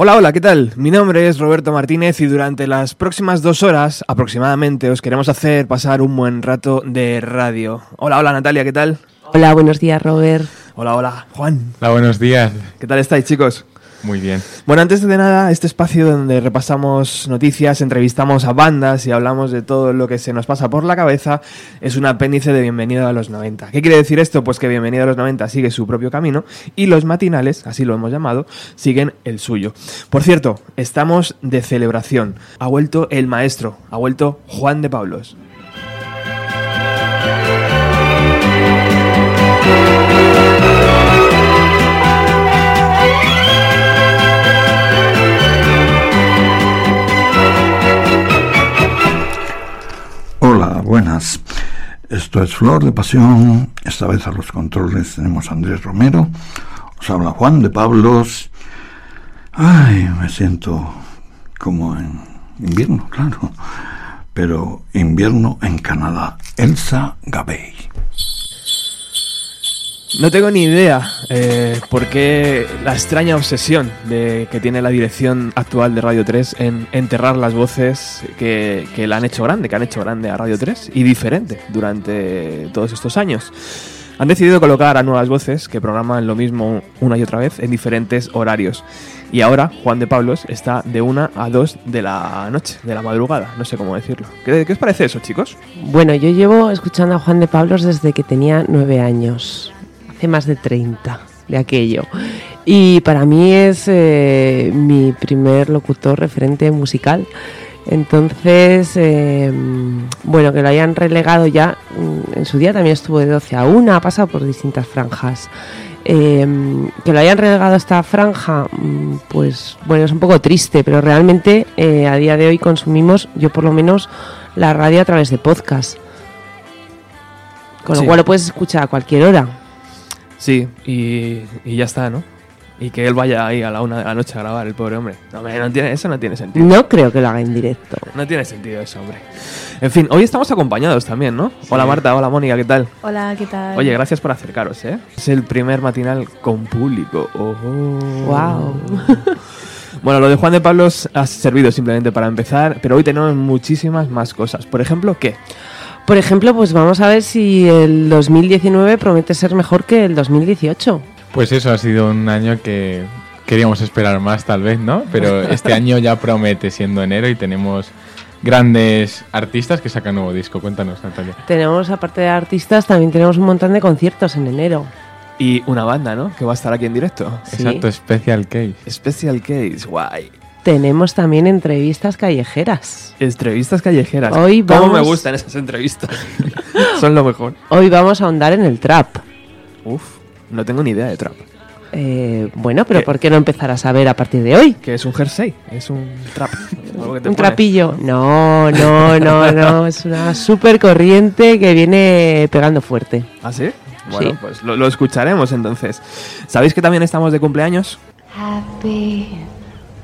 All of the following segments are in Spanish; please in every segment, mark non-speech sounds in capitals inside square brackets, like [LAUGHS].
Hola, hola, ¿qué tal? Mi nombre es Roberto Martínez y durante las próximas dos horas aproximadamente os queremos hacer pasar un buen rato de radio. Hola, hola Natalia, ¿qué tal? Hola, buenos días Robert. Hola, hola, Juan. Hola, buenos días. ¿Qué tal estáis, chicos? Muy bien. Bueno, antes de nada, este espacio donde repasamos noticias, entrevistamos a bandas y hablamos de todo lo que se nos pasa por la cabeza, es un apéndice de Bienvenido a los 90. ¿Qué quiere decir esto? Pues que Bienvenido a los 90 sigue su propio camino y los matinales, así lo hemos llamado, siguen el suyo. Por cierto, estamos de celebración. Ha vuelto el maestro, ha vuelto Juan de Pablos. Buenas. Esto es Flor de Pasión. Esta vez a los controles tenemos a Andrés Romero. Os habla Juan de Pablos. Ay, me siento como en invierno, claro. Pero invierno en Canadá. Elsa Gabey. No tengo ni idea eh, por qué la extraña obsesión de, que tiene la dirección actual de Radio 3 en enterrar las voces que, que la han hecho grande, que han hecho grande a Radio 3 y diferente durante todos estos años. Han decidido colocar a nuevas voces que programan lo mismo una y otra vez en diferentes horarios. Y ahora Juan de Pablos está de una a dos de la noche, de la madrugada, no sé cómo decirlo. ¿Qué, qué os parece eso, chicos? Bueno, yo llevo escuchando a Juan de Pablos desde que tenía nueve años. Hace más de 30 de aquello. Y para mí es eh, mi primer locutor referente musical. Entonces, eh, bueno, que lo hayan relegado ya, mm, en su día también estuvo de 12 a 1, ha pasado por distintas franjas. Eh, que lo hayan relegado a esta franja, mm, pues bueno, es un poco triste, pero realmente eh, a día de hoy consumimos, yo por lo menos, la radio a través de podcast. Con lo Sí. cual lo puedes escuchar a cualquier hora. Sí, y, y ya está, ¿no? Y que él vaya ahí a la una de la noche a grabar, el pobre hombre. No, hombre, no tiene, eso no tiene sentido. No creo que lo haga en directo. No tiene sentido eso, hombre. En fin, hoy estamos acompañados también, ¿no? Hola Marta, hola Mónica, ¿qué tal? Hola, ¿qué tal? Oye, gracias por acercaros, ¿eh? Es el primer matinal con público. Oh. Guau. [LAUGHS] Bueno, lo de Juan de Pablos ha servido simplemente para empezar, pero hoy tenemos muchísimas más cosas. Por ejemplo, ¿qué? Por ejemplo, pues vamos a ver si el 2019 promete ser mejor que el 2018. Pues eso ha sido un año que queríamos esperar más, tal vez, ¿no? Pero [LAUGHS] este año ya promete, siendo enero, y tenemos grandes artistas que sacan nuevo disco. Cuéntanos, Natalia. Tenemos, aparte de artistas, también tenemos un montón de conciertos en enero. Y una banda, ¿no? Que va a estar aquí en directo. Sí. Exacto, Special Case. Special Case, guay. Tenemos también entrevistas callejeras. Entrevistas callejeras. Hoy ¿Cómo me vamos- gustan esas entrevistas? [LAUGHS] Son lo mejor. Hoy vamos a ahondar en el trap. Uf, no tengo ni idea de trap. Eh, bueno, pero ¿Qué? ¿por qué no empezar a saber a partir de hoy? Que es un jersey, es un trap. [LAUGHS] algo que te Un pones. trapillo. No, no, no, no. [LAUGHS] Es una super corriente que viene pegando fuerte. ¿Ah, sí? Bueno, Sí. pues lo, lo escucharemos entonces. ¿Sabéis que también estamos de cumpleaños? Happy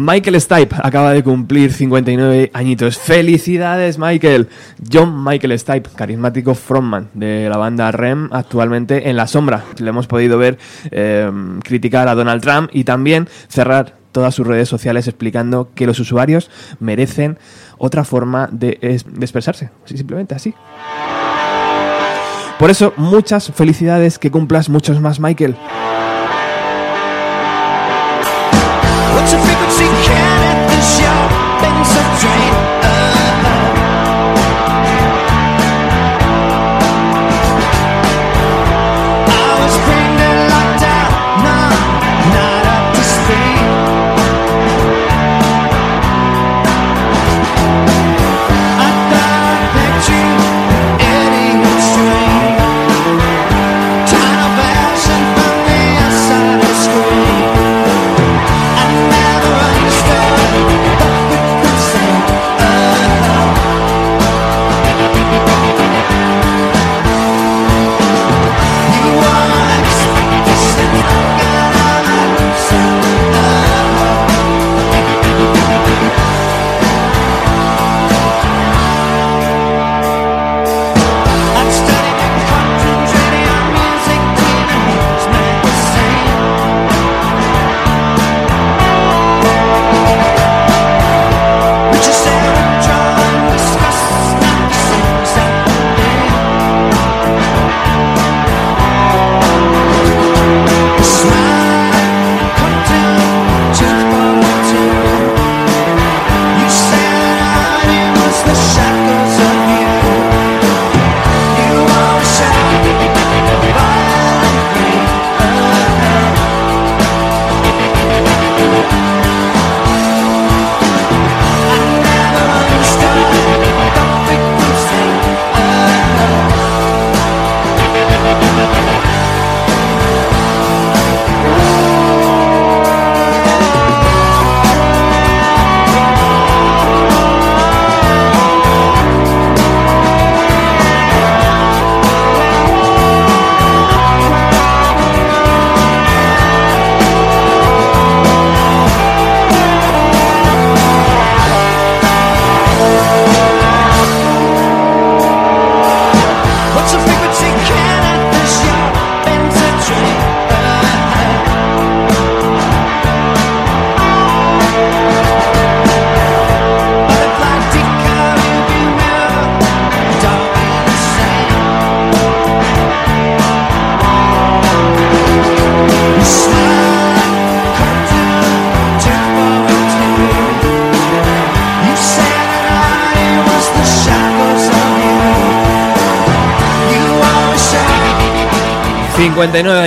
Michael Stipe acaba de cumplir 59 añitos. ¡Felicidades, Michael! John Michael Stipe, carismático frontman de la banda REM, actualmente en la sombra. Le hemos podido ver eh, criticar a Donald Trump y también cerrar todas sus redes sociales explicando que los usuarios merecen otra forma de, de expresarse. Simplemente así. Por eso, muchas felicidades, que cumplas muchos más, Michael. dream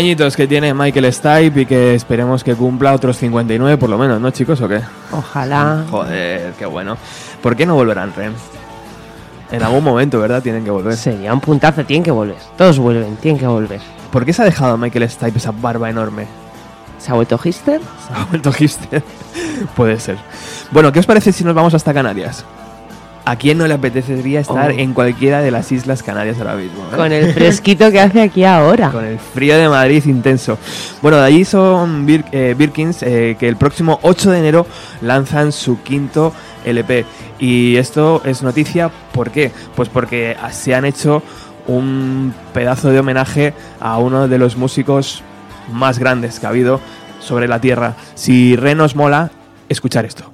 añitos que tiene Michael Stipe y que esperemos que cumpla otros 59 por lo menos, ¿no, chicos? ¿O qué? Ojalá. Joder, qué bueno. ¿Por qué no volverán, Ren? En algún momento, ¿verdad? Tienen que volver. Sería un puntazo, tienen que volver. Todos vuelven, tienen que volver. ¿Por qué se ha dejado Michael Stipe esa barba enorme? ¿Se ha vuelto Hister? ¿Se ha vuelto hipster? [LAUGHS] Puede ser. Bueno, ¿qué os parece si nos vamos hasta Canarias? ¿A quién no le apetecería estar Oh. en cualquiera de las Islas Canarias ahora mismo? eh? Con el fresquito que hace aquí ahora. Con el frío de Madrid intenso. Bueno, de allí son Bir- eh, Birkins eh, que el próximo 8 de enero lanzan su quinto LP. Y esto es noticia, ¿por qué? Pues porque se han hecho un pedazo de homenaje a uno de los músicos más grandes que ha habido sobre la Tierra. Si Ren nos mola, escuchar esto.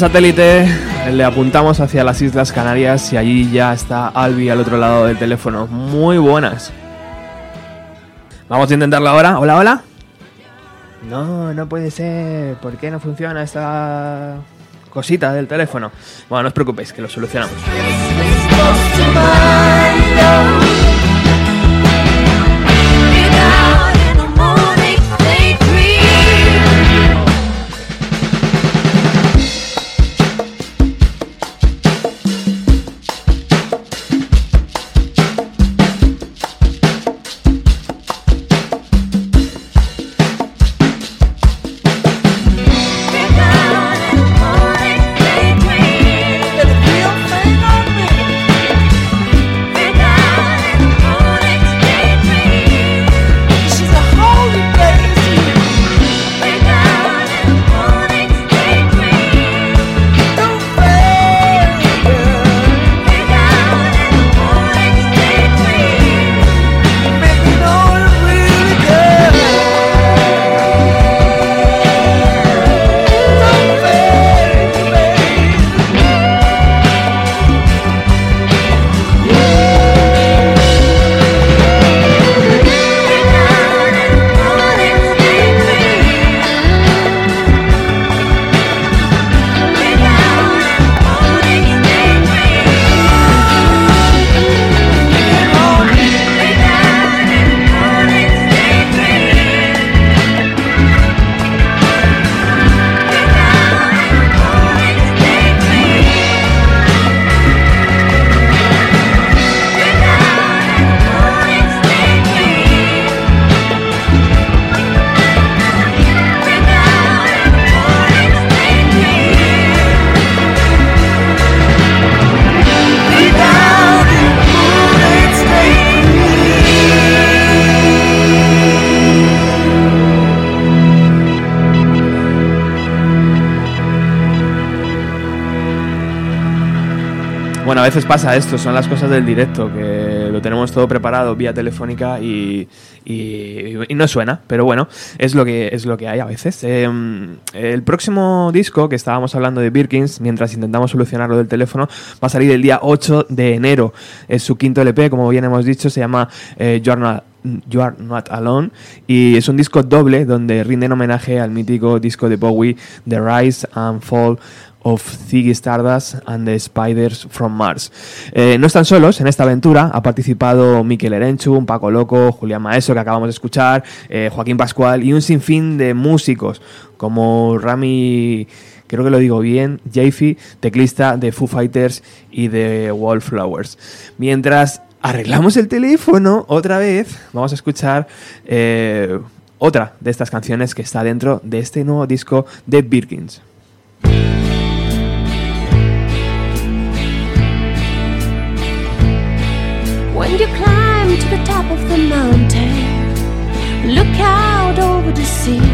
Satélite, le apuntamos hacia las Islas Canarias y allí ya está Albi al otro lado del teléfono. Muy buenas. Vamos a intentarlo ahora. Hola, hola. No, no puede ser. ¿Por qué no funciona esta cosita del teléfono? Bueno, no os preocupéis, que lo solucionamos. A veces pasa esto, son las cosas del directo, que lo tenemos todo preparado vía telefónica y, y- no suena, pero bueno, es lo que, es lo que hay a veces. Eh, el próximo disco, que estábamos hablando de Birkins, mientras intentamos solucionarlo del teléfono, va a salir el día 8 de enero. Es su quinto LP, como bien hemos dicho, se llama eh, You Are Not Alone y es un disco doble donde rinden homenaje al mítico disco de Bowie The Rise and Fall of Ziggy Stardust and the Spiders from Mars. Eh, no están solos en esta aventura, ha participado Miquel Erenchu, Paco Loco, Julián Maeso, que acabamos de escuchar, eh, Joaquín Pascual y un sinfín de músicos como Rami, creo que lo digo bien, Jaffe, teclista de Foo Fighters y de Wallflowers. Mientras arreglamos el teléfono otra vez, vamos a escuchar eh, otra de estas canciones que está dentro de este nuevo disco de Birkins. When you climb to the top of the mountain, look out over the sea.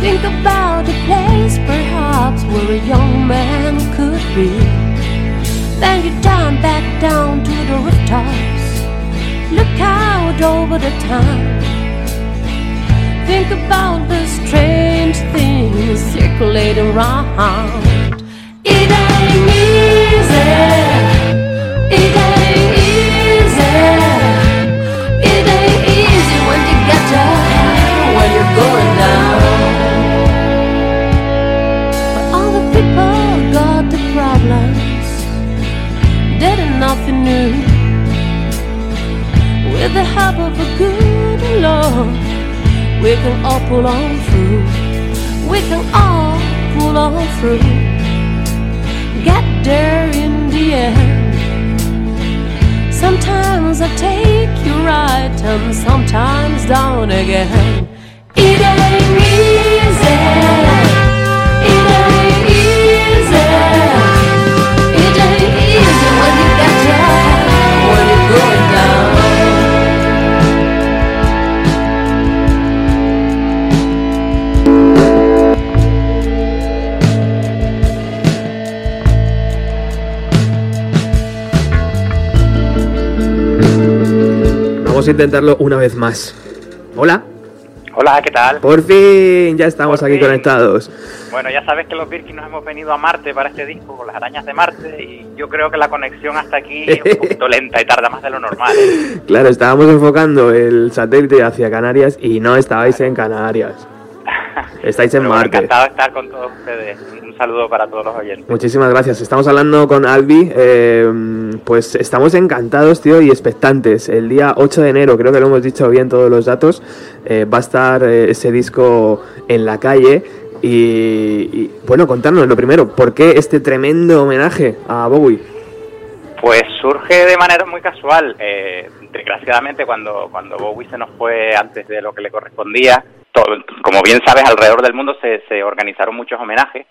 Think about a place perhaps where a young man could be. Then you down back down to the rooftops. Look out over the town. Think about the strange things circulating around. It ain't easy. Help of a good Lord, we can all pull on through. We can all pull on through. Get there in the end. Sometimes I take you right and sometimes down again. It ain't easy. Vamos a intentarlo una vez más. Hola, Hola, ¿qué tal? por fin ya estamos Por aquí fin. conectados. Bueno, ya sabes que los Birkin nos hemos venido a Marte para este disco con las arañas de Marte y yo creo que la conexión hasta aquí es un poquito [LAUGHS] lenta y tarda más de lo normal. ¿eh? Claro, estábamos enfocando el satélite hacia Canarias y no estabais en Canarias. [LAUGHS] Estáis en Marte. encantado de estar con todos ustedes. Un saludo para todos los oyentes. Muchísimas gracias. Estamos hablando con Albi. eh, pues estamos encantados, tío, y expectantes. El día 8 de enero, creo que lo hemos dicho bien todos los datos, eh, va a estar eh, ese disco en la calle. Y, y, bueno, contarnos lo primero, ¿por qué este tremendo homenaje a Bowie? Pues surge de manera muy casual. Eh, desgraciadamente, cuando, cuando Bowie se nos fue antes de lo que le correspondía, como bien sabes, alrededor del mundo se, se organizaron muchos homenajes.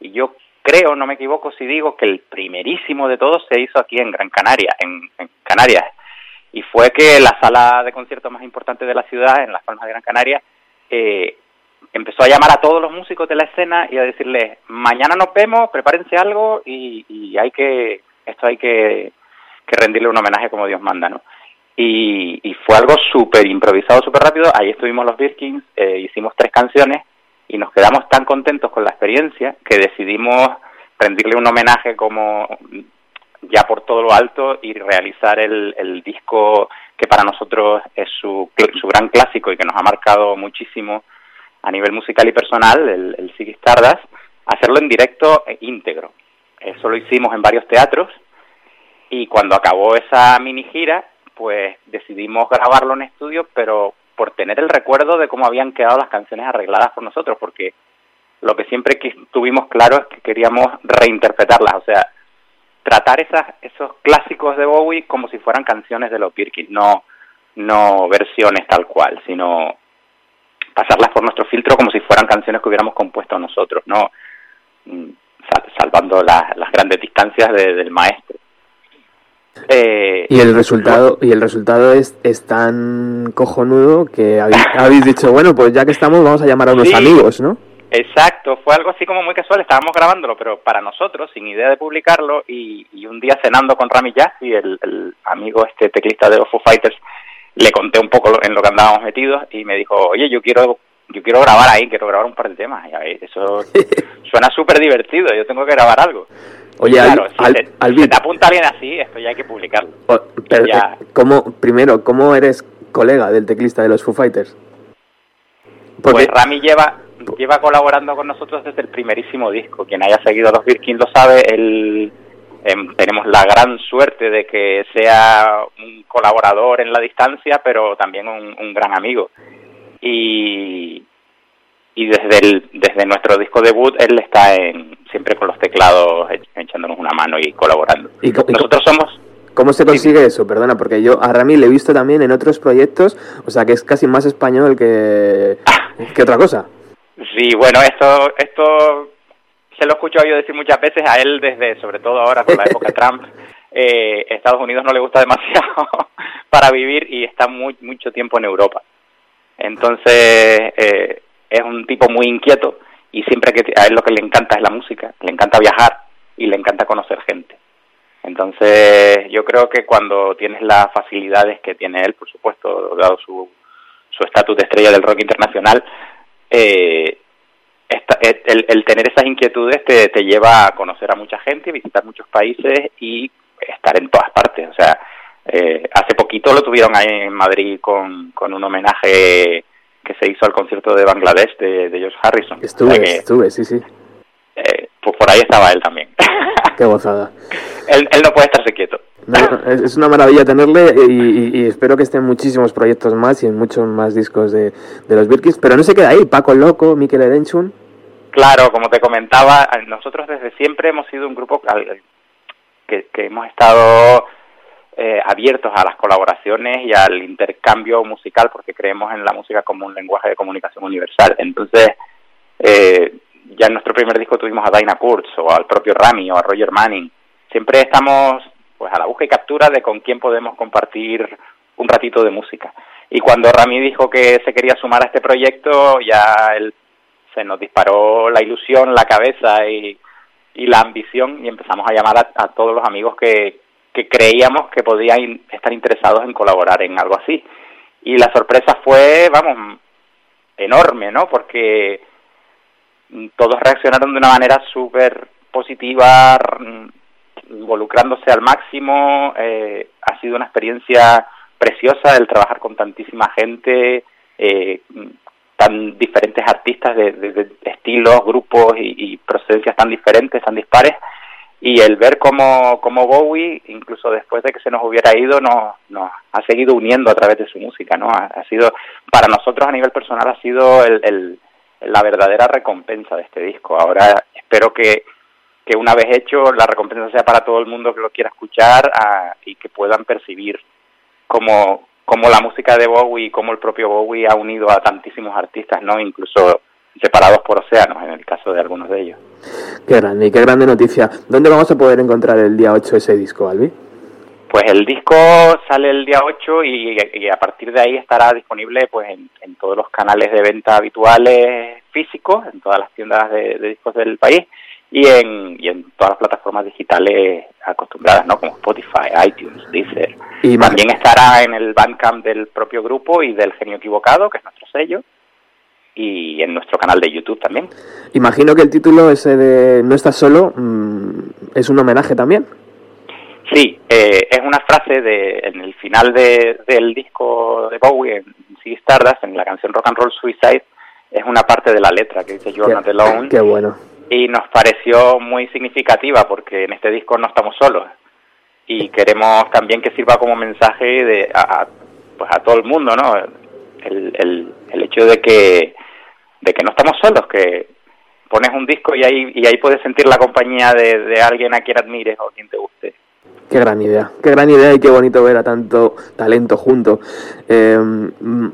Y yo creo, no me equivoco si digo, que el primerísimo de todos se hizo aquí en Gran Canaria, en, en Canarias. Y fue que la sala de conciertos más importante de la ciudad, en Las Palmas de Gran Canaria, eh, empezó a llamar a todos los músicos de la escena y a decirles, mañana nos vemos, prepárense algo y, y hay que, esto hay que, que rendirle un homenaje como Dios manda, ¿no? Y, y fue algo súper improvisado, súper rápido. Ahí estuvimos los Birkins, eh, hicimos tres canciones y nos quedamos tan contentos con la experiencia que decidimos rendirle un homenaje como ya por todo lo alto y realizar el, el disco que para nosotros es su, su gran clásico y que nos ha marcado muchísimo a nivel musical y personal, el, el Ziggy Stardust, hacerlo en directo e íntegro. Eso lo hicimos en varios teatros y cuando acabó esa mini gira, pues decidimos grabarlo en estudio, pero por tener el recuerdo de cómo habían quedado las canciones arregladas por nosotros, porque lo que siempre tuvimos claro es que queríamos reinterpretarlas, o sea, tratar esas, esos clásicos de Bowie como si fueran canciones de los Birkin, no, no versiones tal cual, sino pasarlas por nuestro filtro como si fueran canciones que hubiéramos compuesto nosotros, no Mm, sal- salvando la- las grandes distancias de- del maestro. Eh, Y el resultado, y el resultado es, es tan cojonudo que habéis, [LAUGHS] habéis dicho, bueno, pues ya que estamos, vamos a llamar a unos Sí. amigos, ¿no? Exacto, fue algo así como muy casual, estábamos grabándolo, pero para nosotros, sin idea de publicarlo, y, y un día cenando con Rami Jaffe, el, el amigo este teclista de los Foo Fighters, le conté un poco en lo que andábamos metidos y me dijo, oye, yo quiero yo quiero grabar ahí, quiero grabar un par de temas. Y a ver, eso [LAUGHS] suena súper divertido, yo tengo que grabar algo. Oye, claro, Al- si, Al- se, si Albi, se te apunta alguien así, esto ya hay que publicarlo. pero, ya. eh, ¿cómo, primero, ¿cómo eres colega del teclista de los Foo Fighters? Porque, Pues Rami lleva lleva colaborando con nosotros desde el primerísimo disco. Quien haya seguido a los Birkin lo sabe. Él, em, tenemos la gran suerte de que sea un colaborador en la distancia, pero también un, un gran amigo. Y, y desde el, desde nuestro disco debut él está en, siempre con los teclados ech- echándonos una mano y colaborando. ¿Y Nosotros somos ¿Cómo se consigue eso? Perdona, porque yo a Rami le he visto también en otros proyectos, o sea que es casi más español que, que otra cosa. Sí, bueno, esto, esto se lo he escuchado yo decir muchas veces a él desde, sobre todo ahora con la época [LAUGHS] Trump. Eh, Estados Unidos no le gusta demasiado [LAUGHS] para vivir y está muy, mucho tiempo en Europa. Entonces, eh, es un tipo muy inquieto y siempre que a él lo que le encanta es la música, le encanta viajar y le encanta conocer gente. Entonces, yo creo que cuando tienes las facilidades que tiene él, por supuesto, dado su su estatus de estrella del rock internacional, eh, el, el tener esas inquietudes te, te lleva a conocer a mucha gente, visitar muchos países y estar en todas partes. O sea, eh, hace poquito lo tuvieron ahí en Madrid con, con un homenaje que se hizo al concierto de Bangladesh de, de George Harrison. O Estuve, sea que, estuve, sí, sí. eh, pues por ahí estaba él también. [LAUGHS] Qué gozada. él, él no puede estarse quieto. No, es una maravilla tenerle y, y- y espero que estén muchísimos proyectos más y en muchos más discos de, de los Birkins. Pero no se queda ahí, Paco Loco, Mikel Erenchun. Claro, como te comentaba, nosotros desde siempre hemos sido un grupo que, que hemos estado eh, abiertos a las colaboraciones y al intercambio musical porque creemos en la música como un lenguaje de comunicación universal. Entonces, eh, ya en nuestro primer disco tuvimos a Dinah Kurtz o al propio Rami o a Roger Manning. Siempre estamos pues a la búsqueda y captura de con quién podemos compartir un ratito de música. Y cuando Rami dijo que se quería sumar a este proyecto, ya él se nos disparó la ilusión, la cabeza y, la ambición y empezamos a llamar a todos los amigos que, que creíamos que podían estar interesados en colaborar en algo así. Y la sorpresa fue, vamos, enorme, ¿no? Porque mm, todos reaccionaron de una manera súper positiva, mm, involucrándose al máximo. eh, ha sido una experiencia preciosa el trabajar con tantísima gente, eh, mm, tan diferentes artistas de, estilos, grupos y procedencias tan diferentes, tan dispares. Y el ver cómo, cómo Bowie, incluso después de que se nos hubiera ido, nos, nos ha seguido uniendo a través de su música, ¿no? Ha, ha sido, para nosotros a nivel personal, ha sido el, el- la verdadera recompensa de este disco. Ahora espero que, que una vez hecho, la recompensa sea para todo el mundo que lo quiera escuchar ah, y que puedan percibir cómo, cómo la música de Bowie y cómo el propio Bowie ha unido a tantísimos artistas, ¿no? Incluso separados por océanos, en el caso de algunos de ellos. Qué grande, y qué grande noticia. ¿Dónde vamos a poder encontrar el día 8 ese disco, Albi? Pues el disco sale el día 8 y, y a partir de ahí estará disponible pues en, en todos los canales de venta habituales físicos, en todas las tiendas de, de discos del país y en, y en todas las plataformas digitales acostumbradas, ¿no? Como Spotify, iTunes, Deezer. Y También estará en el Bandcamp del propio grupo y del Genio Equivocado, que es nuestro sello, y en nuestro canal de YouTube también. Imagino que el título ese de No estás solo mm, es un homenaje también. Sí, eh, es una frase de, en el final de, del disco de Bowie, en Ziggy Stardust, en la canción Rock and Roll Suicide, es una parte de la letra que dice You're Qué- Not Alone Qué bueno. y nos pareció muy significativa porque en este disco no estamos solos y queremos también que sirva como mensaje de a, a- pues a todo el mundo, ¿no? El, el, el hecho de que de que no estamos solos, que pones un disco y ahí y ahí puedes sentir la compañía de, alguien a quien admires o a quien te guste. Qué gran idea, qué gran idea y qué bonito ver a tanto talento junto. Eh,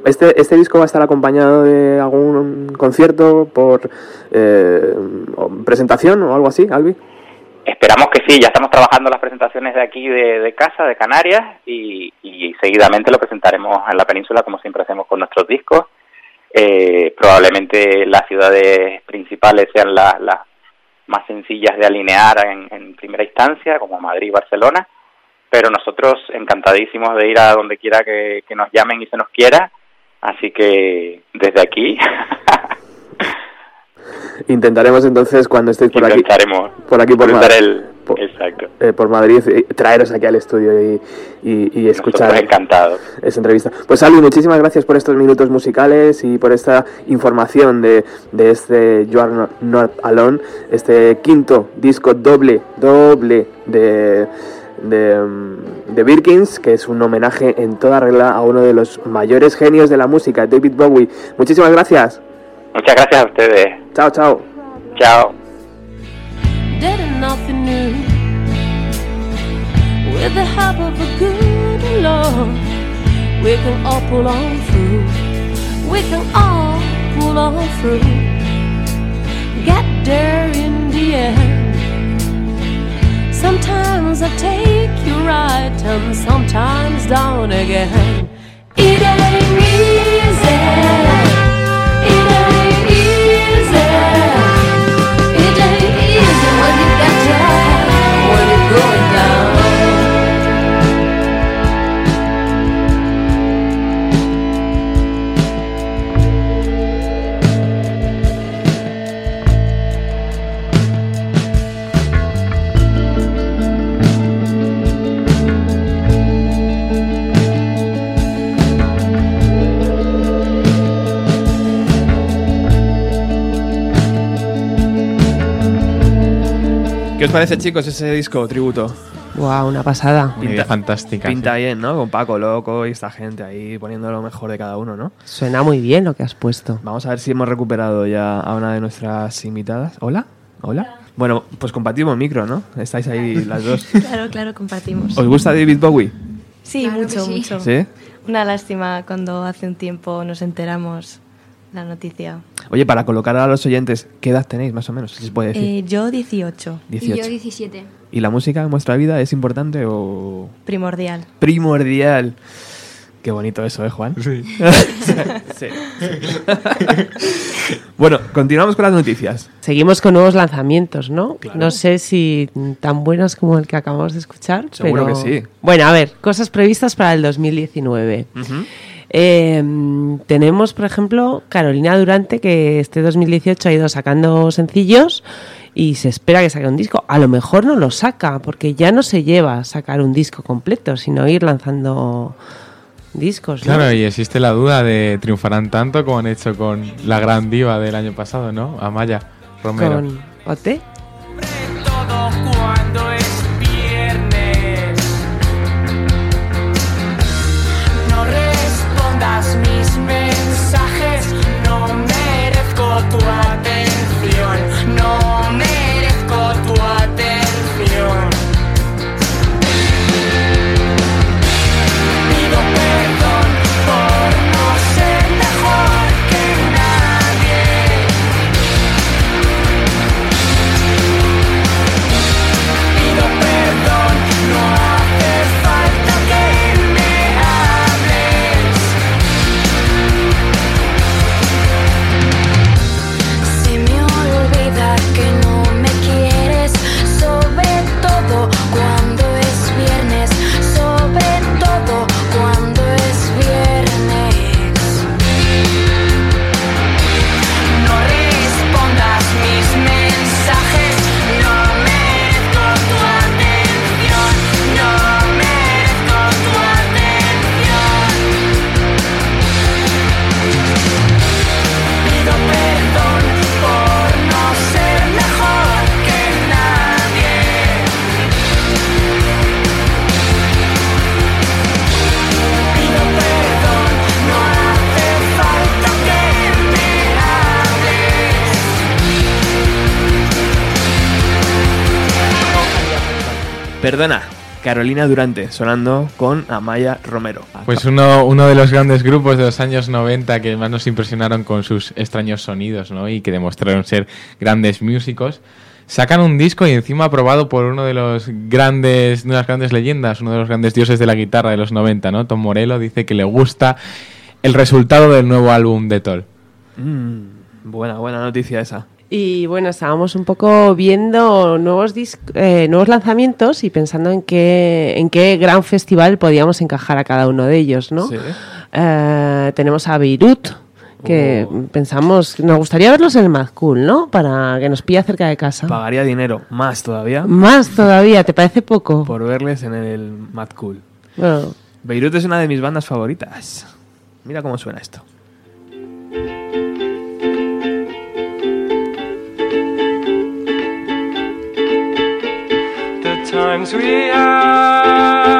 este, ¿Este disco va a estar acompañado de algún concierto por eh, presentación o algo así, Albi? Esperamos que sí, ya estamos trabajando las presentaciones de aquí de, casa, de Canarias, y, y seguidamente lo presentaremos en la península como siempre hacemos con nuestros discos. Eh, probablemente las ciudades principales sean las, las más sencillas de alinear en, en primera instancia, como Madrid y Barcelona, pero nosotros encantadísimos de ir a donde quiera que nos llamen y se nos quiera, así que desde aquí [LAUGHS] Intentaremos entonces cuando estéis por aquí, por aquí por, Intentar Ma- el... por- Exacto. eh, por Madrid, eh, traeros aquí al estudio y, y- y escuchar Nosotros encantados. esa entrevista. Pues Ali, muchísimas gracias por estos minutos musicales y por esta información de, de este You Are Not, Alone, este quinto disco doble, doble de, de, de Birkins, que es un homenaje en toda regla a uno de los mayores genios de la música, David Bowie. Muchísimas gracias. Muchas gracias a ustedes. Chao, chao. Chao. dead and nothing new. With the help of a good Lord, we can all pull on through. We can all pull on through. Get there in the end. Sometimes I take you right and sometimes down again. It ain't easy. ¿Qué os parece, chicos, ese disco tributo? Wow, una pasada. Una idea fantástica. Pinta sí. bien, ¿no? Con Paco Loco y esta gente ahí poniendo lo mejor de cada uno, ¿no? Suena muy bien lo que has puesto. Vamos a ver si hemos recuperado ya a una de nuestras invitadas. ¿Hola? ¿Hola? Bueno, pues compartimos micro, ¿no? Estáis ahí las dos. [LAUGHS] Claro, claro, compartimos. ¿Os gusta David Bowie? Sí, Claro mucho, sí. mucho. ¿Sí? Una lástima cuando hace un tiempo nos enteramos la noticia. Oye, para colocar a los oyentes, ¿qué edad tenéis más o menos? Si se puede decir. Eh, yo 18, 18. Y yo 17. ¿Y la música en vuestra vida es importante o primordial. primordial? Qué bonito eso, ¿eh, Juan? Sí. [LAUGHS] Sí. bueno, continuamos con las noticias. Seguimos con nuevos lanzamientos, ¿no? Claro. No sé si tan buenos como el que acabamos de escuchar. Seguro pero- que sí. Bueno, a ver, cosas previstas para el 2019. Ujú. Eh, tenemos, por ejemplo, Carolina Durante, que este 2018 ha ido sacando sencillos y se espera que saque un disco. A lo mejor no lo saca, porque ya no se lleva a sacar un disco completo, sino ir lanzando discos. ¿no? Claro, y existe la duda de triunfarán tanto como han hecho con la gran diva del año pasado, ¿no? Amaya Romero. Con OT. Perdona, Carolina Durante, sonando con Amaya Romero. Pues uno, uno de los grandes grupos de los años 90 que más nos impresionaron con sus extraños sonidos, ¿no? Y que demostraron ser grandes músicos. Sacan un disco y encima aprobado por uno de los grandes, de unas grandes leyendas, uno de los grandes dioses de la guitarra de los 90, ¿no? Tom Morello dice que le gusta el resultado del nuevo álbum de Toll. Mm, buena, buena noticia esa. Y bueno, estábamos un poco viendo nuevos, eh, nuevos lanzamientos y pensando en qué, en qué gran festival podíamos encajar a cada uno de ellos, ¿no? Sí. Eh, tenemos a Beirut, Que Oh. pensamos, nos gustaría verlos en el Mad Cool, ¿no? Para que nos pilla cerca de casa. Pagaría dinero, más todavía, Más todavía, ¿te parece poco? por verles en el Mad Cool. Bueno, Beirut es una de mis bandas favoritas. Mira cómo suena esto. Times we had.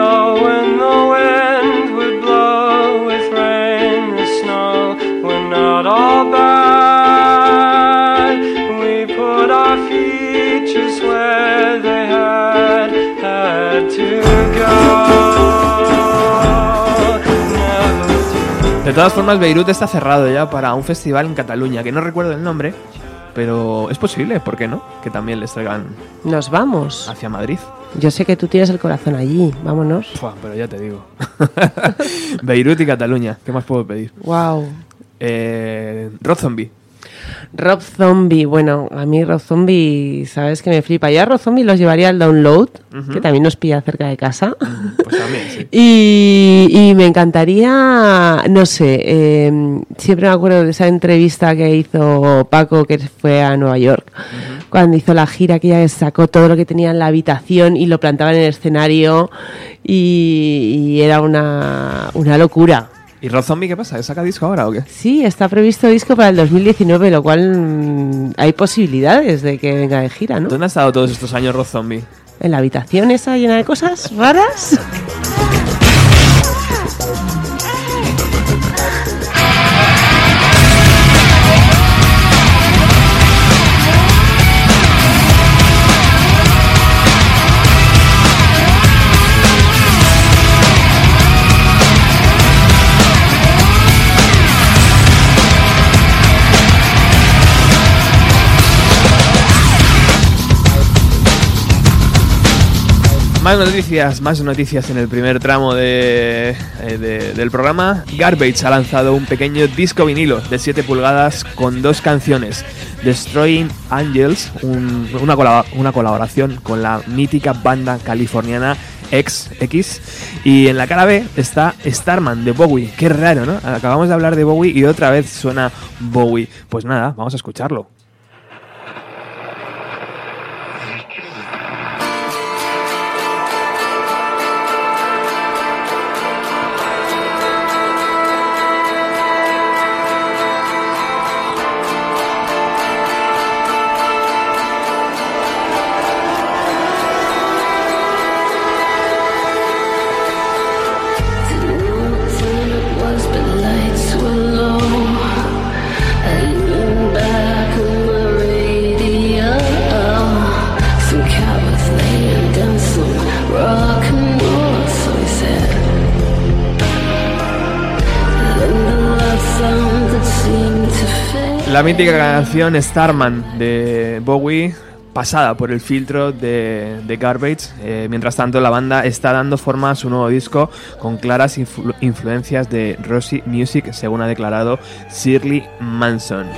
Oh, when the wind would blow with rain, the snow were not all bad. We put our just where they had had to go. De todas formas, Beirut está cerrado ya para un festival en Cataluña, que no recuerdo el nombre, pero es posible, ¿por qué no? Que también les traigan nos vamos. hacia Madrid. Yo sé que tú tienes el corazón allí, vámonos. Pero ya te digo. [LAUGHS] Beirut y Cataluña, ¿qué más puedo pedir? Wow. Eh, Rob Zombie. Rob Zombie, bueno, a mí Rob Zombie, sabes que me flipa. Yo a Rob Zombie los llevaría al download, que también nos pilla cerca de casa. Pues también, sí. [LAUGHS] Y, y me encantaría, no sé, eh, siempre me acuerdo de esa entrevista que hizo Paco, que fue a Nueva York, cuando hizo la gira, que ella sacó todo lo que tenía en la habitación y lo plantaba en el escenario y, y era una, una locura. ¿Y Rob Zombie qué pasa? ¿Saca disco ahora o qué? Sí, está previsto disco para el 2019, lo cual mm, hay posibilidades de que venga de gira, ¿no? ¿Dónde ha estado todos estos años Rob Zombie? En la habitación esa llena de cosas raras. [LAUGHS] Más noticias, más noticias en el primer tramo de, eh, de- del programa. Garbage ha lanzado un pequeño disco vinilo de 7 pulgadas con dos canciones. Destroying Angels, un- una, una colaboración con la mítica banda californiana X, X. Y en la cara B está Starman de Bowie. Qué raro, ¿no? Acabamos de hablar de Bowie y otra vez suena Bowie. Pues nada, vamos a escucharlo. La mítica canción Starman de Bowie, pasada por el filtro de, de Garbage. Eh, mientras tanto, la banda está dando forma a su nuevo disco con claras influ- influencias de Rosy Music, según ha declarado Shirley Manson.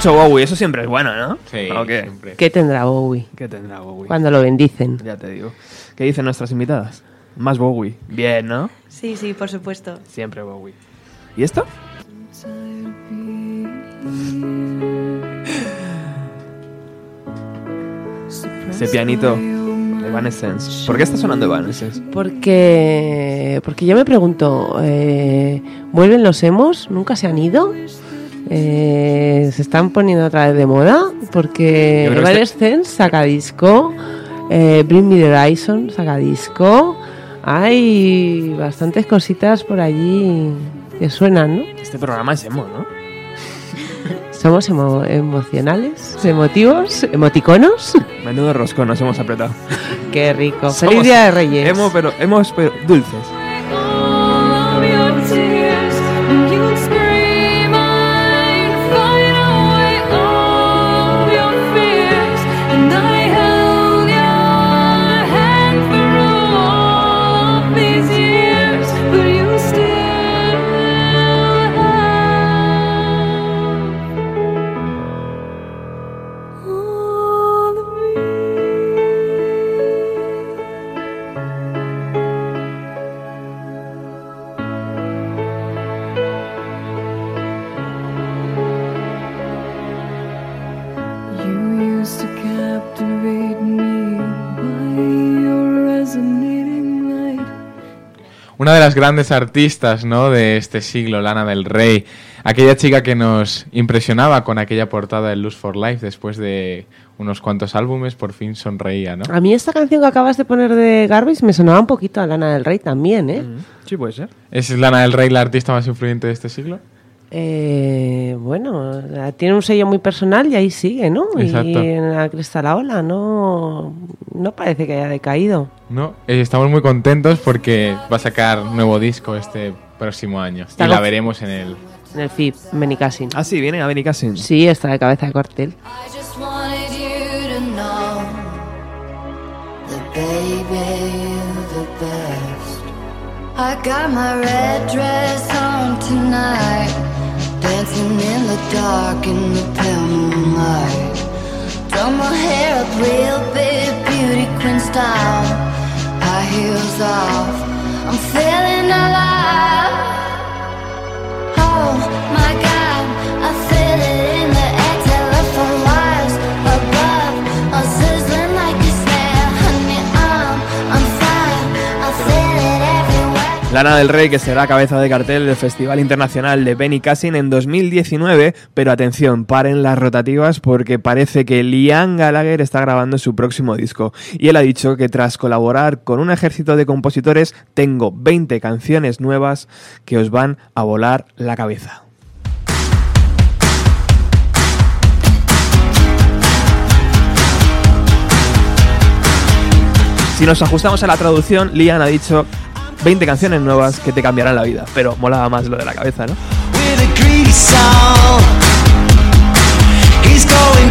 Mucho Bowie, eso siempre es bueno, ¿no? Sí, ¿O qué? siempre. ¿Qué tendrá Bowie ¿Qué tendrá Bowie? cuando lo bendicen? Ya te digo. ¿Qué dicen nuestras invitadas? Más Bowie. Bien, ¿no? Sí, sí, por supuesto. Siempre Bowie. ¿Y esto? Ese pianito de Evanescence. ¿Por qué está sonando Evanescence? Porque, porque yo me pregunto, eh, ¿vuelven los emos? ¿Nunca se han ido? Eh, ¿Se están poniendo otra vez de moda? Porque Evanescence saca disco, eh, Bring Me the Horizon saca disco, hay bastantes cositas por allí que suenan, ¿no? Este programa es emo, ¿no? Somos emo- emocionales, emotivos, emoticonos. Menudo roscón nos hemos apretado. Qué rico. [LAUGHS] Feliz Día de Reyes. Emo, pero, hemos, pero dulces. De las grandes artistas, ¿no? De este siglo, Lana del Rey. Aquella chica que nos impresionaba con aquella portada de Lose for Life después de unos cuantos álbumes, por fin sonreía, ¿no? A mí esta canción que acabas de poner de Garbage me sonaba un poquito a Lana del Rey también, ¿eh? Sí, puede ser. ¿Es Lana del Rey la artista más influyente de este siglo? Eh, bueno, tiene un sello muy personal y ahí sigue, ¿no? Exacto. Y en la cresta la ola no, no parece que haya decaído. No, eh, estamos muy contentos porque va a sacar nuevo disco este próximo año. Está y la veremos en el... En el FIP, Benicassin. Ah, sí, viene a Benicassin. Sí, está de cabeza de cartel. I just wanted you to know that baby you're the best. I got my red dress on tonight, dancing in the dark in the pale moonlight. Done my hair up real big, beauty queen style, high heels off. I'm feeling alive. Oh Lana del Rey, que será cabeza de cartel del Festival Internacional de Benicassin en 2019, pero atención, paren las rotativas porque parece que Liam Gallagher está grabando su próximo disco. Y él ha dicho que tras colaborar con un ejército de compositores, tengo 20 canciones nuevas que os van a volar la cabeza. Si nos ajustamos a la traducción, Liam ha dicho 20 canciones nuevas que te cambiarán la vida. Pero molaba más lo de la cabeza, ¿no? with a greedy soul. He's going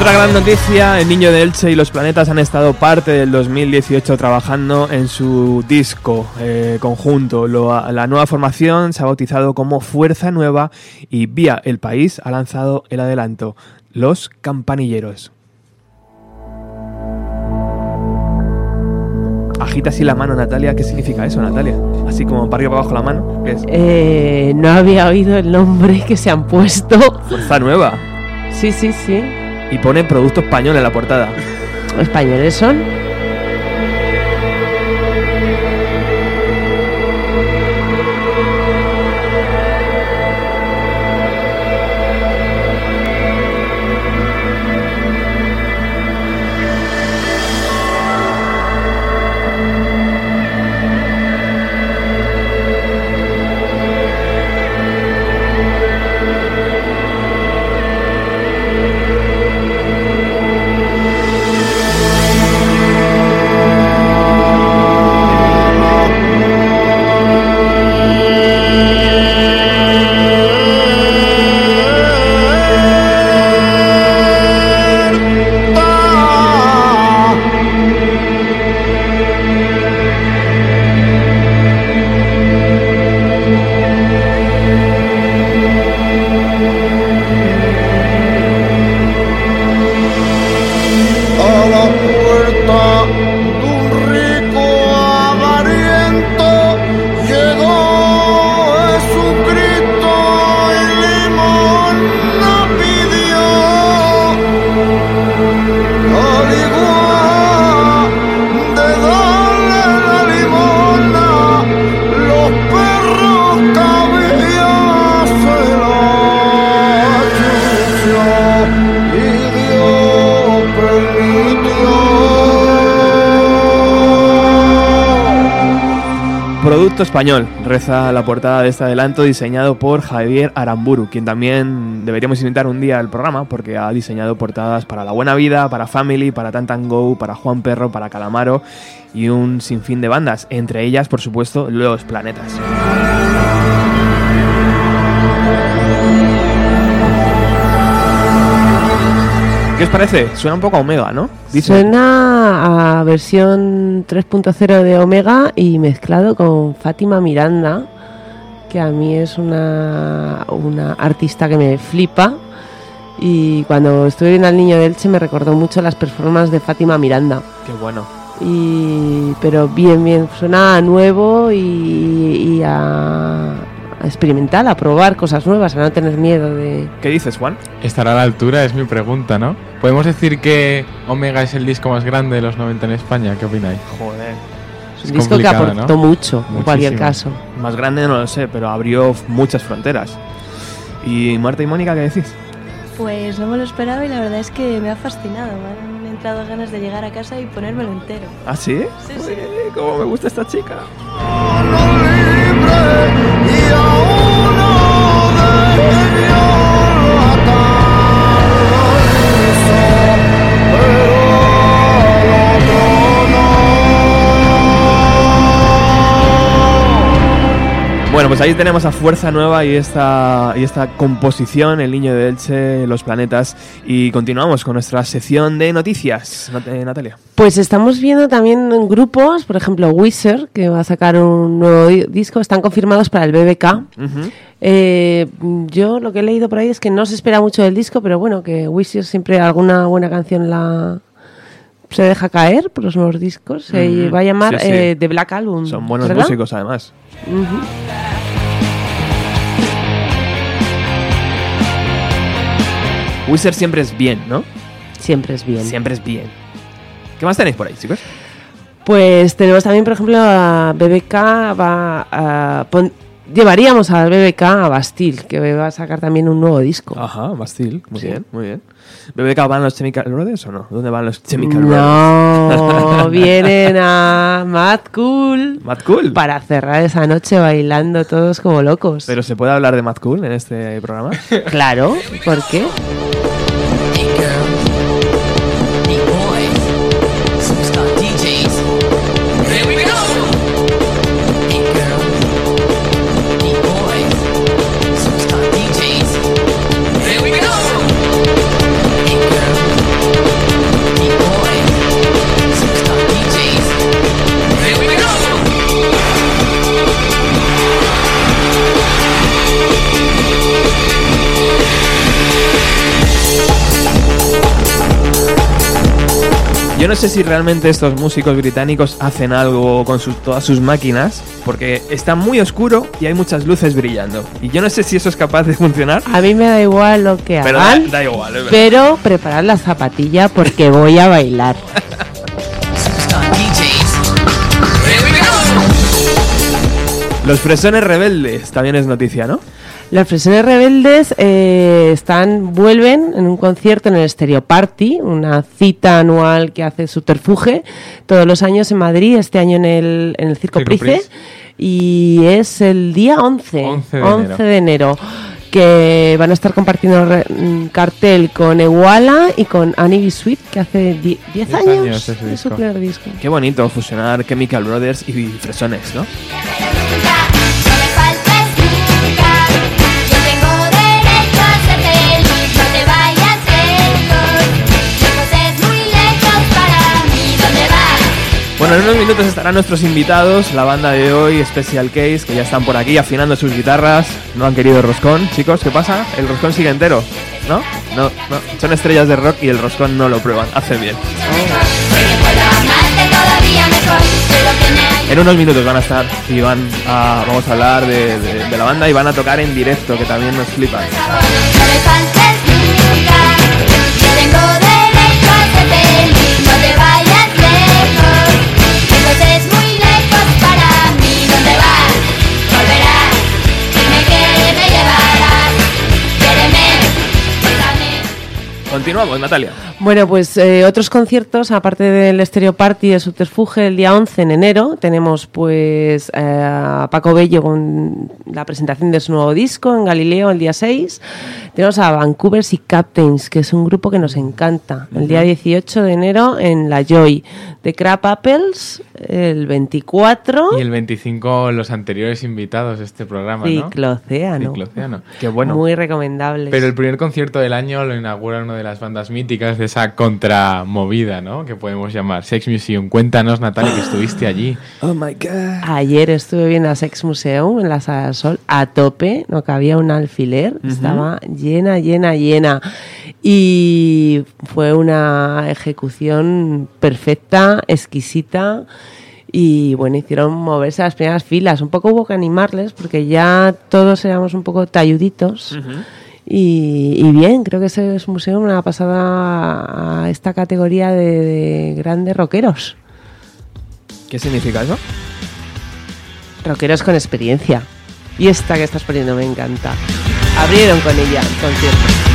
Otra gran noticia, el niño de Elche y los planetas han estado parte del 2018 trabajando en su disco eh, conjunto. Lo- la nueva formación se ha bautizado como Fuerza Nueva y vía El País ha lanzado el adelanto, Los Campanilleros. Agita así la mano, Natalia. ¿Qué significa eso, Natalia? Así como para arriba para abajo la mano. ¿Qué es? Eh, no había oído el nombre que se han puesto. Fuerza Nueva. Sí, sí, sí. Y pone producto español en la portada. ¿Españoles son? Español, reza la portada de este adelanto diseñado por Javier Aramburu, quien también deberíamos invitar un día al programa porque ha diseñado portadas para La Buena Vida, para Family, para Tantan Go, para Juan Perro, para Calamaro y un sinfín de bandas, entre ellas, por supuesto, Los Planetas. ¿Qué os parece? Suena un poco a Omega, ¿no? Suena a versión 3.0 de Omega y mezclado con Fátima Miranda, que a mí es una, una artista que me flipa. Y cuando estuve viendo al niño de Elche me recordó mucho las performances de Fátima Miranda. Qué bueno. Y, pero bien, bien, suena a nuevo y, y a, a experimentar, a probar cosas nuevas, a no tener miedo de... ¿Qué dices, Juan? ¿Estará a la altura? Es mi pregunta, ¿no? ¿Podemos decir que Omega es el disco más grande de los 90 en España? ¿Qué opináis? Joder. Es un disco que aportó ¿no? mucho, en cualquier caso. Más grande no lo sé, pero abrió muchas fronteras. ¿Y Marta y Mónica qué decís? Pues no me lo esperaba y la verdad es que me ha fascinado. Me han entrado ganas de llegar a casa y ponérmelo entero. ¿Ah, sí? Sí, sí. Uy, cómo me gusta esta chica. Bueno, pues ahí tenemos a Fuerza Nueva y esta, y esta composición, El Niño de Elche, Los Planetas. Y continuamos con nuestra sección de noticias, Nat- eh, Natalia. Pues estamos viendo también en grupos, por ejemplo, Wizard, que va a sacar un nuevo di- disco, están confirmados para el BBK. Eh, yo lo que he leído por ahí es que no se espera mucho del disco, pero bueno, que Wizard siempre alguna buena canción la se deja caer por los nuevos discos. Se va a llamar Sí, sí. eh, The Black Album. Son buenos ¿verdad? músicos, además. Wizard siempre es bien, ¿no? Siempre es bien. Siempre es bien. ¿Qué más tenéis por ahí, chicos? Pues tenemos también, por ejemplo, a BBK, va a pon- llevaríamos al BBK a Bastille, que va a sacar también un nuevo disco. Ajá, Bastille. Muy Sí. bien, muy bien. ¿BBK van los Chemical Brothers o no? ¿Dónde van los Chemical Brothers? No, vienen a [LAUGHS] Mad Cool Mad Cool. para cerrar esa noche bailando todos como locos. ¿Pero se puede hablar de Mad Cool en este programa? Claro, ¿por qué? No sé si realmente estos músicos británicos hacen algo con sus- todas sus máquinas, porque está muy oscuro y hay muchas luces brillando. Y yo no sé si eso es capaz de funcionar, A mí me da igual lo que pero da, hagan, da igual. es pero preparad la zapatilla porque voy a bailar. Los fresones rebeldes también es noticia, ¿no? Los Fresones Rebeldes eh, están, vuelven en un concierto en el Stereo Party, una cita anual que hace Subterfuge todos los años en Madrid, este año en el, en el Circo, Circo Price, Price. y es el día 11, 11 de 11 enero. de enero, que van a estar compartiendo re- mm, cartel con Ewala y con Annie B. Sweet, que hace 10 Diez años, es su primer disco. Qué bonito fusionar Chemical Brothers y fresones, ¿no? Bueno, en unos minutos estarán nuestros invitados, la banda de hoy, Special Case, que ya están por aquí afinando sus guitarras. No han querido roscón. Chicos, ¿qué pasa? El roscón sigue entero, ¿no? No, no. Son estrellas de rock y el roscón no lo prueban. Hace bien. En unos minutos van a estar y van a, vamos a hablar de- de la banda y van a tocar en directo, que también nos flipan. Continuamos, Natalia. Bueno, pues eh, otros conciertos, aparte del Stereo Party de Subterfuge el día 11 en enero, tenemos pues eh, a Paco Bello con la presentación de su nuevo disco en Galileo el día 6. Tenemos a Vancouvers y Captains, que es un grupo que nos encanta, el día 18 de enero en La Joy. De Crab Apples, el 24, Y el 25 los anteriores invitados de este programa, ¿no? Ciclocéano. Ciclocéano. Qué bueno. Muy recomendable. Pero el primer concierto del año lo inaugura una de las bandas míticas de esa contramovida, ¿no? Que podemos llamar Sex Museum. Cuéntanos, Natalia, que estuviste allí. Oh my god. Ayer estuve viendo a Sex Museum en la Sala del Sol a tope, no cabía un alfiler, estaba llena, llena, llena. Y fue una ejecución perfecta, exquisita. Y bueno, hicieron moverse a las primeras filas. Un poco hubo que animarles porque ya todos éramos un poco talluditos. Y, y bien, creo que ese es museo una pasada a esta categoría de, de grandes rockeros. ¿Qué significa eso? Rockeros con experiencia. Y esta que estás poniendo me encanta. Abrieron con ella el concierto.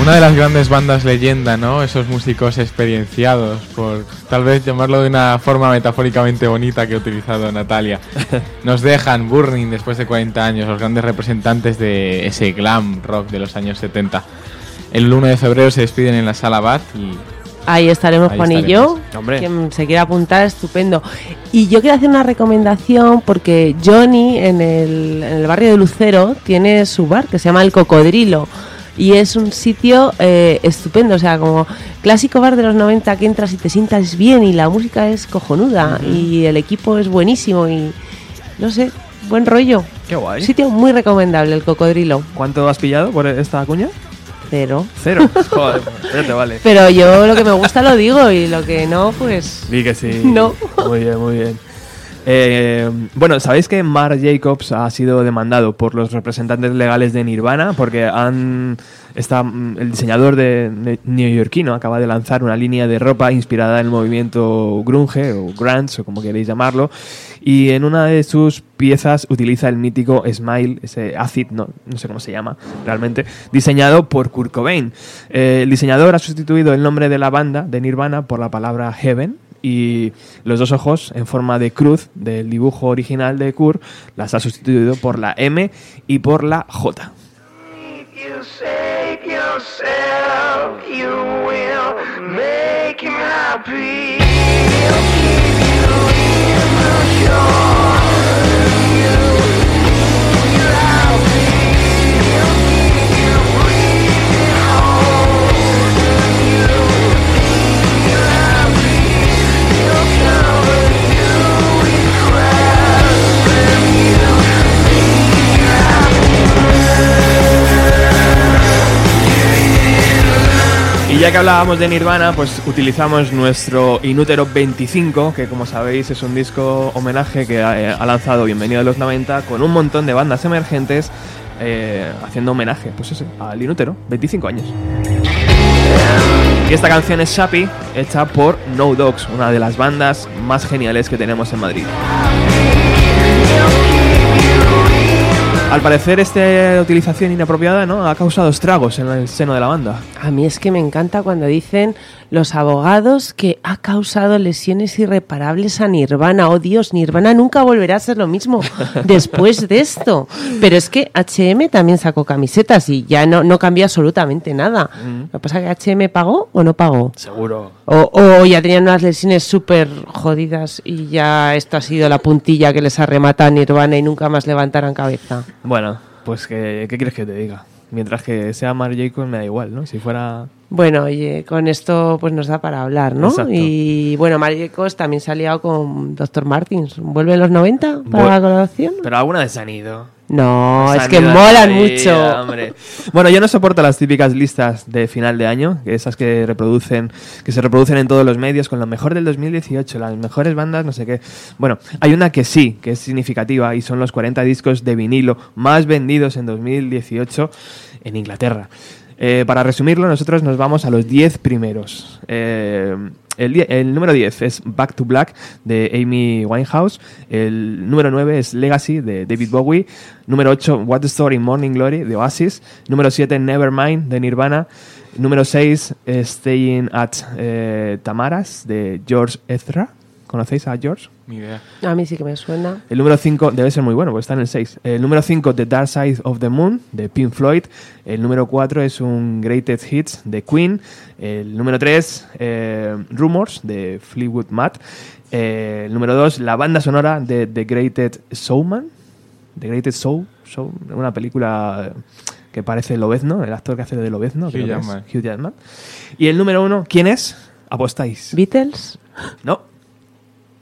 Una de las grandes bandas leyenda, ¿no? Esos músicos experienciados, por tal vez llamarlo de una forma metafóricamente bonita que ha utilizado Natalia. [LAUGHS] Nos dejan Burning después de 40 años, los grandes representantes de ese glam rock de los años 70. El 1 de febrero se despiden en la sala Bat y Ahí estaremos Ahí Juan y estaremos. yo. Hombre. Quien se quiera apuntar, estupendo. Y yo quiero hacer una recomendación porque Johnny en el, en el barrio de Lucero tiene su bar que se llama El Cocodrilo. Y es un sitio eh, estupendo, o sea, como clásico bar de los 90 que entras y te sientas bien y la música es cojonuda y el equipo es buenísimo y no sé, buen rollo. Qué guay. Sitio muy recomendable, El Cocodrilo. ¿Cuánto has pillado por esta cuña? Cero. Cero. Joder, ya te vale. Pero yo lo que me gusta lo digo y lo que no, pues... Di que sí. [LAUGHS] No. Muy bien, muy bien. Eh, bueno, ¿sabéis que Mark Jacobs ha sido demandado por los representantes legales de Nirvana? Porque está, mm, el diseñador de, neoyorquino acaba de lanzar una línea de ropa inspirada en el movimiento grunge o grunge o como queréis llamarlo y en una de sus piezas utiliza el mítico Smile, ese acid, no, no sé cómo se llama realmente, diseñado por Kurt Cobain. Eh, el diseñador ha sustituido el nombre de la banda de Nirvana por la palabra Heaven y los dos ojos en forma de cruz del dibujo original de Kurt las ha sustituido por la M y por la J. Make Y ya que hablábamos de Nirvana, pues utilizamos nuestro Inútero 25, que como sabéis es un disco homenaje que ha, eh, lanzado Bienvenido a los 90 con un montón de bandas emergentes eh, haciendo homenaje, pues al Inútero, 25 años. Y esta canción es Shappy, hecha por No Dogs, una de las bandas más geniales que tenemos en Madrid. Al parecer, esta utilización inapropiada ¿no? ha causado estragos en el seno de la banda. A mí es que me encanta cuando dicen los abogados que ha causado lesiones irreparables a Nirvana. Oh Dios, Nirvana nunca volverá a ser lo mismo [LAUGHS] después de esto. Pero es que HM también sacó camisetas y ya no, no cambió absolutamente nada. Lo que pasa es que HM pagó o no pagó. Seguro. O, o ya tenían unas lesiones súper jodidas y ya esto ha sido la puntilla que les arremata a Nirvana y nunca más levantarán cabeza. Bueno, pues ¿qué, qué quieres que te diga? Mientras que sea Mark Jacobs me da igual, ¿no? Si fuera... Bueno, oye, con esto pues nos da para hablar, ¿no? Exacto. Y bueno, Maricos también se ha liado con Dr. Martins. ¿Vuelve en los 90 para la colaboración? Pero alguna vez se han ido. No, Se es que molan mucho. hombre. Bueno, yo no soporto las típicas listas de final de año, esas que reproducen, que se reproducen en todos los medios con lo mejor del 2018, las mejores bandas, no sé qué. Bueno, hay una que sí, que es significativa y son los 40 discos de vinilo más vendidos en 2018 en Inglaterra. Eh, para resumirlo, nosotros nos vamos a los 10 primeros. Eh, el, número 10 es Back to Black de Amy Winehouse. El número 9 es Legacy de David Bowie. Número 8, What the Story Morning Glory de Oasis. Número 7, Nevermind de Nirvana. Número 6, Staying at eh, Tamaras, de George Ezra. ¿Conocéis a George? Ni idea. A mí sí que me suena. El número 5 debe ser muy bueno, porque está en el 6. El número 5, The Dark Side of the Moon, de Pink Floyd. El número 4 es un Greatest Hits de Queen. El número 3, Rumors, de Fleetwood Mac. Eh, el número 2, la banda sonora de The Greatest Showman. The Greatest Show, Show una película que parece Lobezno, el actor que hace de Lobezno. Hugh Jackman. Hugh Jackman. Y el número 1, ¿quién es? ¿Apostáis? ¿Beatles? No.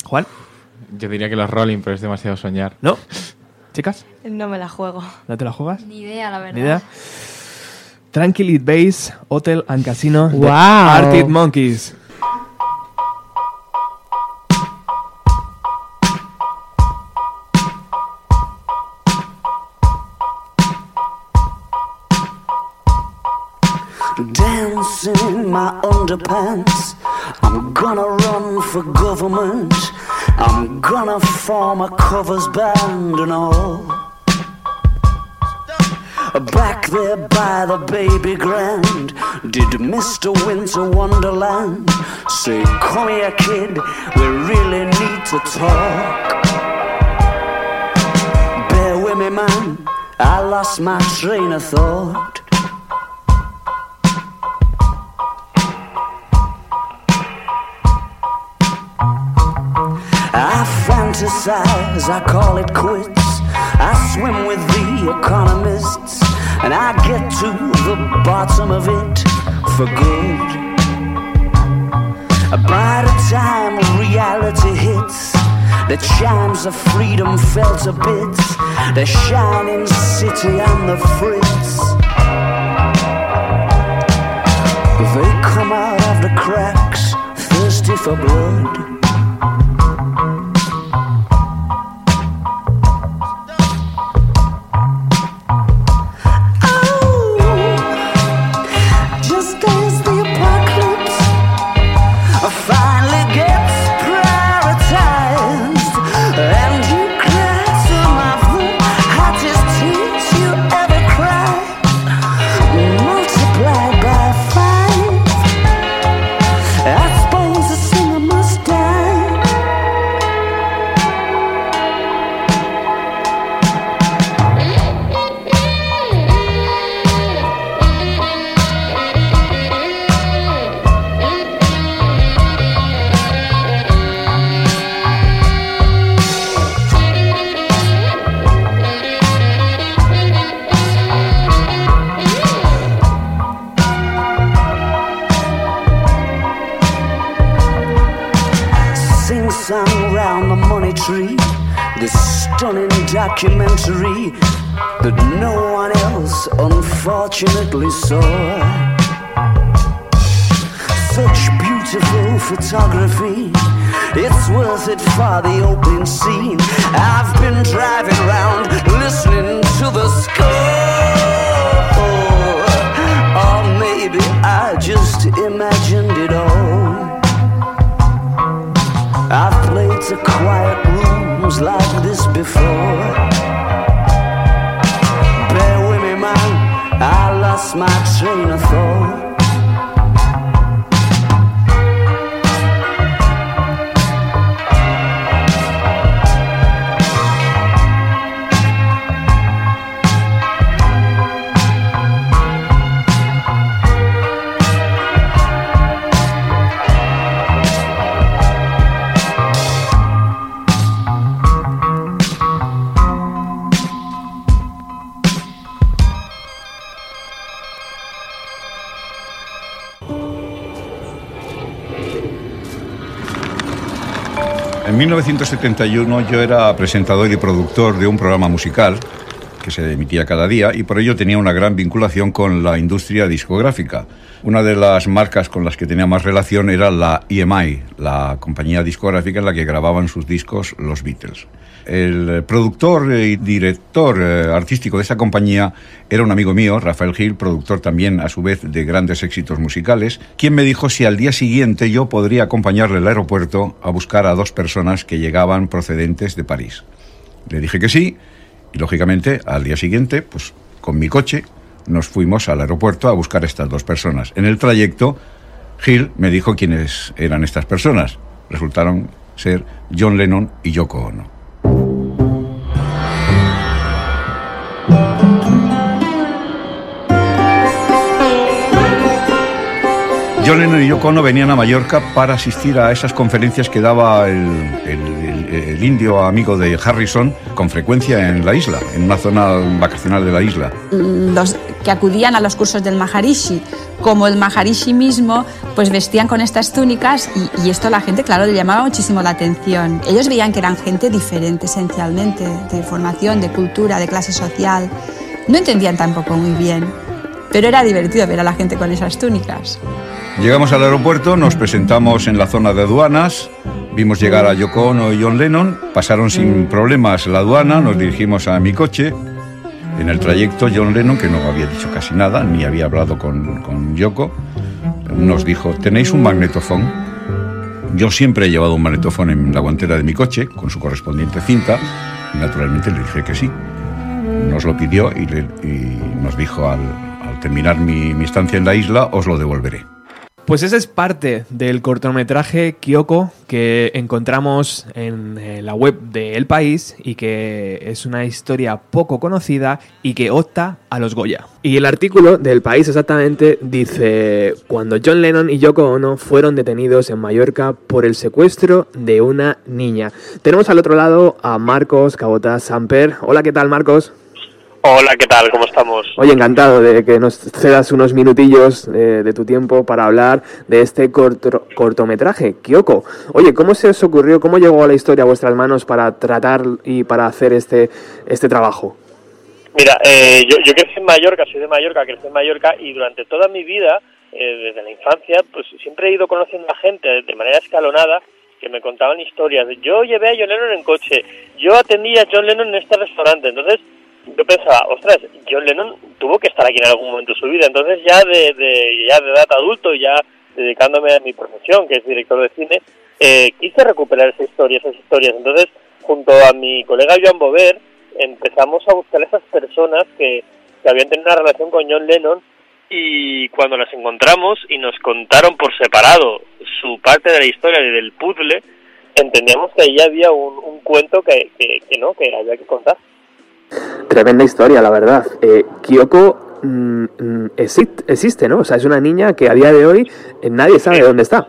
¿Juan? Yo diría que los Rolling, pero es demasiado soñar. ¿No? ¿Chicas? No me la juego. ¿No te la juegas? Ni idea, la verdad. Ni idea. Tranquility Base, Hotel and Casino, de Wow. Arctic Monkeys. In my underpants. I'm gonna run for government. I'm gonna form a covers band and all. Back there by the baby grand, did Mr. Winter Wonderland say, Come here, kid, we really need to talk. Bear with me, man, I lost my train of thought. I fantasize, I call it quits. I swim with the economists, and I get to the bottom of it for good. By the time reality hits, the chimes of freedom fell to bits, the shining city and the fritz. They come out of the cracks, thirsty for blood. Documentary that no one else unfortunately saw. Such beautiful photography. It's worth it for the opening scene. I've been driving round listening to the score. Or maybe I just imagined it all. I've played to quiet rooms like this before. Bear with me, man, I lost my train of thought. 1971 yo era presentador y productor de un programa musical que se emitía cada día y por ello tenía una gran vinculación con la industria discográfica. Una de las marcas con las que tenía más relación era la EMI, la compañía discográfica en la que grababan sus discos los Beatles. El productor y director eh, artístico de esa compañía era un amigo mío, Rafael Gil, productor también a su vez de grandes éxitos musicales, quien me dijo si al día siguiente yo podría acompañarle al aeropuerto a buscar a dos personas que llegaban procedentes de París. Le dije que sí y lógicamente al día siguiente, pues con mi coche, nos fuimos al aeropuerto a buscar a estas dos personas. En el trayecto, Gil me dijo quiénes eran estas personas. Resultaron ser John Lennon y Yoko Ono. John Lennon y Yoko Ono venían a Mallorca para asistir a esas conferencias que daba el, el- el- el indio amigo de Harrison con frecuencia en la isla, en una zona vacacional de la isla. los que acudían a los cursos del Maharishi, como el Maharishi mismo, pues vestían con estas túnicas y, y esto a la gente, claro, le llamaba muchísimo la atención. Ellos veían que eran gente diferente esencialmente, de formación, de cultura, de clase social. No entendían tampoco muy bien, pero era divertido ver a la gente con esas túnicas. Llegamos al aeropuerto, nos presentamos en la zona de aduanas, vimos llegar a Yoko Ono y John Lennon, pasaron sin problemas la aduana, nos dirigimos a mi coche. En el trayecto, John Lennon, que no había dicho casi nada, ni había hablado con, con Yoko, nos dijo, ¿tenéis un magnetofón? Yo siempre he llevado un magnetofón en la guantera de mi coche, con su correspondiente cinta, y naturalmente le dije que sí. Nos lo pidió y, le- y nos dijo, al, terminar mi, mi estancia en la isla, os lo devolveré. Pues esa es parte del cortometraje Kyoko que encontramos en eh, la web de El País y que es una historia poco conocida y que opta a los Goya. Y el artículo del País exactamente dice, cuando John Lennon y Yoko Ono fueron detenidos en Mallorca por el secuestro de una niña. Tenemos al otro lado a Marcos Cabota Samper. Hola, ¿qué tal Marcos? Hola, ¿qué tal? ¿Cómo estamos? Oye, encantado de que nos cedas unos minutillos eh, de tu tiempo para hablar de este corto- cortometraje, Kyoko. Oye, ¿cómo se os ocurrió, cómo llegó a la historia a vuestras manos para tratar y para hacer este, este trabajo? Mira, eh, yo, yo crecí en Mallorca, soy de Mallorca, crecí en Mallorca y durante toda mi vida, eh, desde la infancia, pues siempre he ido conociendo a gente de manera escalonada que me contaban historias. Yo llevé a John Lennon en coche, yo atendí a John Lennon en este restaurante, entonces yo pensaba, ostras, John Lennon tuvo que estar aquí en algún momento de su vida, entonces ya de, ya de edad adulto, ya dedicándome a mi profesión, que es director de cine, eh, quise recuperar esa historia, esas historias. Entonces, junto a mi colega Joan Bover, empezamos a buscar esas personas que, que habían tenido una relación con John Lennon y cuando las encontramos y nos contaron por separado su parte de la historia y del puzzle, entendíamos que ahí había un, un cuento que, que, que no, que había que contar. Tremenda historia, la verdad. Eh, Kyoko mm, mm, exist- existe, ¿no? O sea, es una niña que a día de hoy eh, nadie sabe dónde está.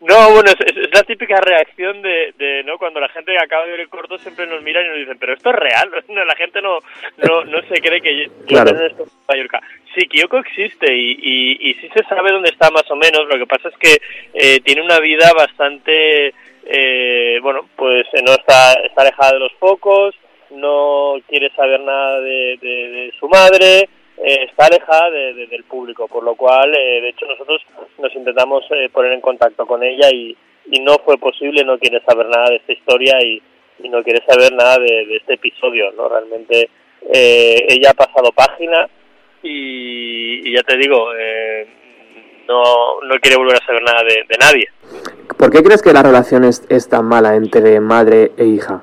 No, bueno, es, es- la típica reacción de, de, ¿no? Cuando la gente acaba de ver el corto siempre nos miran y nos dicen, pero esto es real, [LAUGHS] no, la gente no, no, no se cree que Claro. esto en Mallorca. Sí, Kyoko existe y, y, y sí se sabe dónde está más o menos, lo que pasa es que eh, tiene una vida bastante, eh, bueno, pues eh, no está, está alejada de los focos, no quiere saber nada de, su madre, eh, está alejada de- de- del público, por lo cual, eh, de hecho, nosotros nos intentamos eh, poner en contacto con ella y, no fue posible, no quiere saber nada de esta historia y, no quiere saber nada de, este episodio, ¿no? Realmente eh, ella ha pasado página y, y ya te digo, no, no quiere volver a saber nada de, nadie. ¿Por qué crees que la relación es tan mala entre madre e hija?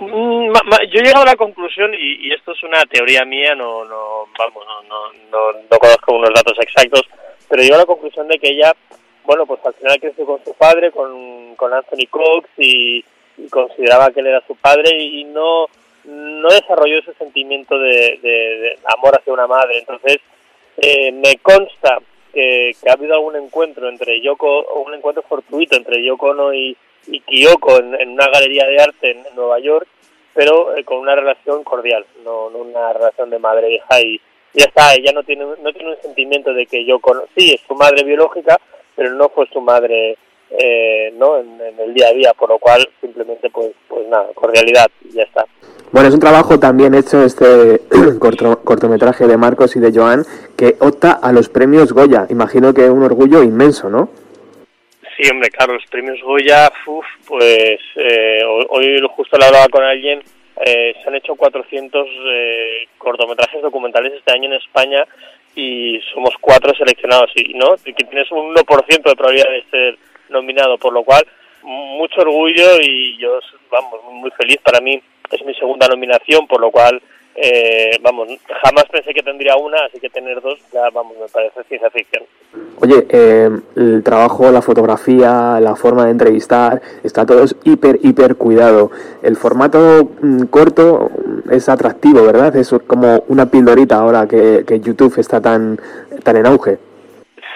Mm, yo he llegado a la conclusión y, esto es una teoría mía no no vamos no, no, no, no conozco unos datos exactos pero llego a la conclusión de que ella bueno pues al final creció con su padre con, con Anthony Cox y, consideraba que él era su padre y no no desarrolló ese sentimiento de, de- amor hacia una madre. Entonces eh, me consta que, que ha habido algún encuentro entre Yoko, un encuentro fortuito entre Yoko Ono y, y Kyoko en, en una galería de arte en, Nueva York, pero eh, con una relación cordial, no, no una relación de madre e hija y ya está, ella no tiene, no tiene un sentimiento de que Yoko, Ono- sí, es su madre biológica, pero no fue su madre eh, no en, en el día a día, por lo cual simplemente pues pues nada, cordialidad y ya está. Bueno, es un trabajo también hecho este [CLEARS THROAT] corto- cortometraje de Marcos y de Joan que opta a los premios Goya. Imagino que es un orgullo inmenso, ¿no? Sí, hombre, claro, los premios Goya, uf, pues eh, hoy, justo le hablaba con alguien, eh, se han hecho 400 eh, cortometrajes documentales este año en España y somos cuatro seleccionados, y no, tienes un 1% de probabilidad de ser nominado, por lo cual mucho orgullo y yo, vamos, muy feliz, para mí es mi segunda nominación, por lo cual eh, vamos, jamás pensé que tendría una, así que tener dos, ya, vamos, me parece ciencia ficción. Oye, eh, el trabajo, la fotografía, la forma de entrevistar, está todo hiper, hiper cuidado. El formato mm, corto es atractivo, ¿verdad? Es como una pildorita ahora que, que YouTube está tan, tan en auge.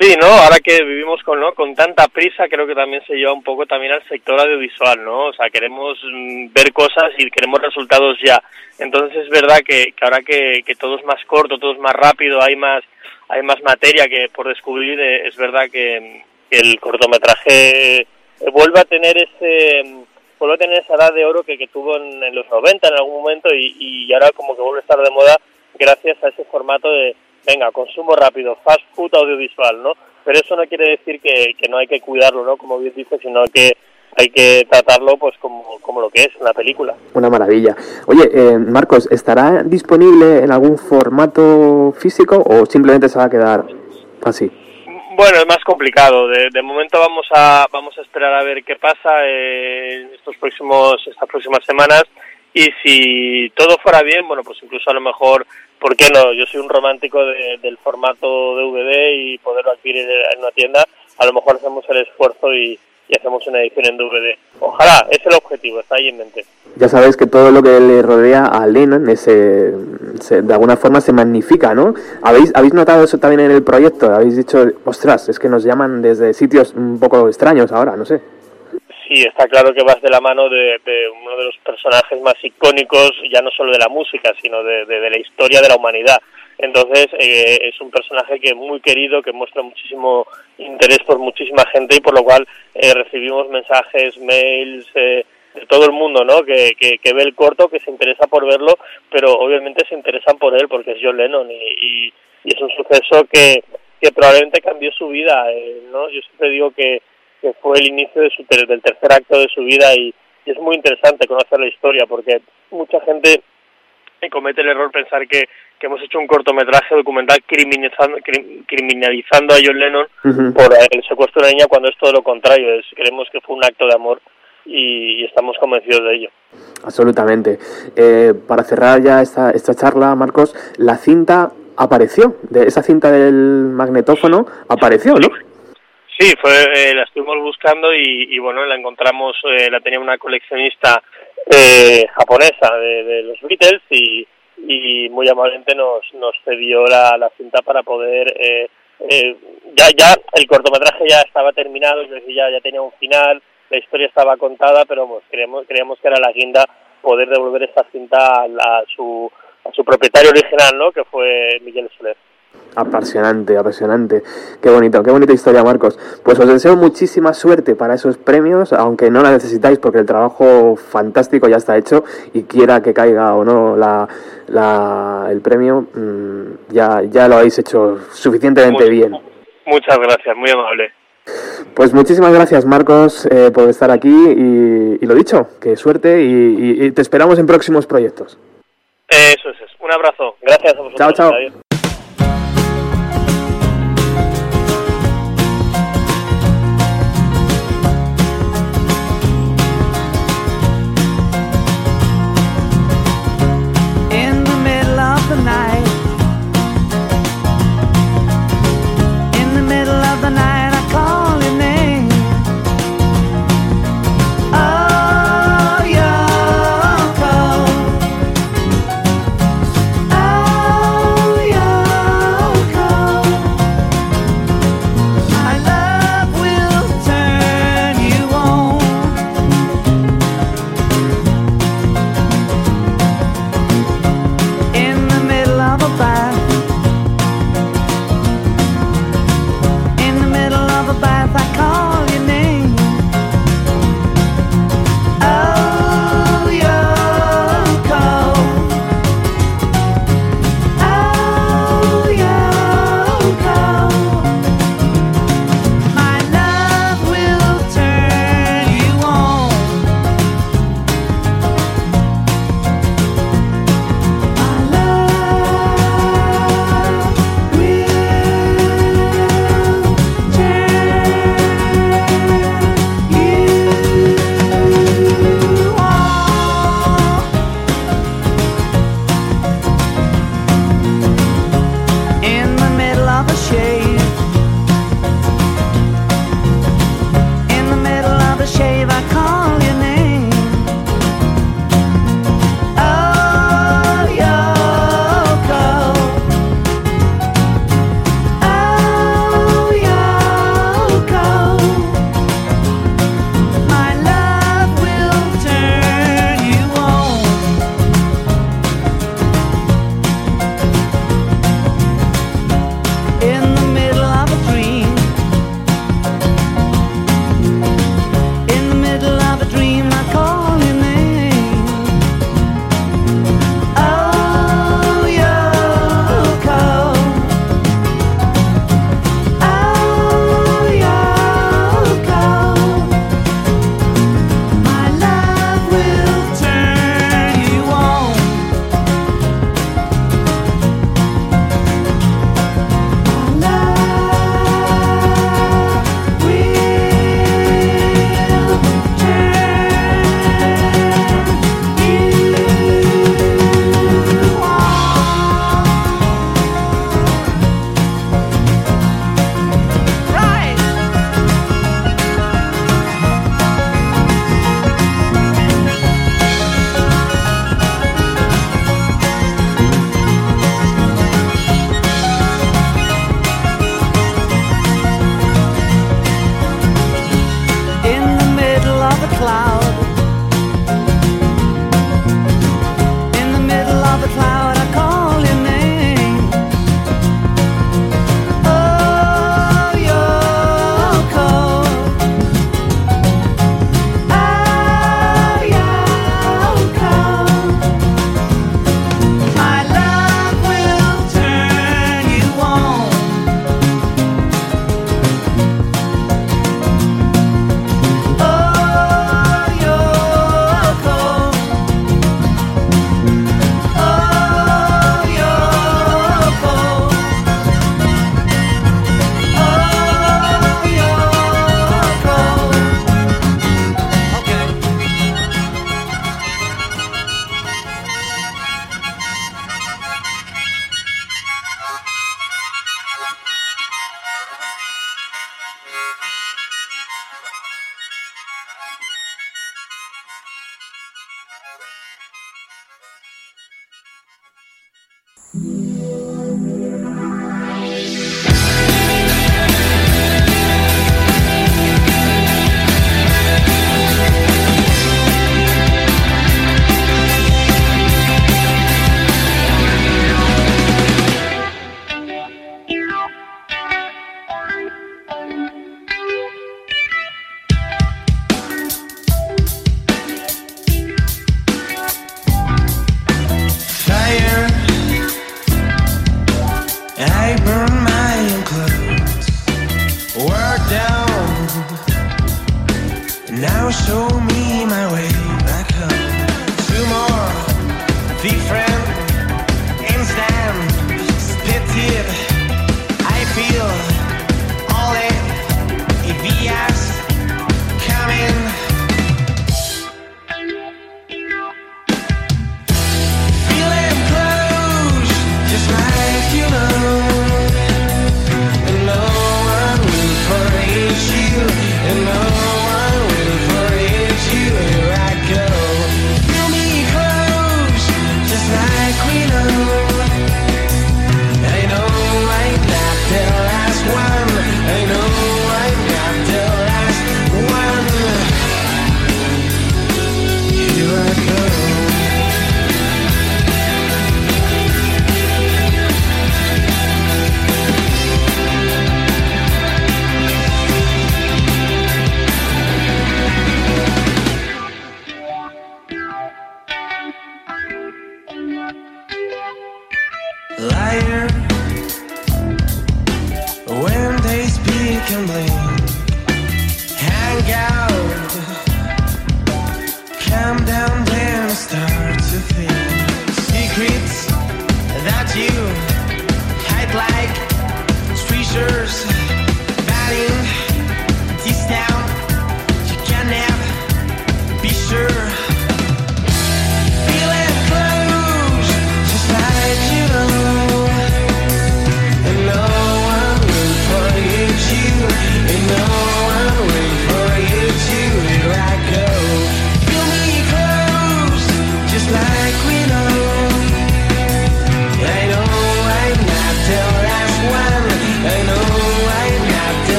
Sí, ¿no? Ahora que vivimos con, ¿no? con tanta prisa, creo que también se lleva un poco también al sector audiovisual, ¿no? O sea, queremos mm, ver cosas y queremos resultados ya. Entonces es verdad que, que ahora que, que todo es más corto, todo es más rápido, hay más hay más materia que por descubrir, eh, es verdad que, el cortometraje eh, vuelve a tener ese vuelve a tener esa edad de oro que, que tuvo en, en los 90 en algún momento y, y ahora como que vuelve a estar de moda gracias a ese formato de venga, consumo rápido, fast food audiovisual, ¿no? Pero eso no quiere decir que, que no hay que cuidarlo, ¿no? Como bien dice, sino que hay que tratarlo pues como, como lo que es, una película. Una maravilla. Oye, eh, Marcos, ¿estará disponible en algún formato físico o simplemente se va a quedar así? Bueno, es más complicado. De, de momento vamos a vamos a esperar a ver qué pasa en estos próximos estas próximas semanas y si todo fuera bien, bueno, pues incluso a lo mejor, ¿por qué no? Yo soy un romántico de- del formato DVD y poderlo adquirir en una tienda. A lo mejor hacemos el esfuerzo y, hacemos una edición en DVD. Ojalá, es el objetivo, está ahí en mente. Ya sabéis que todo lo que le rodea a Lennon ese, se- de alguna forma se magnifica, ¿no? ¿Habéis, ¿Habéis notado eso también en el proyecto? Habéis dicho, ostras, es que nos llaman desde sitios un poco extraños ahora, no sé. Sí, está claro que vas de la mano de, de uno de los personajes más icónicos, ya no solo de la música, sino de, de- la historia de la humanidad. Entonces, eh, es un personaje que es muy querido, que muestra muchísimo interés por muchísima gente y por lo cual eh, recibimos mensajes, mails, eh, de todo el mundo, ¿no? Que, que, ve el corto, que se interesa por verlo, pero obviamente se interesan por él porque es John Lennon y, y, y es un suceso que, que probablemente cambió su vida, eh, ¿no? Yo siempre digo que, que fue el inicio de su ter- del tercer acto de su vida y, y es muy interesante conocer la historia porque mucha gente comete el error pensar que, que hemos hecho un cortometraje documental criminalizando, crim- criminalizando a John Lennon por el secuestro de una niña cuando es todo lo contrario, es, creemos que fue un acto de amor y, y estamos convencidos de ello. Absolutamente. Eh, para cerrar ya esta, esta charla, Marcos, la cinta apareció, de esa cinta del magnetófono apareció, ¿no? Sí, fue, eh, la estuvimos buscando y, y bueno, la encontramos, eh, la tenía una coleccionista eh, japonesa de, los Beatles y, muy amablemente nos, nos cedió la, la cinta para poder, eh, eh, ya, ya el cortometraje ya estaba terminado, es decir, ya, ya tenía un final, la historia estaba contada, pero pues, creíamos, creíamos que era la guinda poder devolver esta cinta a, a su, a su propietario original, ¿no? Que fue Miguel Soler. Apasionante, apasionante. Qué bonito, qué bonita historia, Marcos. Pues os deseo muchísima suerte para esos premios, aunque no la necesitáis porque el trabajo fantástico ya está hecho y quiera que caiga o no la, la- el premio, mm, ya, ya lo habéis hecho suficientemente bien. Muchas gracias, muy amable. Pues muchísimas gracias, Marcos, eh, por estar aquí y, y lo dicho, que suerte y, y- y te esperamos en próximos proyectos. Eso es, eso. un abrazo. Gracias a vosotros. Chao, chao. Adiós.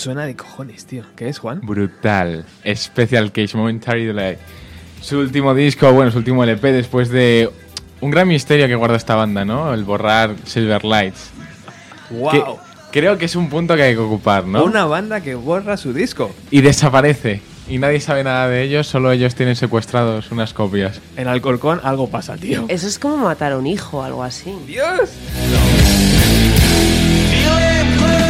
Suena de cojones, tío. ¿Qué es, Juan? Brutal. Special Case Momentary Delay. Su último disco, bueno, su último LP después de un gran misterio que guarda esta banda, ¿no? El borrar Silver Lights. ¡Wow! Que creo que es un punto que hay que ocupar, ¿no? Una banda que borra su disco. Y desaparece. Y nadie sabe nada de ellos, solo ellos tienen secuestrados unas copias. En Alcorcón algo pasa, tío. Eso es como matar a un hijo o algo así. ¡Dios! No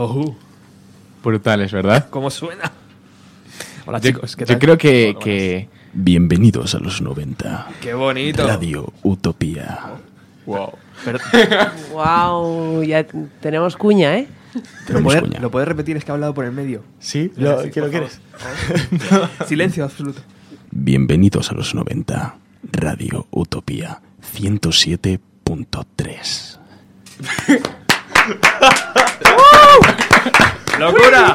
Ojú. Brutales, ¿verdad? ¿Cómo suena? Hola, Yo- chicos. ¿qué yo tal? creo que- que- Bienvenidos a los 90. ¡Qué bonito! Radio Utopía. Wow. Pero, [LAUGHS] wow, ya tenemos cuña, ¿eh? ¿lo, Tenemos puede- cuña. ¿Lo puedes repetir? Es que ha hablado por el medio. Sí, lo- sí, ¿qué lo quieres? Silencio absoluto. Bienvenidos a los 90. Radio Utopía 107.3. [LAUGHS] [LAUGHS] ¡Locura!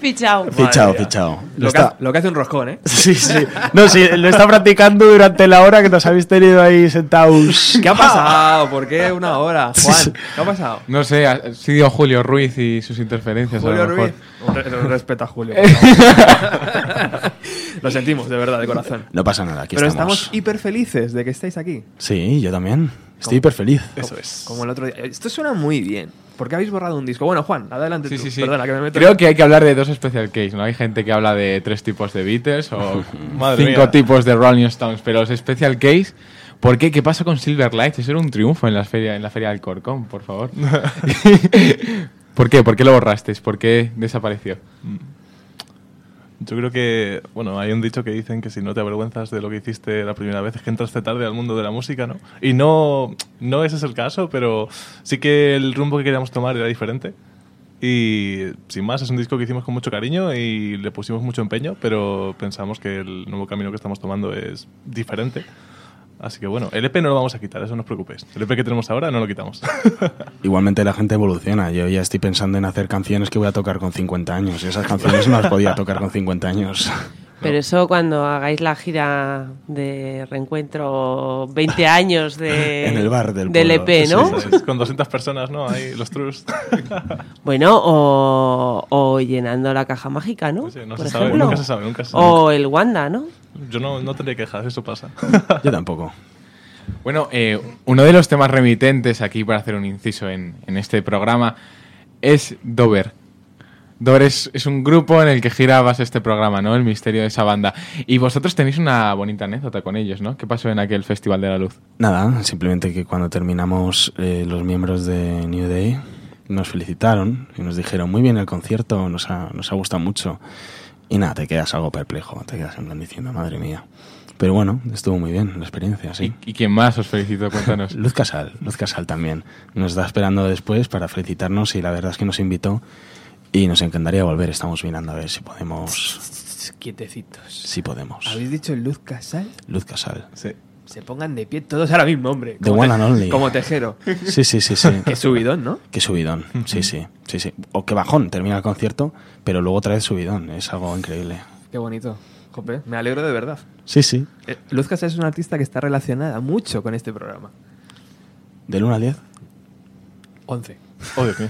Fichao. Fichao. Lo, que, está- ha- lo que hace un roscón, ¿eh? [LAUGHS] Sí, sí. No, sí, lo está practicando durante la hora que nos habéis tenido ahí sentados. [LAUGHS] ¿Qué ha pasado? ¿Por qué una hora? Juan, ¿qué ha pasado? No sé, ha sido Julio Ruiz y sus interferencias. a lo Julio mejor. Ruiz. Un re- un respeto a Julio. por favor. Lo sentimos, de verdad, de corazón. No pasa nada, aquí Pero estamos. estamos hiper felices de que estáis aquí. Sí, yo también. Estoy hiper feliz. Como- Como el otro día. Esto suena muy bien. ¿Por qué habéis borrado un disco? Bueno, Juan, adelante Sí, tú. sí, sí. Perdona, que me meto. Creo que hay que hablar de dos special case, ¿no? Hay gente que habla de tres tipos de Beatles o [LAUGHS] Madre cinco mía. tipos de Rolling Stones, pero los special case, ¿Por qué? ¿Qué pasa con Silverlight? Eso era un triunfo en la feria, en la feria del Corcón, por favor. [LAUGHS] [LAUGHS] ¿Por qué? ¿Por qué lo borrasteis? ¿Por qué desapareció? Yo creo que, bueno, hay un dicho que dicen que si no te avergüenzas de lo que hiciste la primera vez es que entraste tarde al mundo de la música, ¿no? Y no, no ese es el caso, pero sí que el rumbo que queríamos tomar era diferente. Y sin más, es un disco que hicimos con mucho cariño y le pusimos mucho empeño, pero pensamos que el nuevo camino que estamos tomando es diferente. Así que bueno, el EP no lo vamos a quitar, eso no os preocupéis. El EP que tenemos ahora no lo quitamos. [LAUGHS] Igualmente la gente evoluciona. Yo ya estoy pensando en hacer canciones que voy a tocar con 50 años. Y esas canciones no las podía tocar con 50 años. Pero eso cuando hagáis la gira de reencuentro 20 [LAUGHS] años de, En el bar del del. EP, ¿no? Sí, sí, sí, con 200 personas, ¿no? Ahí, los trus. [LAUGHS] Bueno, o, o llenando la caja mágica, ¿no? Sí, no Por se sabe, ejemplo. nunca se sabe, nunca se sabe. O el Wanda, ¿no? Yo no, no tendría quejas, eso pasa. [LAUGHS] Yo tampoco. Bueno, eh, uno de los temas remitentes aquí para hacer un inciso en, en este programa es Dover. Dover es, es un grupo en el que girabas este programa, ¿no? El misterio de esa banda. Y vosotros tenéis una bonita anécdota con ellos, ¿no? ¿Qué pasó en aquel Festival de la Luz? Nada, simplemente que cuando terminamos eh, los miembros de New Day nos felicitaron y nos dijeron muy bien el concierto, nos ha, nos ha gustado mucho. Y nada, te quedas algo perplejo, te quedas en plan diciendo, madre mía. Pero bueno, estuvo muy bien la experiencia, sí. ¿Y quién más os felicitó? Cuéntanos. [LAUGHS] Luz Casal, Luz Casal también. Nos está esperando después para felicitarnos y la verdad es que nos invitó y nos encantaría volver. Estamos mirando a ver si podemos... Quietecitos. Si podemos. ¿Habéis dicho Luz Casal? Luz Casal. Sí. Se pongan de pie todos ahora mismo, hombre. The Como one te- and only. Como tejero. Sí, sí, sí, sí. [LAUGHS] Qué subidón, ¿no? Qué subidón. Sí, sí, sí, sí. O qué bajón, termina el concierto, pero luego otra vez subidón. Es algo increíble. Qué bonito. Jope, me alegro de verdad. Sí, sí. Eh, Luz Casal es una artista que está relacionada mucho con este programa. ¿Del 1 al 10? 11. Oh, Dios mío.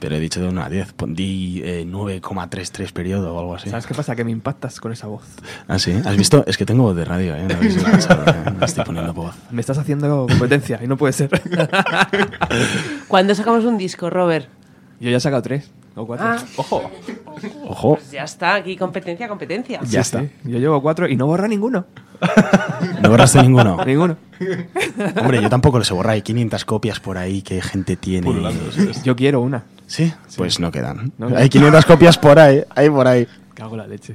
Pero he dicho de 1 a 10. Pon- Di eh, 9,33 periodo o algo así. ¿Sabes qué pasa? Que me impactas con esa voz. ¿Ah, sí? ¿Has visto? Es que tengo voz de radio, ¿eh? No habéis [LAUGHS] pensado, ¿eh? Me estoy poniendo voz. Me estás haciendo competencia y no puede ser. [LAUGHS] ¿Cuándo sacamos un disco, Robert? Yo ya he sacado tres o cuatro. Ah. Ojo. Ojo. Pues ya está, aquí competencia, competencia. Ya está. Yo llevo cuatro y no borra ninguno. ¿No borraste ninguno? [LAUGHS] Ninguno. Hombre, yo tampoco los he borrado. Hay 500 copias por ahí que gente tiene. Yo quiero una. ¿Sí? Pues no quedan. No. Hay 500 copias por ahí. Hay por ahí. Cago la leche.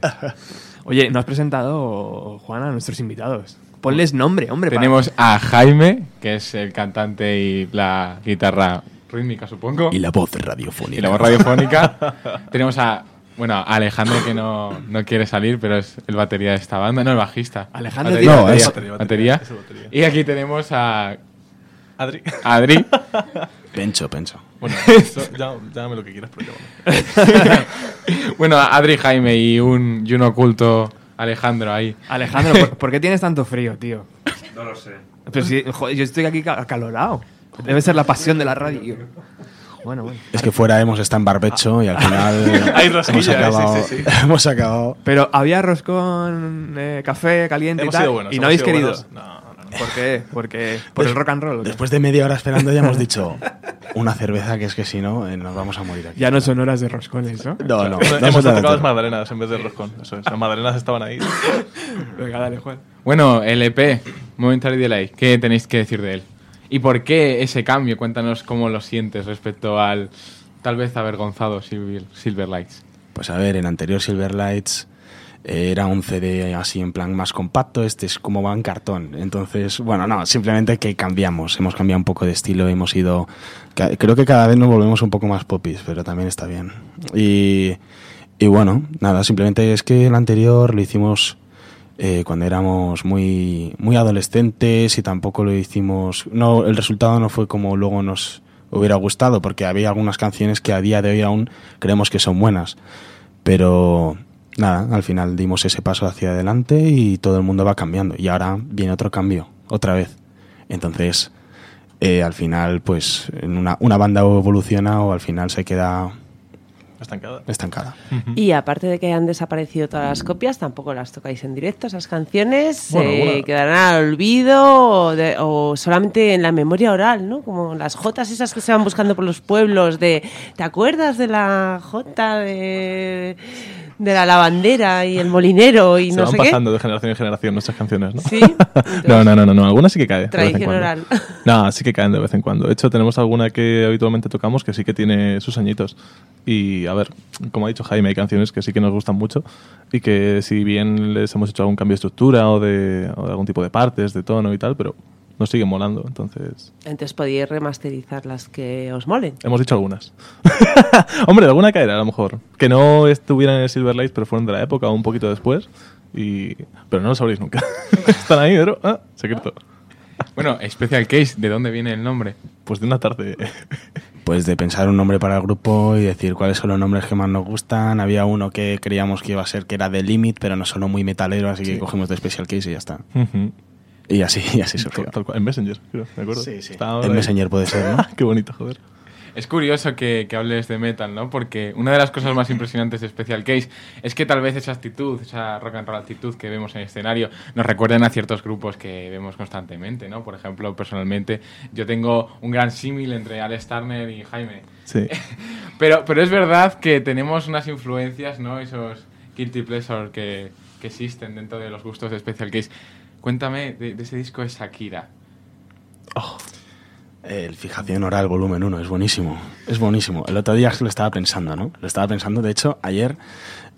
Oye, no has presentado, Juan, a nuestros invitados. Ponles nombre, hombre. para- Tenemos a Jaime, que es el cantante y la guitarra rítmica, supongo. Y la voz radiofónica. Y la voz radiofónica. [LAUGHS] Tenemos a, bueno, a Alejandro, que no, no quiere salir, pero es el batería de esta banda, no el bajista. Alejandro batería, No, batería, es- batería, batería, batería. es el batería. Y aquí tenemos a Adri. Adri. [LAUGHS] Pencho, pencho. Bueno, [LAUGHS] eso, ya- llámame lo que quieras, pero llámame. bueno, Adri Jaime y un, y un oculto Alejandro ahí. Alejandro, ¿por, por qué tienes tanto frío, tío? No lo sé. Pero si, joder, yo estoy aquí ca- acalorado. Debe ser la pasión de la radio. Bueno, bueno. Es que fuera hemos estado en barbecho y al final [LAUGHS] Hay hemos sí, acabado. sí, sí. [LAUGHS] hemos acabado. Pero había arroz con eh, café caliente Hemos y tal. sido buenos, y no habéis querido. No, no, no. ¿Por qué? Porque por el rock and roll. Después de media hora esperando ya hemos dicho [LAUGHS] una cerveza que es que si no eh, nos vamos a morir aquí. Ya no son horas de roscones, ¿no? No, no. Hemos tocado las magdalenas en vez del roscón. Eso es. Las magdalenas estaban ahí. Venga, dale, Juan. Bueno, el EP, Momentary Delay, ¿qué tenéis que decir de él? ¿Y por qué ese cambio? Cuéntanos cómo lo sientes respecto al tal vez avergonzado Silver, Silverlights. Pues a ver, el anterior Silverlights eh, era un CD así en plan más compacto, este es como va en cartón. Entonces, bueno, no, simplemente que cambiamos, hemos cambiado un poco de estilo, hemos ido... Creo que cada vez nos volvemos un poco más popis, pero también está bien. Y bueno, nada, simplemente es que el anterior lo hicimos eh, cuando éramos muy, muy adolescentes y tampoco lo hicimos... No, el resultado no fue como luego nos hubiera gustado, porque había algunas canciones que a día de hoy aún creemos que son buenas. Pero nada, al final dimos ese paso hacia adelante y todo el mundo va cambiando. Y ahora viene otro cambio, otra vez. Entonces, eh, al final, pues en una, una banda evoluciona o al final se queda Estancada. estancada. Y aparte de que hayan desaparecido todas las copias, tampoco las tocáis en directo. Esas canciones Bueno, eh, quedarán al olvido o, de- o solamente en la memoria oral, ¿no? Como las jotas esas que se van buscando por los pueblos de... ¿Te acuerdas de la jota de, de la lavandera y el molinero y Se no van sé pasando de generación en generación nuestras canciones, ¿no? Sí. [LAUGHS] no, no, no, no, no, algunas sí que caen. Tradición oral. [LAUGHS] No, sí que caen de vez en cuando. De hecho, tenemos alguna que habitualmente tocamos que sí que tiene sus añitos. Y a ver, como ha dicho Jaime, hay canciones que sí que nos gustan mucho y que si bien les hemos hecho algún cambio de estructura o de, o de algún tipo de partes, de tono y tal, pero nos siguen molando. Entonces, Entonces podíais remasterizar las que os molen. hemos dicho algunas. [LAUGHS] Hombre, alguna caerá a lo mejor. Que no estuvieran en el Silverlight, pero fueron de la época o un poquito después. Y... Pero no lo sabréis nunca. [LAUGHS] Están ahí, pero... Ah, secreto. Bueno, Special Case, ¿de dónde viene el nombre? Pues de una tarde. Pues de pensar un nombre para el grupo y decir cuáles son los nombres que más nos gustan. Había uno que creíamos que iba a ser que era The Limit, pero nos sonó muy metalero, así que Sí. cogimos de Special Case y ya está. Ujú. Y así, y así surgió. Tal cual, En Messenger, creo, ¿me acuerdo? Sí, sí. Estaba En ahí. Messenger puede ser, ¿no? [LAUGHS] Qué bonito, joder. Es curioso que, que hables de metal, ¿no? Porque una de las cosas más impresionantes de Special Case es que tal vez esa actitud, esa rock and roll actitud que vemos en el escenario, nos recuerden a ciertos grupos que vemos constantemente, ¿no? Por ejemplo, personalmente, yo tengo un gran símil entre Alex Turner y Jaime. Sí. [LAUGHS] Pero, pero es verdad que tenemos unas influencias, ¿no? Esos guilty pleasure que, que existen dentro de los gustos de Special Case. Cuéntame de, de ese disco de Shakira. El Fijación Oral Volumen 1 es buenísimo. Es buenísimo. El otro día lo estaba pensando, ¿no? Lo estaba pensando. De hecho, ayer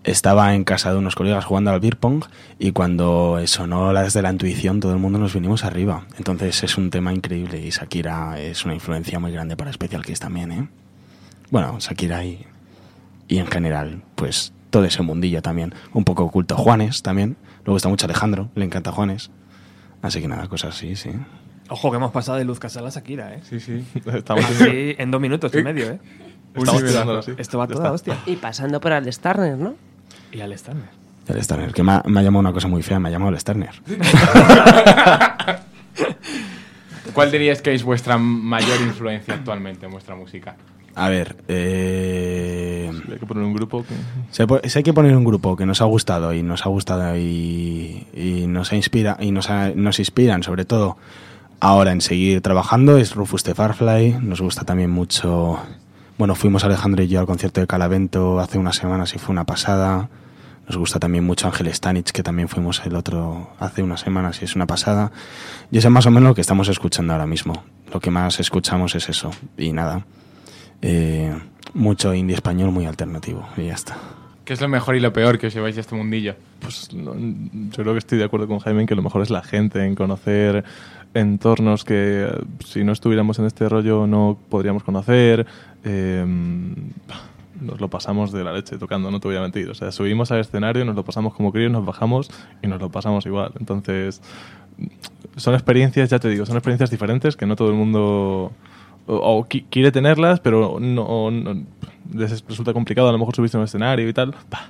estaba en casa de unos colegas jugando al beer pong y cuando sonó las de la intuición todo el mundo nos vinimos arriba. Entonces es un tema increíble y Shakira es una influencia muy grande para Special Case también, ¿eh? Bueno, Shakira y, y en general, pues todo ese mundillo también. Un poco oculto. Juanes también. Le gusta mucho Alejandro, le encanta Juanes. Así que nada, cosas así, sí. Ojo, que hemos pasado de Luz Casal a Shakira, ¿eh? Sí, sí. [LAUGHS] Estamos Así, en dos minutos y medio, ¿eh? Estamos Un tirándolo, nivelazo. sí. Esto va Ya toda está. hostia. Y pasando por Al Starner, ¿no? Y al Starner. El Sterner, que me ha, me ha llamado una cosa muy fea, me ha llamado el Sterner. [LAUGHS] ¿Cuál dirías que es vuestra mayor influencia actualmente en vuestra música? A ver, eh, Hay que poner un grupo. que- si hay, que poner un grupo que nos ha gustado y nos ha gustado y, y nos ha inspira y nos, ha- nos inspiran sobre todo ahora en seguir trabajando es Rufus the Farfly. Nos gusta también mucho. Bueno, fuimos Alejandro y yo al concierto de Calavento hace unas semanas y fue una pasada. Nos gusta también mucho Ángel Stanich, que también fuimos el otro hace unas semanas y es una pasada. Y eso es más o menos lo que estamos escuchando ahora mismo. Lo que más escuchamos es eso. Y nada. Eh, mucho indie español muy alternativo. Y ya está. ¿Qué es lo mejor y lo peor que os lleváis de este mundillo? Pues no, yo creo que estoy de acuerdo con Jaime en que lo mejor es la gente, en conocer entornos que eh, si no estuviéramos en este rollo no podríamos conocer. eh, nos lo pasamos de la leche tocando, no te voy a mentir. O sea, subimos al escenario, nos lo pasamos como críos, nos bajamos y nos lo pasamos igual. Entonces, son experiencias, ya te digo, son experiencias diferentes que no todo el mundo o, o qui- quiere tenerlas, pero no, no- les resulta complicado a lo mejor subirse a un escenario y tal. Bah,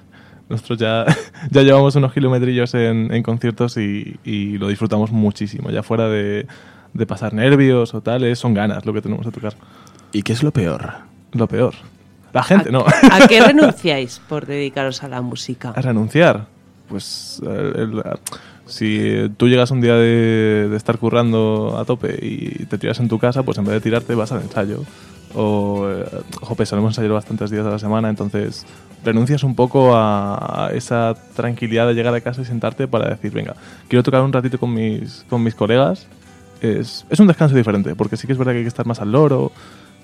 nosotros ya, [LAUGHS] ya llevamos unos kilometrillos en, en conciertos y, y lo disfrutamos muchísimo. Ya fuera de, de pasar nervios o tal, es- son ganas lo que tenemos de tocar. ¿Y qué es lo peor? Lo peor. La gente, no. ¿A qué [LAUGHS] renunciáis por dedicaros a la música? ¿A renunciar? Pues eh, el- si tú llegas un día de, de estar currando a tope y te tiras en tu casa, pues en vez de tirarte vas al ensayo. O, eh, jope, solemos ensayar bastantes días a la semana, entonces renuncias un poco a, a esa tranquilidad de llegar a casa y sentarte para decir, venga, quiero tocar un ratito con mis, con mis colegas. Es, es un descanso diferente, porque sí que es verdad que hay que estar más al loro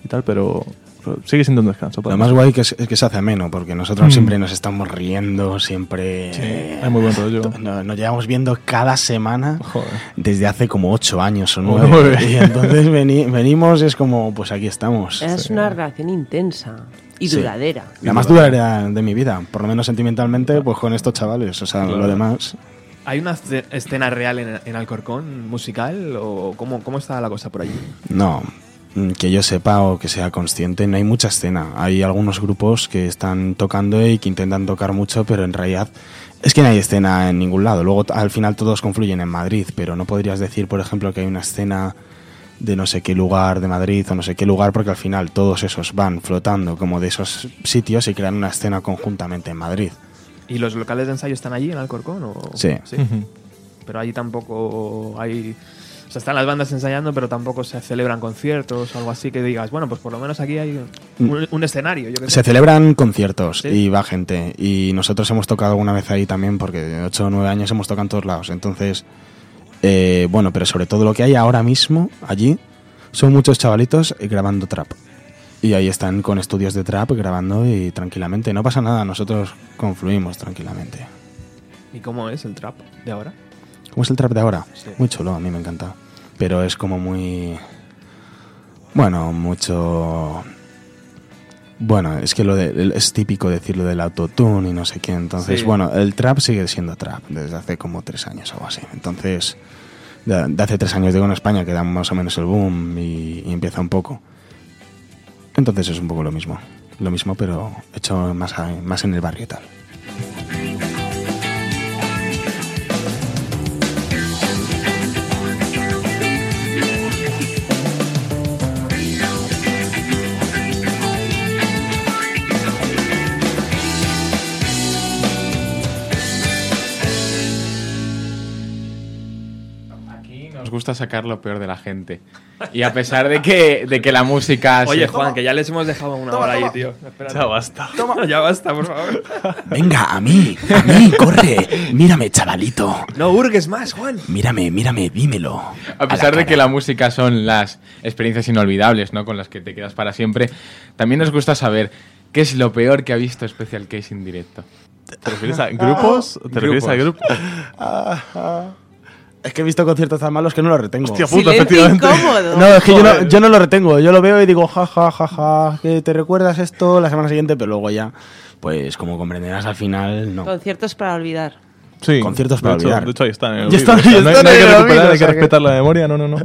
y tal, pero, pero sigue siendo un descanso. Lo más guay que es, es que se hace ameno, porque nosotros Mm. siempre nos estamos riendo, siempre... Sí, hay muy buen rollo. Nos, nos llevamos viendo cada semana Joder. desde hace como ocho años o nueve. Y entonces veni- venimos y es como, pues aquí estamos. Es una relación intensa y Sí. duradera. La más duradera de mi vida, por lo menos sentimentalmente, pues con estos chavales. O sea, lo demás... ¿Hay una esce- escena real en, en Alcorcón musical o cómo, cómo está la cosa por allí? No, que yo sepa o que sea consciente, no hay mucha escena. Hay algunos grupos que están tocando y que intentan tocar mucho, pero en realidad es que no hay escena en ningún lado. Luego al final todos confluyen en Madrid, pero no podrías decir, por ejemplo, que hay una escena de no sé qué lugar de Madrid o no sé qué lugar, porque al final todos esos van flotando como de esos sitios y crean una escena conjuntamente en Madrid. ¿Y los locales de ensayo están allí en Alcorcón? O? Sí. Pero allí tampoco hay sea, están las bandas ensayando, pero tampoco se celebran conciertos o algo así que digas, bueno, pues por lo menos aquí hay un, un escenario. Yo qué sé. Se celebran conciertos Sí. y va gente. Y nosotros hemos tocado alguna vez ahí también, porque de 8 o 9 años hemos tocado en todos lados. Entonces, eh, bueno, pero sobre todo lo que hay ahora mismo allí son muchos chavalitos eh, grabando trap. Y ahí están con estudios de trap grabando y tranquilamente. No pasa nada, nosotros confluimos tranquilamente. ¿Y cómo es el trap de ahora? ¿Cómo es el trap de ahora? Sí. Muy chulo, a mí me encanta. Pero es como muy. Bueno, mucho. Bueno, es que lo de, es típico decir lo del autotune y no sé qué. Entonces, Sí. bueno, el trap sigue siendo trap desde hace como tres años o algo así. Entonces, de, de hace tres años digo en España que da más o menos el boom y, y empieza un poco. Entonces es un poco lo mismo. Lo mismo, pero hecho más, a- más en el barrio y tal. Gusta sacar lo peor de la gente. Y a pesar de que, de que la música... Oye, Juan, que ya les hemos dejado una hora ahí, tío. Espérate. Ya basta. Toma, ya basta, por favor. [LAUGHS] Venga, a mí, a mí, corre. Mírame, chavalito. No hurgues más, Juan. Mírame, mírame, dímelo. A pesar de que la música son las experiencias inolvidables, ¿no? Con las que te quedas para siempre, también nos gusta saber qué es lo peor que ha visto Special Case en directo. ¿Te refieres a grupos? ¿Te refieres a grupos? [LAUGHS] Es que he visto conciertos tan malos que no los retengo. Hostia puta, Silencio efectivamente. incómodo. No, es que yo no, yo no lo retengo. Yo lo veo y digo, ja, ja, ja, ja, que te recuerdas esto la semana siguiente, pero luego ya, pues como comprenderás al final, no. Conciertos para olvidar. Sí, Conciertos de para hecho- olvidar. De hecho, ahí están. En el Ya están- no, hay- no recuperar, que- respetar la memoria. No, no, no. [LAUGHS]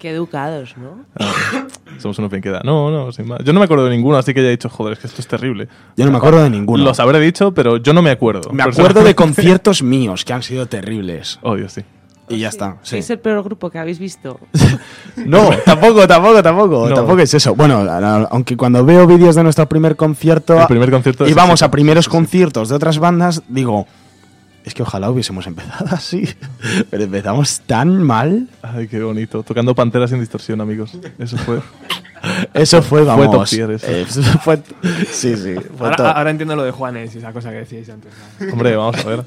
Qué educados, ¿no? [COUGHS] Somos unos bien queda. No, no, sin más. Yo no me acuerdo de ninguno, así que ya he dicho, joder, es que esto es terrible. Yo no me acuerdo de ninguno. Los habré dicho, pero yo no me acuerdo. Me acuerdo de conciertos [LAUGHS] míos que han sido terribles. Oh, Dios, sí. Y ya está. Sí. Es el peor grupo que habéis visto. [LAUGHS] No, [LAUGHS] tampoco, tampoco, tampoco. No. Tampoco es eso. Bueno, aunque cuando veo vídeos de nuestro primer concierto, El primer concierto y vamos a primeros conciertos de otras bandas, digo, es que ojalá hubiésemos empezado [LAUGHS] así. Pero empezamos tan mal. Ay, qué bonito. Tocando Panteras sin distorsión, amigos. Eso fue. [LAUGHS] Eso fue, vamos. Fue top tier, eso. eh, [LAUGHS] fue- sí, sí. fue Ahora, top. ahora entiendo lo de Juanes y esa cosa que decíais antes. ¿no? Hombre, vamos a ver.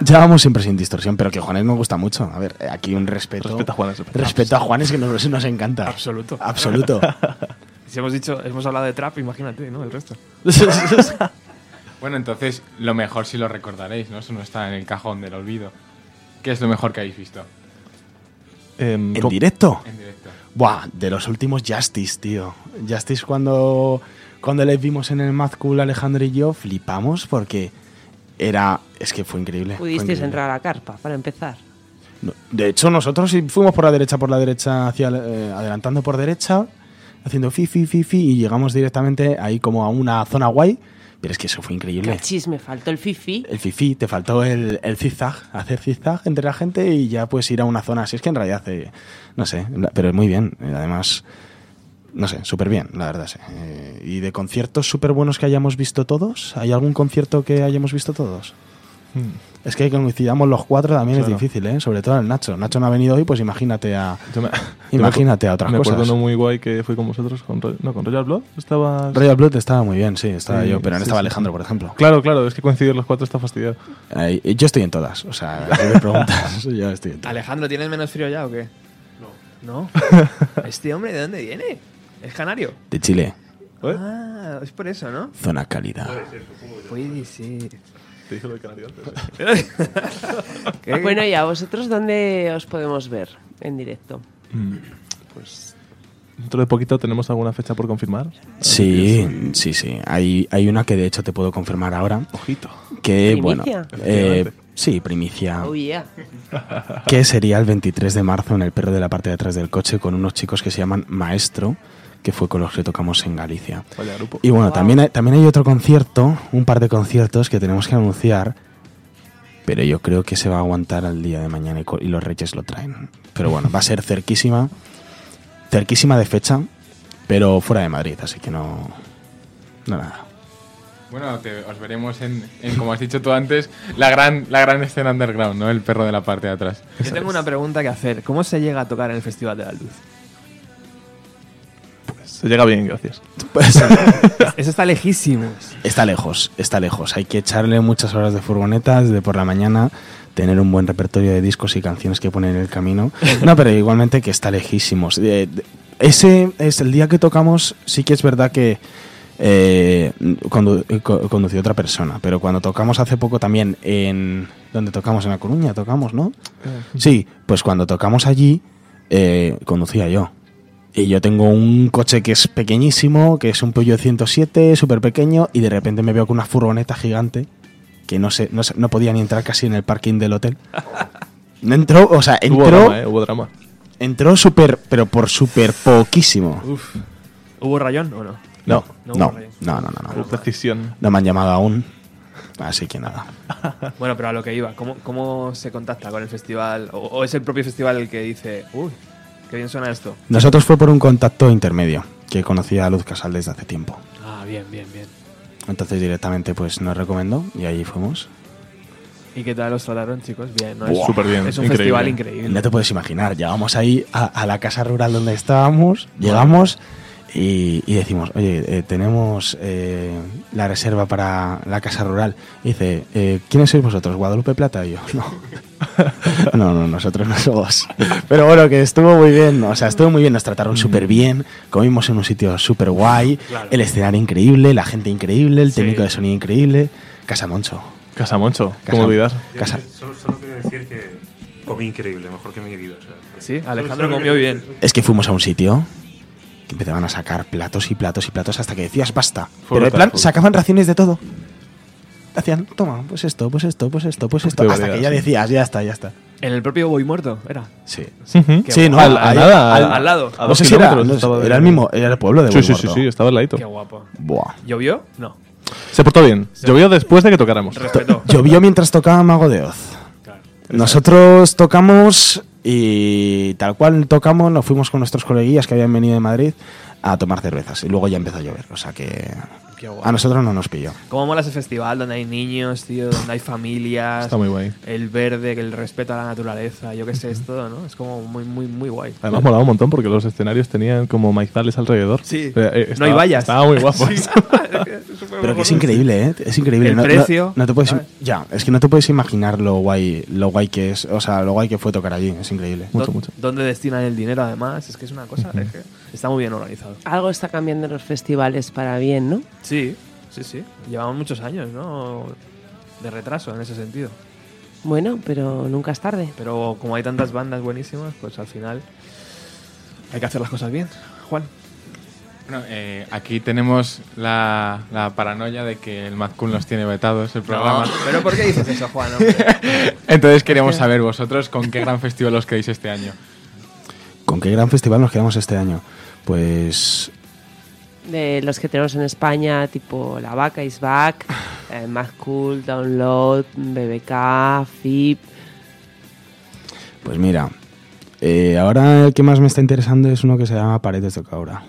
Ya vamos siempre sin distorsión, pero que Juanes me gusta mucho. A ver, aquí un respeto. Respeto a Juanes, respeto. Respeto a Juanes que nos, nos encanta. Absoluto. Absoluto. Si hemos dicho, hemos hablado de trap, imagínate, ¿no? El resto. Bueno, entonces, lo mejor si lo recordaréis, ¿no? Eso no está en el cajón del olvido. ¿Qué es lo mejor que habéis visto? Em, ¿En directo? En directo. Buah, de los últimos Justice, tío. Justice cuando, cuando les vimos en el Mad Cool, Alejandro y yo, flipamos porque era... Es que fue increíble. fue Pudisteis increíble. entrar a la carpa, para empezar. No, De hecho, nosotros fuimos por la derecha, por la derecha, hacia, eh, adelantando por derecha, haciendo fi, fi, fi, fi, y llegamos directamente ahí como a una zona guay. Pero es que eso fue increíble. Cachis, me faltó el fifi. El fifi, te faltó el, el zigzag, hacer zigzag entre la gente y ya puedes ir a una zona así. Es que en realidad, eh, no sé, pero es muy bien. Eh, Además, no sé, súper bien, la verdad. sí. Eh, y de conciertos súper buenos que hayamos visto todos, ¿hay algún concierto que hayamos visto todos? Hmm. Es que coincidamos los cuatro también Claro. es difícil, ¿eh? Sobre todo el Nacho. Nacho no ha venido hoy, pues imagínate a, Yo me- imagínate a otras me cosas. acuerdo uno muy guay que fui con vosotros, con, no, con Royal Blood. Estaba... Royal Blood estaba muy bien, sí, estaba Sí, yo, pero no sí, estaba sí, Alejandro, sí. por ejemplo. Claro, claro, es que coincidir los cuatro está fastidiado. Eh, yo estoy en todas, o sea, [LAUGHS] si me preguntas, [LAUGHS] yo estoy en todas. Alejandro, ¿tienes menos frío ya o qué? No. ¿No? [LAUGHS] ¿Este hombre de dónde viene? ¿Es canario? De Chile, Ah, es por eso, ¿no? zona cálida. Puede ser. Te dije lo de Canario antes. [LAUGHS] ¿Qué? Bueno, y a vosotros, ¿dónde os podemos ver en directo? Mm, Pues dentro de poquito tenemos alguna fecha por confirmar. Sí, sí, sí. Hay, hay una que de hecho te puedo confirmar ahora. Ojito. Que, ¿Primicia? bueno, eh, sí, primicia. Oh, yeah. Que sería el 23 de marzo en el perro de la parte de atrás del coche con unos chicos que se llaman Maestro, que fue con los que tocamos en Galicia. Vaya grupo. Y bueno, Wow. también, hay, también hay otro concierto, un par de conciertos que tenemos que anunciar, pero yo creo que se va a aguantar al día de mañana y, los Reyes lo traen. Pero bueno, va a ser cerquísima, cerquísima de fecha, pero fuera de Madrid, así que no, no nada. Bueno, te- os veremos en, en, como has dicho tú antes, la gran, la gran escena underground, ¿no? El perro de la parte de atrás. Yo tengo una pregunta que hacer. ¿Cómo se llega a tocar en el Festival de la Luz? Se llega bien, gracias. [LAUGHS] [LAUGHS] Eso está lejísimo. Está lejos, está lejos. Hay que echarle muchas horas de furgonetas de por la mañana, tener un buen repertorio de discos y canciones que poner en el camino. No, pero igualmente que está lejísimos. Eh, ese es el día que tocamos, sí que es verdad que eh, condu- eh, otra persona, pero cuando tocamos hace poco también en... donde tocamos? En La Coruña, tocamos, ¿no? Sí, pues cuando tocamos allí, eh, conducía yo. Y yo tengo un coche que es pequeñísimo, que es un Peugeot 107, súper pequeño, y de repente me veo con una furgoneta gigante que no sé, no, sé- no podía ni entrar casi en el parking del hotel. No [LAUGHS] entró, o sea, Hubo entró. drama, ¿eh? Hubo drama. Entró súper, pero por súper poquísimo. Uf. ¿Hubo rayón o no? No, No no, hubo rayón. no, no, no, no. Hubo precisión. No me han llamado aún. Así que nada. [LAUGHS] Bueno, pero a lo que iba, ¿cómo, cómo se contacta con el festival? ¿O, o es el propio festival el que dice, uy, qué bien suena esto? Nosotros fue por un contacto intermedio, que conocía a Luz Casal desde hace tiempo. Ah, bien, bien, bien. Entonces directamente pues nos recomendó y allí fuimos. ¿Y qué tal los trataron, chicos? Bien, ¿no? Buah. Es, Súper bien, Es un increíble. festival increíble. No te puedes imaginar, llegamos ahí a, a la casa rural donde estábamos, llegamos y, y decimos, oye, eh, tenemos eh, la reserva para la casa rural. Y dice, eh, ¿quiénes sois vosotros? ¿Guadalupe Plata? Y yo, [LAUGHS] no. [LAUGHS] no, no, nosotros no somos. Pero bueno, que estuvo muy bien, o sea, estuvo muy bien, nos trataron súper bien, comimos en un sitio súper guay, Claro. el escenario increíble, la gente increíble, el Sí. técnico de sonido increíble, Casa Moncho. Casa Moncho, Casa- ¿cómo olvidar? Casa, Solo, solo quiero decir que comí increíble, mejor que mi vida. o sea, Sí, Alejandro comió bien. Es que fuimos a un sitio empezaban a sacar platos y platos y platos hasta que decías basta. Fue Pero en plan, fue sacaban raciones de todo. Hacían, toma, pues esto, pues esto, pues esto, pues esto. de Hasta que ya sí. decías, ya está, ya está. ¿En el propio Boy Muerto era? Sí. Sí, no, al, al nada, al- al- al lado. a No dos sé si era, era el mismo, era el pueblo de Sí, sí, sí, Boimorto. sí, estaba al ladito. Qué guapo. Buah. ¿Llovió? No. Se portó bien. Llovió después de que tocáramos. Respetó. Llovió mientras tocaba Mago de Oz. Nosotros tocamos y tal cual tocamos, nos fuimos con nuestros coleguillas que habían venido de Madrid a tomar cervezas y luego ya empezó a llover, o sea que a nosotros no nos pilló. ¿Cómo mola ese festival donde hay niños, tío? Donde hay familias. Está muy guay. El verde, el respeto a la naturaleza. Yo qué sé, es todo, ¿no? Es como muy, muy, muy guay. Además molaba un montón porque los escenarios tenían como maizales alrededor. Sí. Eh, eh, No hay vallas. Estaba muy guapo. Sí. [LAUGHS] Pero que es increíble, ¿eh? Es increíble. El no, precio, No, te puedes, ¿sabes? ya, es que no te puedes imaginar lo guay, lo guay que es, o sea, lo guay que fue tocar allí. Es increíble. Mucho, mucho. ¿Dónde destinan el dinero, además? Es que es una cosa. es que está muy bien organizado. Algo está cambiando en los festivales para bien, ¿no? Sí, sí, sí. Llevamos muchos años, ¿no? De retraso en ese sentido. Bueno, pero nunca es tarde. Pero como hay tantas bandas buenísimas, pues al final hay que hacer las cosas bien. Juan. Bueno, eh, aquí tenemos la, la paranoia de que el Mad Cool nos tiene vetados el programa. ¿Pero por qué dices eso, Juan? [LAUGHS] Entonces queríamos saber vosotros con qué gran festival os quedáis este año. ¿Con qué gran festival nos quedamos este año? Pues De los que tenemos en España, tipo La Vaca is Back, [SIGHS] eh, Mad Cool, Download, BBK, FIP. Pues mira, eh, ahora el que más me está interesando es uno que se llama Paredes de Caura,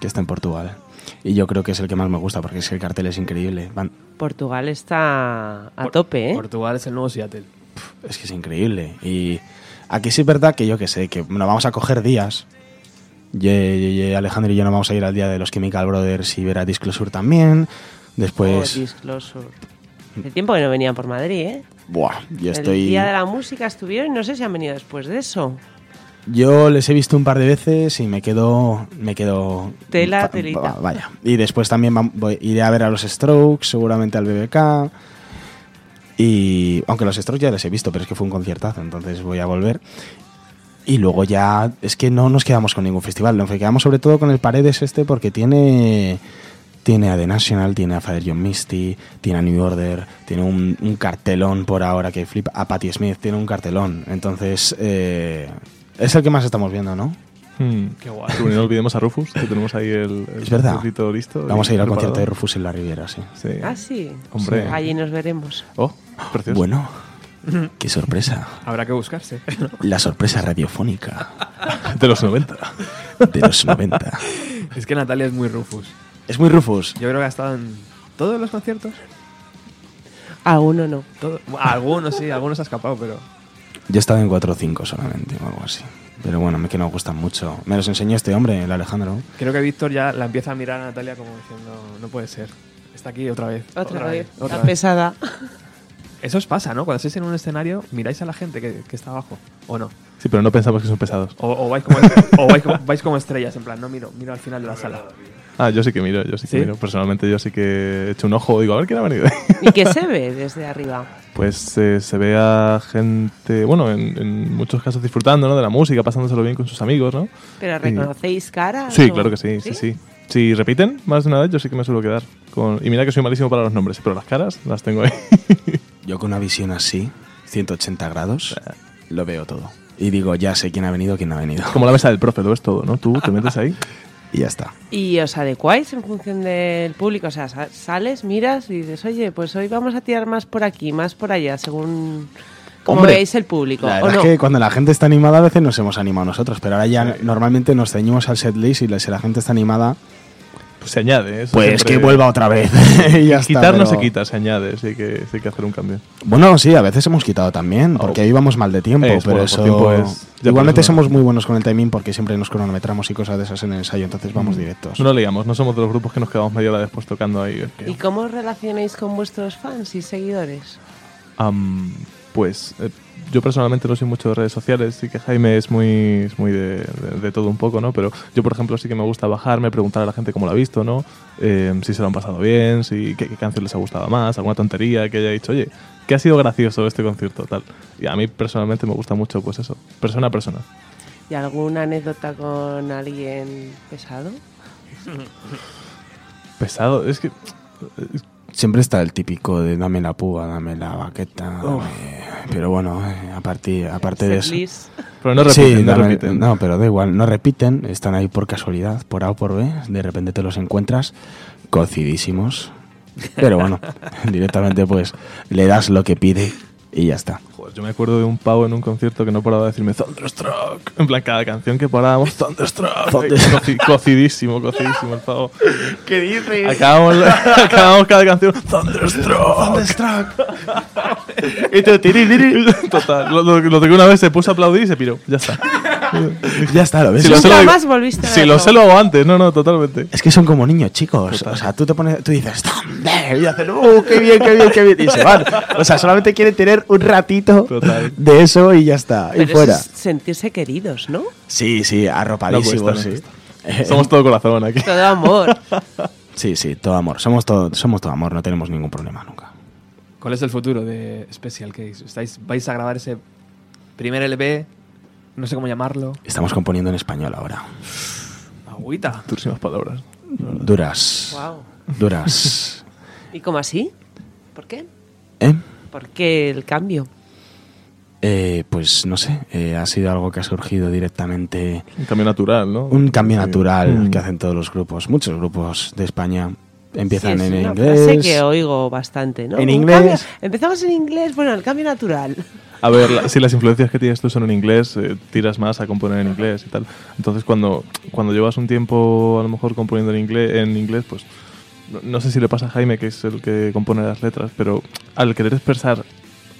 que está en Portugal. Y yo creo que es el que más me gusta porque es que el cartel es increíble. Van- Portugal está a tope, ¿eh? Portugal es el nuevo Seattle. es que es increíble. Y aquí sí es verdad que yo que sé, que nos vamos a coger días. Ye- Alejandro y yo nos vamos a ir al día de los Chemical Brothers y ver a Disclosure también. Después, Oh, Disclosure. Hace tiempo que no venían por Madrid, ¿eh? buah, yo El estoy... Día de la Música estuvieron y no sé si han venido después de eso. Yo les he visto un par de veces y me quedo. Me quedo. Tela, telita. va- Vaya. Y después también voy- iré a ver a los Strokes, seguramente al BBK. Y. Aunque los Strokes ya les he visto, pero es que fue un conciertazo, entonces voy a volver. Y luego ya. Es que no nos quedamos con ningún festival, nos quedamos sobre todo con el Paredes este porque tiene. Tiene a The National, tiene a Father John Misty, tiene a New Order, tiene un, un cartelón por ahora que flipa. A Patti Smith tiene un cartelón. Entonces, eh, es el que más estamos viendo, ¿no? Hmm. Qué guay. No olvidemos a Rufus, que tenemos ahí el, el Es verdad. listo. Vamos a ir al concierto de Rufus en la Riviera, sí. Sí. Ah, sí. Hombre. Allí nos veremos. Oh, precioso. Bueno, [LAUGHS] qué sorpresa. Habrá que buscarse. [LAUGHS] La sorpresa radiofónica De los 90. de los 90. es que Natalia es muy Rufus. Es muy Rufus. Yo creo que ha estado en todos los conciertos? Alguno no. Todo- algunos sí, algunos ha escapado, pero. Yo he estado en 4 o 5 solamente o algo así. Pero bueno, me que no gustan mucho. Me los enseñó este hombre, el Alejandro. Creo que Víctor ya la empieza a mirar a Natalia como diciendo, no puede ser. Está aquí otra vez. Otra vez, otra la vez". pesada. [LAUGHS] Eso os pasa, ¿no? Cuando estáis en un escenario, miráis a la gente que, que está abajo, ¿o no? Sí, pero no pensamos que son pesados. O, o vais, como, o vais, como, vais como estrellas, en plan, no miro, miro al final de la sala. Ah, yo sí que miro, yo sí que ¿Sí? miro. Personalmente yo sí que he hecho un ojo, digo, a ver quién ha venido. ¿Y qué se ve desde arriba? [LAUGHS] Pues eh, se ve a gente, bueno, en, en muchos casos disfrutando ¿no? de la música, pasándoselo bien con sus amigos, ¿no? ¿Pero reconocéis caras? Sí, o- claro que sí, sí, sí. Si repiten más de una vez, yo sí que me suelo quedar. Con... Y mira que soy malísimo para los nombres, pero las caras las tengo ahí. [LAUGHS] Yo con una visión así, 180 grados, lo veo todo. Y digo, ya sé quién ha venido, quién no ha venido. Como la mesa del profe, lo ves todo, ¿no? Tú te metes ahí. [LAUGHS] Y ya está. ¿Y os adecuáis en función del público? O sea, sa- sales, miras y dices, oye, pues hoy vamos a tirar más por aquí, más por allá, según como Hombre, veáis el público. La ¿o verdad no? es que cuando la gente está animada a veces nos hemos animado nosotros, pero ahora ya normalmente nos ceñimos al setlist y la- si la gente está animada, Pues se añade. eso pues siempre- que vuelva otra vez. y [LAUGHS] [LAUGHS] ya está, Quitar no pero- se quita, se añade. Sí hay que, sí hay que hacer un cambio. Bueno, sí, a veces hemos quitado también, porque ahí vamos mal de tiempo, Es, pero bueno, eso... por tiempo es- ya Igualmente somos muy buenos con el timing porque siempre nos cronometramos y cosas de esas en el ensayo, entonces vamos directos. No leíamos, no somos de los grupos que nos quedamos media hora después tocando ahí. ¿Y cómo os relacionáis con vuestros fans y seguidores? Pues eh, yo personalmente no soy mucho de redes sociales, sí que Jaime es muy, es muy de, de- de todo un poco, ¿no? Pero yo, por ejemplo, sí que me gusta bajarme, preguntar a la gente cómo lo ha visto, ¿no? Eh, si se lo han pasado bien, si qué, qué canción les ha gustado más, alguna tontería que haya dicho, oye, ¿qué ha sido gracioso este concierto? Tal. Y a mí personalmente me gusta mucho, pues eso, persona a persona. ¿Y alguna anécdota con alguien pesado? Pesado, es que Siempre está el típico de dame la púa, dame la baqueta. Dame- Pero bueno, eh, a partir, aparte de eso. Pero no Sí, repiten, no dame- repiten. no, pero da igual, no repiten, están ahí por casualidad, por A o por B, de repente te los encuentras cocidísimos. Pero bueno, [LAUGHS] directamente pues le das lo que pide y ya está. Joder, yo me acuerdo de un pavo en un concierto que no paraba de decirme Thunderstruck. En plan, cada canción que parábamos, Thunderstruck. [LAUGHS] Coci- cocidísimo, cocidísimo el pavo. [LAUGHS] ¿Qué dices? Acabamos, [LAUGHS] acabamos cada canción, Thunderstruck. Thunderstruck. y tiri. Total, lo, lo- lo que una vez se puso a aplaudir y se piró. Ya está. [LAUGHS] Ya está, lo ves. Si lo sé, Nunca más volviste a Si verlo. lo sé, lo hago antes. No, no, totalmente. Es que son como niños chicos. O sea, tú te pones, tú dices, "Thunder", y hacen, ¡uh, qué bien, qué bien, qué bien! Y se van. O sea, solamente quieren tener un ratito de eso y ya está. Pero y fuera. es sentirse queridos, ¿no? Sí, sí, No arropadísimos, cuesta, no sí. cuesta. [LAUGHS] Somos todo corazón aquí. Todo amor. Sí, sí, todo amor. Somos todo, somos todo amor, no tenemos ningún problema nunca. ¿Cuál es el futuro de Special Case? ¿Estáis, ¿Vais a grabar ese primer LP? No sé cómo llamarlo. Estamos componiendo en español ahora. Agüita. Durísimas palabras. Duras. Wow. Duras. [LAUGHS] ¿Y cómo así? ¿Por qué? ¿Eh? ¿Por qué el cambio? Eh, pues no sé, eh, ha sido algo que ha surgido directamente. Un cambio natural, ¿no? Un cambio Sí. natural Mm. que hacen todos los grupos. Muchos grupos de España empiezan Sí, es en una inglés. frase que oigo bastante, ¿no? En Un inglés. cambio- empezamos en inglés, bueno, el cambio natural. A ver, si las influencias que tienes tú son en inglés, eh, tiras más a componer en inglés y tal. Entonces, cuando, cuando llevas un tiempo a lo mejor componiendo en inglés, en inglés pues no, no sé si le pasa a Jaime, que es el que compone las letras, pero al querer expresar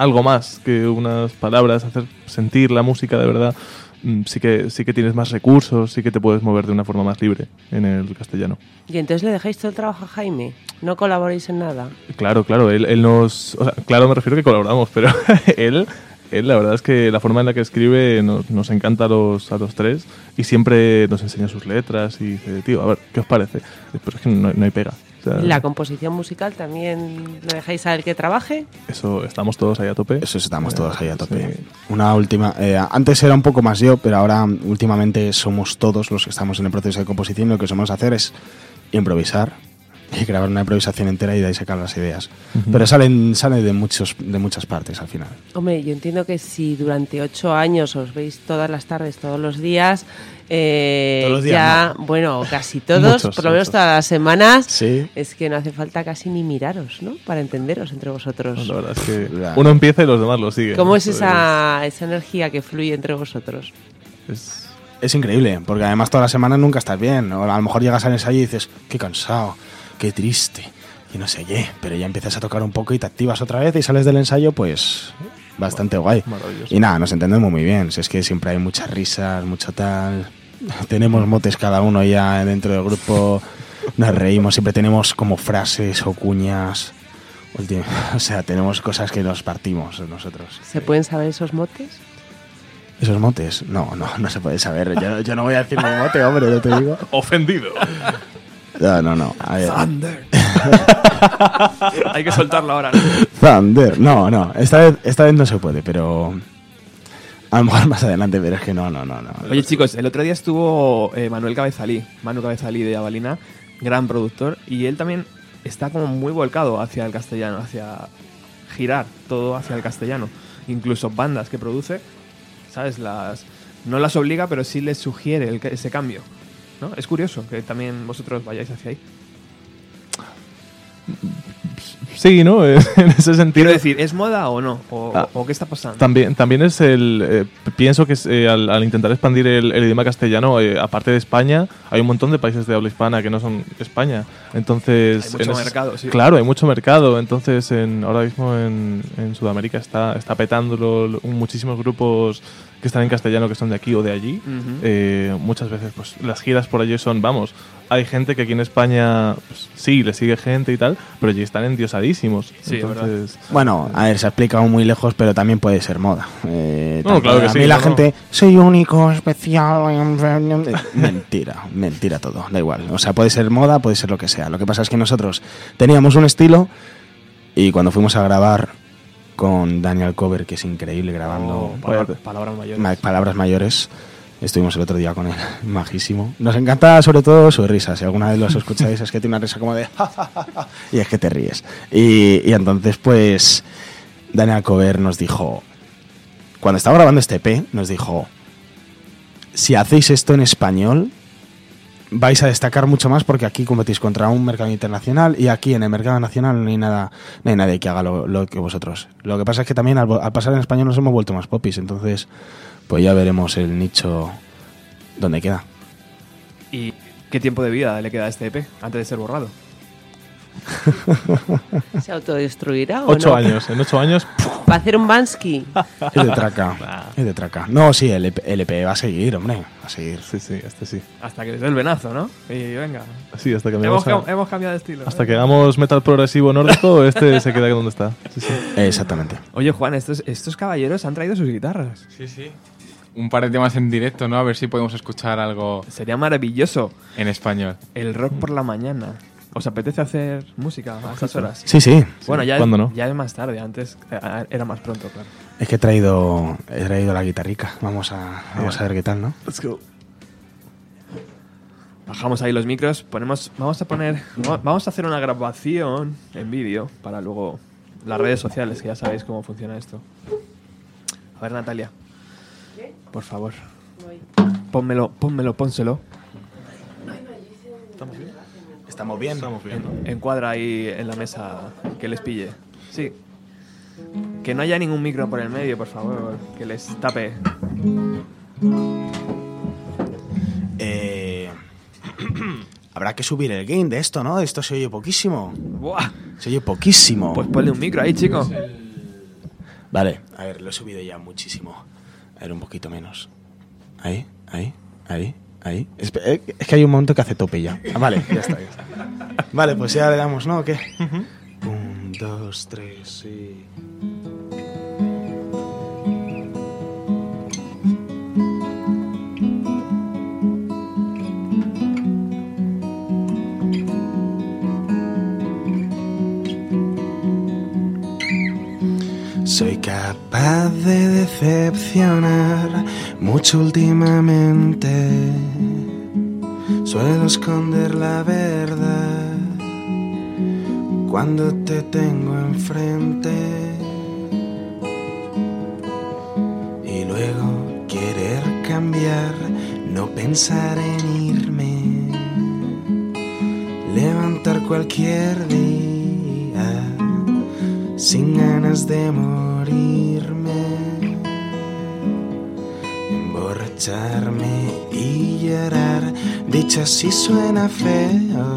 algo más que unas palabras, hacer sentir la música de verdad, mm, sí que, sí que tienes más recursos, sí que te puedes mover de una forma más libre en el castellano. Y entonces le dejáis todo el trabajo a Jaime. No colaboráis en nada. Claro, claro, él, él nos... O sea, claro, me refiero que colaboramos, pero [LAUGHS] él, él, la verdad es que la forma en la que escribe nos, nos encanta a los, a los tres y siempre nos enseña sus letras y dice, tío, a ver, ¿qué os parece? Pero es que no, no hay pega. O sea, ¿Y la composición musical también le dejáis a él que trabaje? eso, estamos todos ahí a tope. Eso estamos todos ahí a tope. Una última. eh, antes era un poco más yo, pero ahora últimamente somos todos los que estamos en el proceso de composición. Lo que somos hacer es improvisar y grabar una improvisación entera y de ahí sacar las ideas. Pero salen, salen de, muchos, de muchas partes al final. Hombre, yo entiendo que si durante ocho años os veis todas las tardes, todos los días, eh, Todos los días, ya, bueno, casi todos, Muchos, por lo menos muchos. todas las semanas, Sí. es que no hace falta casi ni miraros, ¿no? Para entenderos entre vosotros. La verdad es que [LAUGHS] uno empieza y los demás lo siguen. ¿Cómo es esa, esa energía que fluye entre vosotros? es- Es increíble, porque además todas las semanas nunca estás bien. O a lo mejor llegas al ensayo y dices, qué cansado, qué triste. y no sé qué, pero ya empiezas a tocar un poco y te activas otra vez y sales del ensayo, pues bastante guay. Y nada, nos entendemos muy bien, si es que siempre hay muchas risas, mucho tal. [LAUGHS] Tenemos motes cada uno ya dentro del grupo, nos reímos, siempre tenemos como frases o cuñas. [LAUGHS] O sea, tenemos cosas que nos partimos nosotros. ¿Se pueden saber esos motes? ¿Esos motes? No, no, no se puede saber. Yo, yo no voy a decir mi mote, hombre, no te digo. [LAUGHS] Ofendido. No, no, no. Thunder. [LAUGHS] Hay que soltarlo ahora. ¿no? Thunder. No, no. Esta vez, esta vez no se puede, pero. A lo mejor más adelante, pero es que no, no, no. no. Oye, chicos, el otro día estuvo eh, Manuel Cabezalí, Manu Cabezalí de Avalina, gran productor, y él también está como muy volcado hacia el castellano, hacia girar todo hacia el castellano. Incluso bandas que produce, ¿sabes? Las no las obliga, pero sí les sugiere el- ese cambio. ¿No? Es curioso que también vosotros vayáis hacia ahí. Sí, ¿no? [LAUGHS] en ese sentido. Quiero decir, ¿es moda o no? ¿O, Ah. o qué está pasando? También, también es el. eh, pienso que es, eh, al, al intentar expandir el, el idioma castellano, eh, aparte de España, hay un montón de países de habla hispana que no son España. Entonces. Hay mucho en mercado, sí. Claro, hay mucho mercado. Entonces, en, ahora mismo en, en Sudamérica está, está petándolo lo- muchísimos grupos que están en castellano que son de aquí o de allí. Ujú. Eh, muchas veces, pues las giras por allí son, vamos, hay gente que aquí en España, pues, sí, le sigue gente y tal, pero allí están endiosadísimos. Sí. Entonces, Bueno, a ver, se ha explicado muy lejos, pero también puede ser moda. Eh, No, claro que a sí, mí la no, gente, soy único, especial. [LAUGHS] mentira, mentira todo, da igual. O sea, puede ser moda, puede ser lo que sea. Lo que pasa es que nosotros teníamos un estilo y cuando fuimos a grabar con Daniel Cover, que es increíble grabando Oh, palabra- palabras mayores. ma- palabras mayores, estuvimos el otro día con él, [LAUGHS] majísimo. Nos encanta sobre todo su risa, si alguna vez los escucháis es que tiene una risa como de... y es que te ríes. Y, y entonces pues Daniel Cover nos dijo, cuando estaba grabando este EP, nos dijo, si hacéis esto en español, vais a destacar mucho más porque aquí competís contra un mercado internacional y aquí en el mercado nacional no hay nada no hay nadie que haga lo, lo que vosotros. Lo que pasa es que también al, al pasar en español nos hemos vuelto más popis, entonces pues ya veremos el nicho donde queda. ¿Y qué tiempo de vida le queda a este EP antes de ser borrado? [LAUGHS] ¿Se autodestruirá o ocho no? años, en ocho años. [LAUGHS] ¿Va a hacer un Bansky? Es de traca, [LAUGHS] es de traca. No, sí, el EP, el EP va a seguir, hombre, va a seguir. Sí, sí, este sí. Hasta que les dé el venazo, ¿no? Y venga. Sí, hasta que hemos, cam- hemos cambiado de estilo. Hasta que hagamos metal progresivo nórdico, este se queda donde está. Sí, sí. Exactamente. Oye, Juan, estos, estos caballeros han traído sus guitarras. Sí, sí. Un par de temas en directo, ¿no? A ver si podemos escuchar algo Sería maravilloso. en español. El rock por la mañana. ¿Os apetece hacer música a estas horas? Sí, sí. Bueno, ya, ¿Cuándo es, no? ya es más tarde. Antes eh, era más pronto, claro. Es que he traído, he traído la guitarrica. Vamos a, vamos a ver qué tal, ¿no? Let's go. Bajamos ahí los micros, ponemos, vamos a poner, vamos a hacer una grabación en vídeo para luego las redes sociales, que ya sabéis cómo funciona esto. A ver, Natalia, por favor, pónmelo, pónmelo, pónselo. ¿Estamos bien? Estamos bien. Estamos bien, ¿no? Encuadra ahí en la mesa que les pille. Sí. Que no haya ningún micro por el medio, por favor, que les tape. Eh, [CLEARS THROAT] habrá que subir el gain de esto, ¿no? Esto se oye poquísimo. Buah. Se oye poquísimo. Pues ponle un micro ahí, chico. Vale, a ver, lo he subido ya muchísimo. A ver, un poquito menos. Ahí, ahí, ahí, ahí. Eh, Es que hay un momento que hace tope ya. Ah, vale, ya está, ya está. Vale, pues ya le damos, ¿no? ¿O qué? Un, dos, tres y... Soy capaz de decepcionar mucho últimamente. Suelo esconder la verdad cuando te tengo enfrente. Y luego querer cambiar, no pensar en irme. Levantar cualquier día sin ganas de morirme, emborracharme y llorar, dicho así suena feo,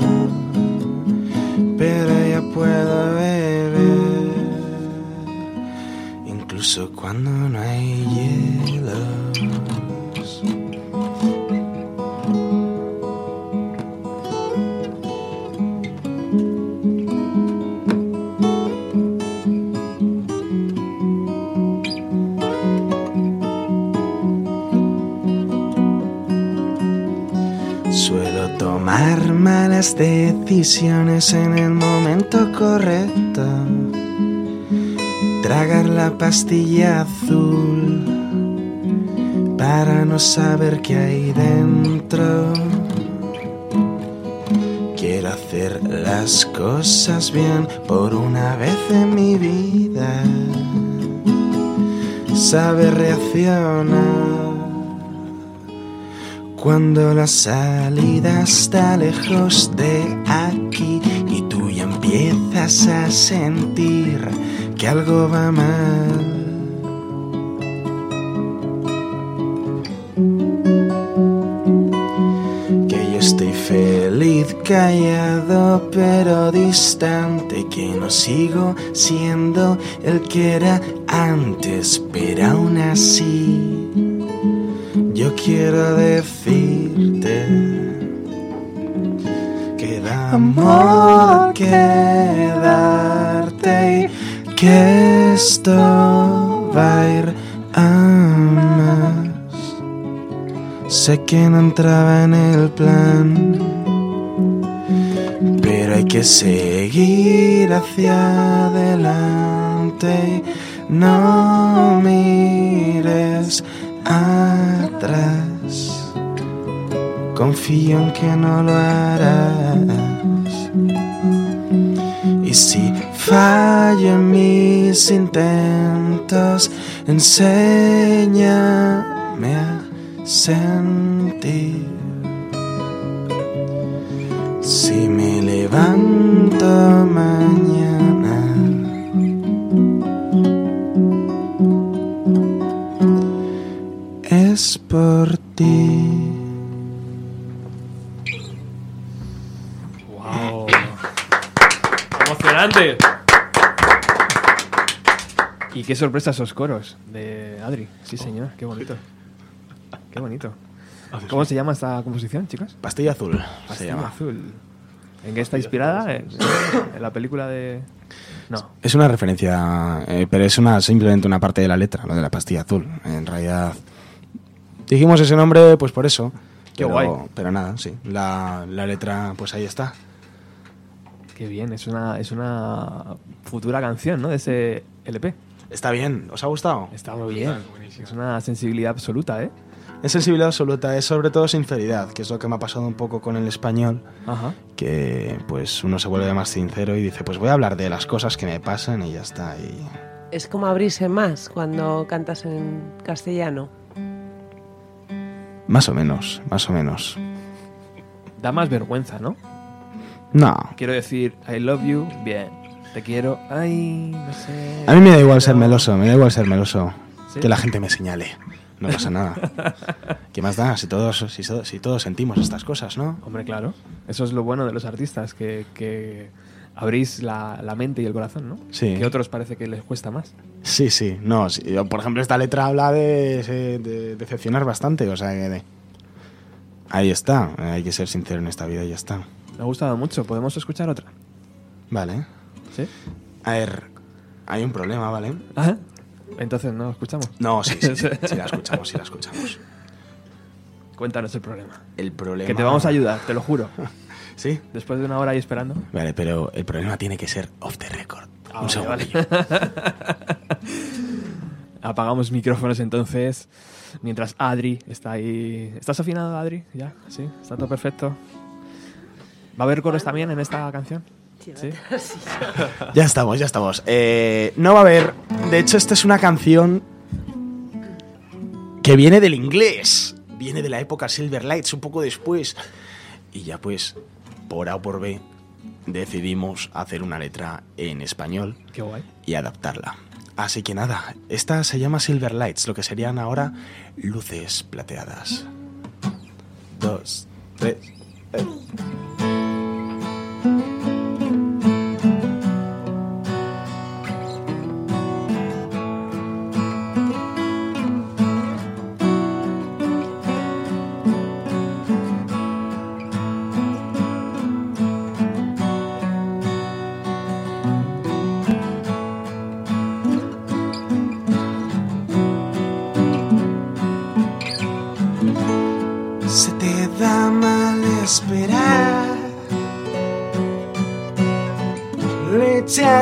decisiones en el momento correcto. Tragar la pastilla azul para no saber qué hay dentro. Quiero hacer las cosas bien por una vez en mi vida. Saber reaccionar cuando la salida está lejos de ya empiezas a sentir que algo va mal. Que yo estoy feliz, callado pero distante, que no sigo siendo el que era antes, pero aún así yo quiero decirte que da amor y que esto va a ir a más. Sé que no entraba en el plan, pero hay que seguir hacia adelante. No mires atrás. Confío en que no lo harás. Y si fallo mis intentos, enséñame a sentir. Si me levanto mañana. Es por ti. ¡Wow! Y qué sorpresa esos coros de Adri. Sí, señor, qué bonito. Qué bonito. ¿Cómo se llama esta composición, chicos? Pastilla azul se Pastilla llama. azul. ¿En qué está inspirada? ¿En, en la película de.? No. Es una referencia, eh, pero es una simplemente una parte de la letra, lo de la pastilla azul. En realidad, dijimos ese nombre pues por eso. Qué pero, guay. Pero nada, sí. La, la letra, pues ahí está. Qué bien, es una, es una futura canción, ¿no? De ese LP. Está bien, ¿os ha gustado? Está muy bien. Es una sensibilidad absoluta, ¿eh? Es sensibilidad absoluta, es sobre todo sinceridad, que es lo que me ha pasado un poco con el español. Ajá. Que pues uno se vuelve más sincero y dice, pues voy a hablar de las cosas que me pasan y ya está. Y Es como abrirse más cuando cantas en castellano. más o menos, más o menos. Da más vergüenza, ¿no? No, Quiero decir, I love you, bien. Te quiero, ay, no sé. a mí me da igual ser meloso, me da igual ser meloso. ¿Sí? Que la gente me señale. No pasa nada. [LAUGHS] ¿Qué más da? Si todos, si, si todos sentimos estas cosas, ¿no? Hombre, claro. Eso es lo bueno de los artistas, que, que abrís la, la mente y el corazón, ¿no? Sí. Que a otros parece que les cuesta más. Sí, sí. No, sí, por ejemplo, esta letra habla de, de- de decepcionar bastante, o sea que... de- ahí está, hay que ser sincero en esta vida y ya está. Me ha gustado mucho. ¿Podemos escuchar otra? Vale. ¿Sí? A ver, hay un problema, ¿vale? Ajá. Entonces, ¿no escuchamos? No, sí, sí, sí, sí la [LAUGHS] escuchamos, sí la escuchamos. Cuéntanos el problema. El problema... Que te vamos a ayudar, te lo juro. [LAUGHS] ¿Sí? Después de una hora ahí esperando. Vale, pero el problema tiene que ser off the record. Ah, un vale. [LAUGHS] Apagamos micrófonos entonces. Mientras Adri está ahí. ¿Estás afinado, Adri? ¿Ya? ¿Sí? ¿Está todo perfecto? ¿Va a haber coros también en esta canción? [LAUGHS] ¿Sí? Ya estamos, ya estamos. Eh, no va a haber. De hecho, esta es una canción que viene del inglés. Viene de la época Silver Lights, un poco después. Y ya pues, por A o por B, decidimos hacer una letra en español Qué guay. y adaptarla. Así que nada, esta se llama Silver Lights, lo que serían ahora luces plateadas. Dos, tres. eh.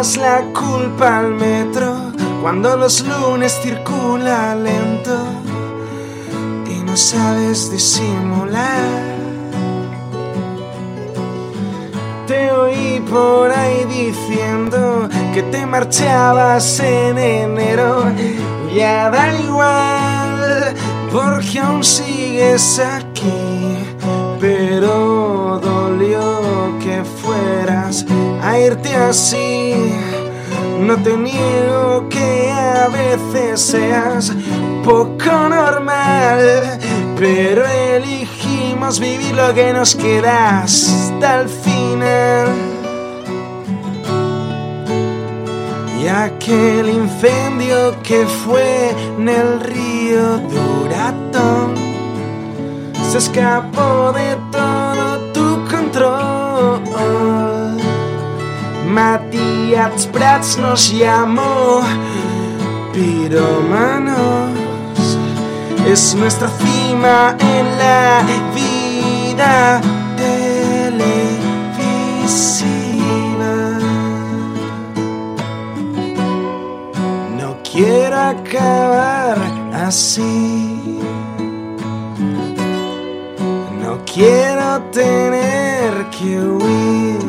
La culpa al metro cuando los lunes circula lento y no sabes disimular. Te oí por ahí diciendo que te marchabas en enero. Ya da igual, porque aún sigues aquí. Pero dolió que fueras a irte así. No te niego que a veces seas poco normal, pero elegimos vivir lo que nos queda hasta el final. Y aquel incendio que fue en el río Duratón se escapó de todo Matías Prats nos llamó piromanos. Es nuestra cima en la vida televisiva. No quiero acabar así. No quiero tener que huir.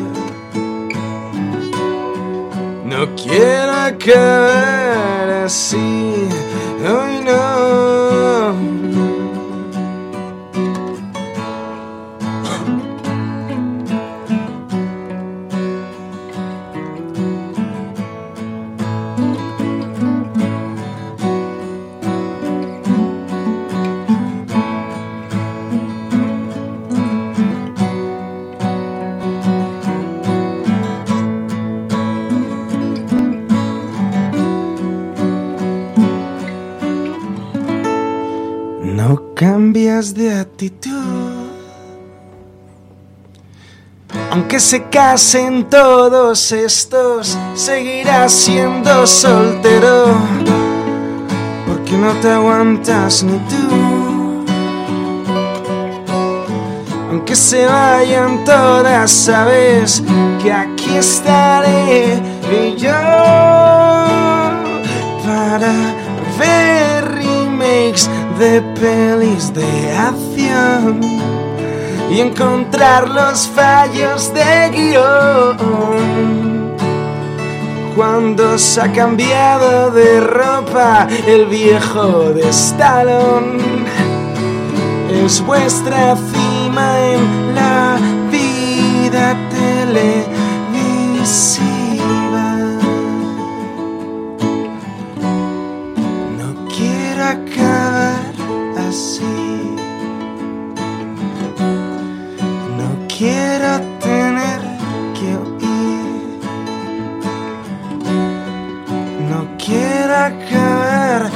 No quiero acabar así. Hoy no. Cambias de actitud. Aunque se casen todos estos, seguirás siendo soltero. Porque no te aguantas ni tú. Aunque se vayan todas, sabes que aquí estaré y yo para ver remakes de pelis de acción y encontrar los fallos de guion. Cuando se ha cambiado de ropa el viejo de Stallone, es vuestra cima en la vida televisiva. No quiero tener que oír. No quiero acabar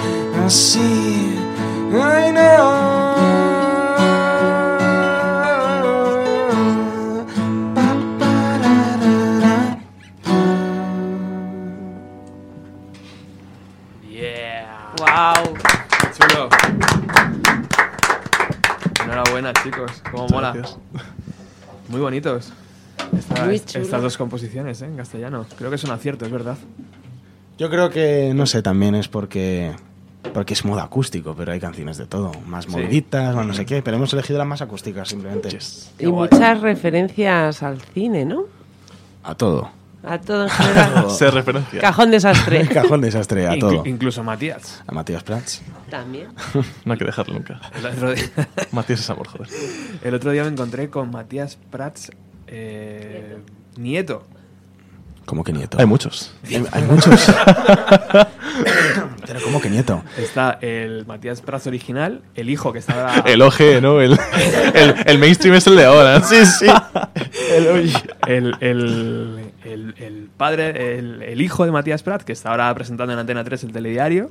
así. Ay, no. Bonitos. Esta- Muy est- chulo. estas dos composiciones, ¿eh? En castellano. Creo que es un acierto, es verdad. Yo creo que, no sé, también es porque porque es modo acústico, pero hay canciones de todo, más Sí. moviditas, más no sé qué, pero hemos elegido las más acústicas simplemente. Y muchas referencias al cine, ¿no? A todo. A todo en general. Se referencia. Cajón desastre. [LAUGHS] Cajón desastre, a todo. Incluso Matías. A Matías Prats. También. [LAUGHS] No hay que dejarlo nunca. El otro día, [LAUGHS] Matías es amor, joder. el otro día me encontré con Matías Prats eh, Nieto. ¿Cómo que nieto? Hay muchos. Hay, hay muchos. [LAUGHS] pero ¿cómo que nieto? Está el Matías Prats original, el hijo que está ahora... [LAUGHS] El OG, ¿no? El, el, el mainstream es el de ahora. [LAUGHS] Sí, sí. el, el, el, el- el padre, el, el hijo de Matías Prat, que está ahora presentando en Antena 3 el telediario.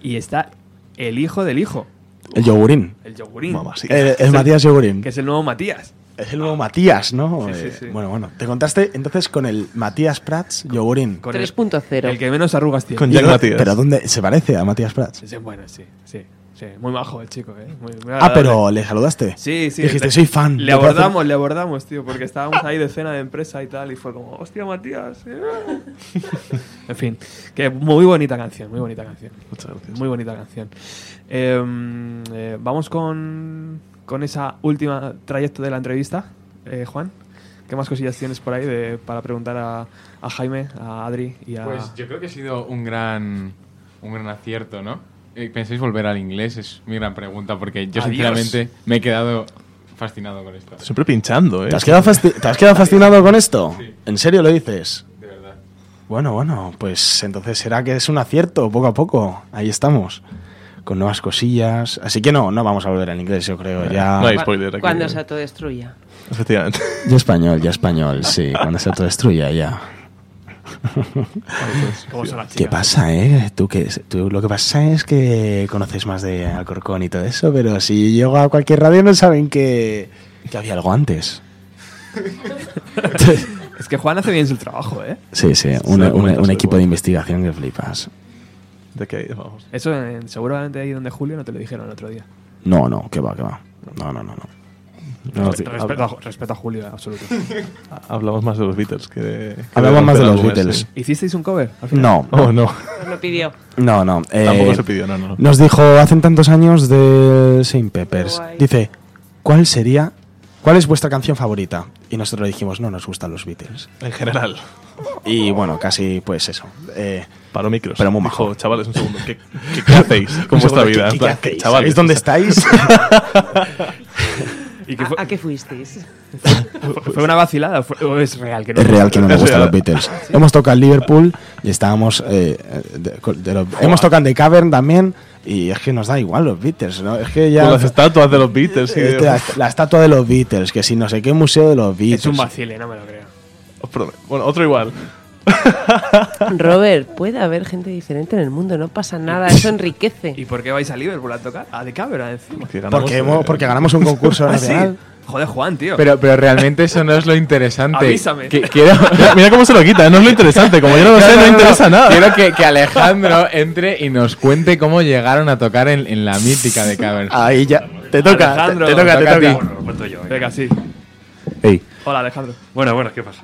Y está el hijo del hijo, El yogurín. el yogurín. Mamacita. El, el Matías yogurín. Que es el nuevo Matías. Es el nuevo Matías, ¿no? Sí, sí, Eh, sí. Bueno, bueno. Te contaste entonces con el Matías Prats yogurín. Con el, 3.0. el que menos arrugas tiene. Con ¿Y Jack Matías. ¿Pero dónde se parece a Matías Prats? Sí, bueno, sí, sí. Sí, muy majo el chico, ¿eh? Muy, muy Ah, pero ¿le saludaste? Sí, sí. Dijiste, le- soy fan. Le ¿le puedo hacer-?" abordamos, le abordamos, tío, porque estábamos ahí de cena de empresa y tal, y fue como, hostia, Matías. eh". [LAUGHS] en fin, que muy bonita canción, muy bonita canción. Muchas gracias. Muy bonita canción. Eh, eh, Vamos con, con esa última trayecto de la entrevista, eh, Juan. ¿Qué más cosillas tienes por ahí de- para preguntar a, a Jaime, a Adri y a... Pues yo creo que ha sido un gran, un gran acierto, ¿no? Eh, ¿Pensáis volver al inglés? Es mi gran pregunta, porque yo Adiós. sinceramente me he quedado fascinado con esto. Siempre pinchando, ¿eh? ¿Te has, quedado fasti- ¿Te has quedado fascinado con esto? Sí. ¿En serio lo dices? De verdad. Bueno, bueno, pues entonces será que es un acierto, poco a poco. Ahí estamos. Con nuevas cosillas. Así que no, no vamos a volver al inglés, yo creo. Ya. No hay spoiler aquí. Cuando se autodestruya. Efectivamente. Ya español, ya español, sí. Cuando se autodestruya, ya. ¿Cómo son las ¿Qué pasa, eh? Tú, que, tú lo que pasa es que conoces más de Alcorcón y todo eso, pero si llego a cualquier radio no saben que, que había algo antes. [LAUGHS] Es que Juan hace bien su trabajo, ¿eh? Sí, sí, un, un- un equipo de investigación que flipas. ¿De qué? Vamos. Eso en- seguramente ahí donde Julio no te lo dijeron el otro día. No, no, que va, que va. No, no, no, no. No, Respeto, respeto a, respeto a Julio, en absoluto. [LAUGHS] Hablamos más de los Beatles que de. que Hablamos más de los álbumes, Beatles. sí. ¿Hicisteis un cover? al final? No. Oh, no. Nos lo pidió. No, no. eh, Tampoco se pidió, no, no, no. Nos dijo hace tantos años de Saint Peppers. Guay. Dice, ¿cuál sería, cuál es vuestra canción favorita? Y nosotros le dijimos, no nos gustan los Beatles. En general. Y bueno, casi pues eso. Eh, Paró micros. Pero muy Dijo, majo. chavales, un segundo. ¿Qué, [LAUGHS] qué, qué hacéis con vuestra vida? ¿qué- qué hacéis? Chavales. ¿Sabéis dónde estáis? [LAUGHS] ¿Y qué ¿A, a qué fuisteis? fue- una vacilada? ¿Fue- ¿O es real que no? es real que no Es gustan [LAUGHS] real. los Beatles. Hemos tocado en Liverpool y estábamos... eh, de- de los- hemos tocado en The Cavern también y es que nos da igual los Beatles, ¿no? Es que ya... Con las estatuas de los Beatles. y- Este, la, la estatua de los Beatles, que si no sé qué museo de los Beatles. Es un vacile, no me lo creo. Prometo. Bueno, otro igual. [LAUGHS] Robert, puede haber gente diferente en el mundo, no pasa nada, eso enriquece. ¿Y por qué vais a Liverpool a tocar? A The Cavern encima. Porque ganamos, Porque, hemos- porque ganamos un concurso Ah, sí. nacional. Joder, Juan, tío. Pero, pero realmente eso no es lo interesante. Avísame. Que- quiero, [LAUGHS] Mira, cómo se lo quita, no es lo interesante. Como yo no lo sé, no, interesa nada. Quiero que, que Alejandro [LAUGHS] entre y nos cuente cómo llegaron a tocar en, en la mítica de Cavern. Ahí ya. Te toca, te, Alejandro, te toca, te toca a toca. ti. Bueno, lo cuento yo. Venga, sí. Hola, Alejandro. Bueno, bueno, ¿qué pasa?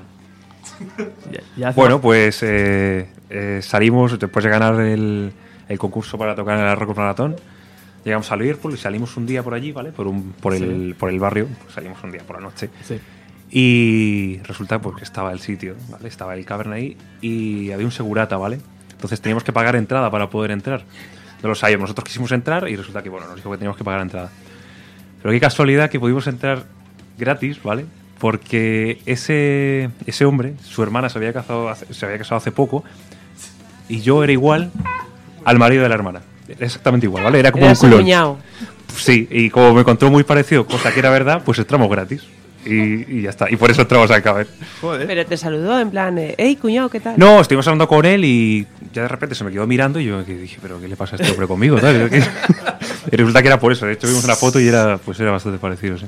Ya- ya hace- Bueno, pues eh, eh, salimos después de ganar el, el concurso para tocar en el Rock Maratón. Llegamos a Liverpool y salimos un día por allí, ¿vale? Por, un, por, el, por el barrio. Pues salimos un día por la noche. Sí. Y resulta pues, que estaba el sitio, ¿vale? Estaba el cavern ahí y había un segurata, ¿vale? Entonces teníamos que pagar entrada para poder entrar. No lo sabíamos. Nosotros quisimos entrar y resulta que, bueno, nos dijo que teníamos que pagar entrada. Pero qué casualidad que pudimos entrar gratis, ¿vale? Porque ese, ese hombre, su hermana se había, casado hace, se había casado hace poco y yo era igual al marido de la hermana. Exactamente igual, ¿vale? Era como Era un cuñado. Sí, y como me encontró muy parecido, cosa que era verdad, pues entramos gratis. Y, y ya está. Y por eso entramos al caber. Joder. Pero te saludó en plan, eh, hey cuñado, ¿qué tal? No, estuvimos hablando con él y ya de repente se me quedó mirando y yo dije, pero ¿qué le pasa a este hombre conmigo? tal? [LAUGHS] y resulta que era por eso. De hecho, vimos una foto y era, pues era bastante parecido, sí.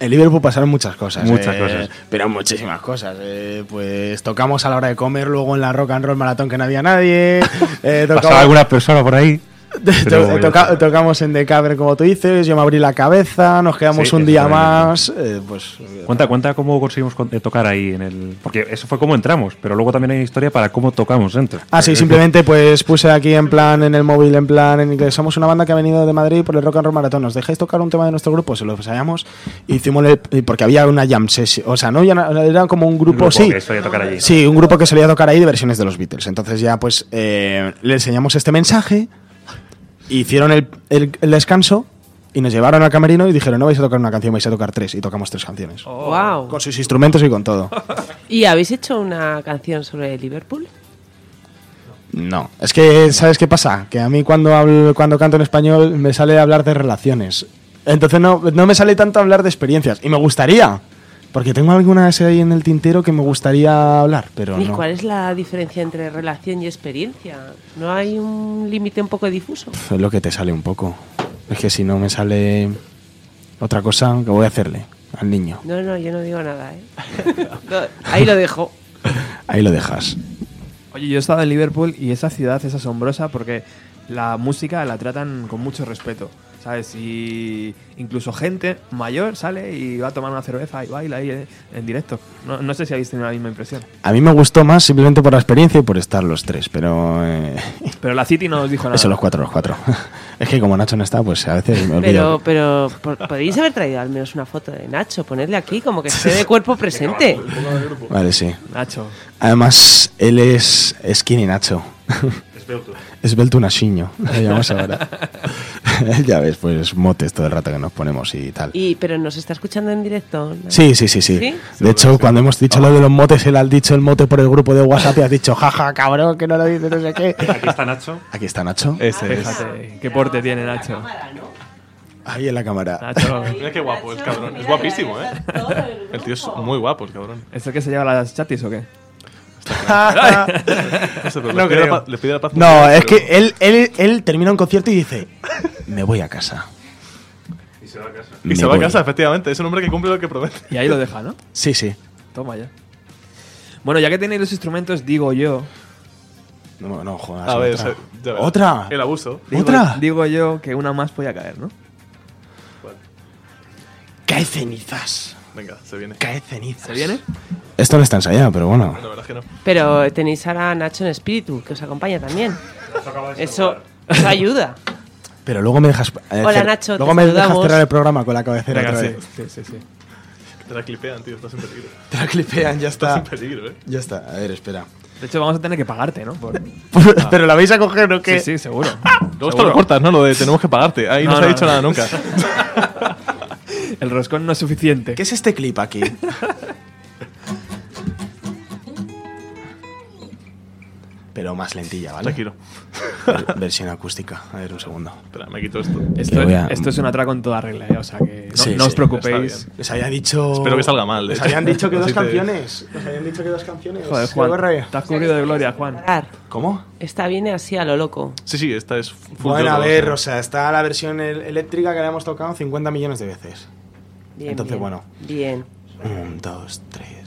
En Liverpool pasaron muchas cosas. Muchas eh, cosas. Pero muchísimas cosas. eh, pues tocamos a la hora de comer, luego en la Rock and Roll Maratón que no había nadie. eh, [LAUGHS] Pasaba tocamos, alguna persona por ahí. [LAUGHS] pero toca- tocamos en The Cavern, como tú dices. Yo me abrí la cabeza, nos quedamos Sí, un día más. eh, pues Cuenta, cuenta cómo conseguimos con- eh, tocar ahí en el. Porque eso fue cómo entramos, pero luego también hay historia para cómo tocamos dentro. Ah, sí, simplemente pues puse aquí en plan, en el móvil, en plan, en inglés. Somos una banda que ha venido de Madrid por el Rock and Roll Maratón. ¿Nos dejáis tocar un tema de nuestro grupo? Se lo ensayamos. Hicimos el- porque había una jam session. O sea, no- era como un grupo, grupo sí. que solía tocar allí. Sí, un grupo que solía tocar ahí de versiones de los Beatles. Entonces ya pues eh, le enseñamos este mensaje. Hicieron el, el- el descanso y nos llevaron al camerino y dijeron, no vais a tocar una canción, vais a tocar tres. Y tocamos tres canciones. Wow. Con sus instrumentos y con todo. [LAUGHS] ¿Y habéis hecho una canción sobre Liverpool? No, es que, ¿sabes qué pasa? Que a mí cuando, hablo, cuando canto en español me sale hablar de relaciones. Entonces no, no me sale tanto hablar de experiencias. Y me gustaría, porque tengo algunas ahí en el tintero que me gustaría hablar, pero ¿Y no. cuál es la diferencia entre relación y experiencia? ¿No hay un límite un poco difuso? Es lo que te sale un poco. Es que si no me sale otra cosa, ¿qué voy a hacerle al niño? No, no, yo no digo nada, ¿eh? [LAUGHS] No, ahí lo dejo. [LAUGHS] Ahí lo dejas. Oye, yo he estado en Liverpool y esa ciudad es asombrosa porque la música la tratan con mucho respeto. ¿Sabes? Y incluso gente mayor sale y va a tomar una cerveza y baila ahí en directo. No, no sé si habéis tenido la misma impresión. A mí me gustó más simplemente por la experiencia y por estar los tres, pero... eh, Pero la City no os dijo [LAUGHS] nada. eso, los cuatro, los cuatro. [LAUGHS] es que como Nacho no está, pues a veces me olvido. Pero, pero podéis haber traído al menos una foto de Nacho, ponerle aquí como que esté de cuerpo presente. Vale, sí. Nacho. Además, él es skinny Nacho. [LAUGHS] Esbelto. Esbelto Nachiño, le [LAUGHS] llamamos ahora. [LAUGHS] ya ves, pues motes todo el rato que nos ponemos y tal. Y, pero nos está escuchando en directo. ¿no? Sí, sí, sí, sí. ¿Sí? De hecho, cuando hemos dicho lo de los motes, él ha dicho el mote por el grupo de WhatsApp y has dicho, jaja, cabrón, que no lo dice, no sé qué. [LAUGHS] Aquí está Nacho. Aquí está Nacho. Fíjate, qué porte tiene Nacho. Ahí en la cámara. Nacho. Mira qué guapo el cabrón. Es guapísimo, ¿eh? El tío es muy guapo, el cabrón. ¿Es el que se lleva las chatis o qué? [LAUGHS] Eso, pero No le, pide la creo. pa- le pide la paz. No, mundial, es pero- que él, él, él termina un concierto y dice, me voy a casa. Y se va a casa. Y Me se va a casa, efectivamente. Es un hombre que cumple lo que promete. Y ahí lo deja, ¿no? [LAUGHS] Sí, sí. Toma ya. Bueno, ya que tenéis los instrumentos, digo yo. No, no, jodas. A ver, otra. El abuso. Digo, ¿Otra? Digo yo que una más podía caer, ¿no? Cae cenizas. Venga, se viene. Cae cenizas. ¿Se viene? Esto no está ensayado, pero bueno. La verdad es que no. Pero tenéis ahora a Nacho en espíritu, que os acompaña también. Eso, eso ayuda. Pero luego me dejas. eh, Hola, cer- Nacho, te Luego me dejas saludamos. cerrar el programa con la cabecera Venga, otra sí, vez. sí, sí, sí. Te la clipean, tío. Estás en peligro. [LAUGHS] Te la clipean, ya está. Estás en peligro, ¿eh? Ya está. A ver, espera. De hecho, vamos a tener que pagarte, ¿no? Por- [LAUGHS] Pero la vais a coger o qué? Sí, sí, seguro. [LAUGHS] Luego esto Seguro. lo cortas, ¿no? Lo de tenemos que pagarte. Ahí no, No, se ha no, dicho no. nada nunca. [LAUGHS] El roscón no es suficiente. ¿Qué es este clip aquí? [LAUGHS] Pero más lentilla, ¿vale? Tranquilo. Ver- Versión acústica. A ver, un segundo. Espera, me quito esto. Esto, voy a- esto es una track con toda regla, ¿eh? O sea que no, Sí, no os preocupéis. Les había dicho. Espero que salga mal, Les habían dicho que [LAUGHS] dos canciones. Les habían dicho que dos canciones. Joder, Juan. Te has cubrido de gloria, Juan. ¿Cómo? Esta viene así a lo loco. Sí, sí, esta es full Bueno, a ver, o sea, está la versión el- eléctrica que la hemos tocado 50 millones de veces. Bien, Entonces, bien. bueno. Bien. Un, dos, tres.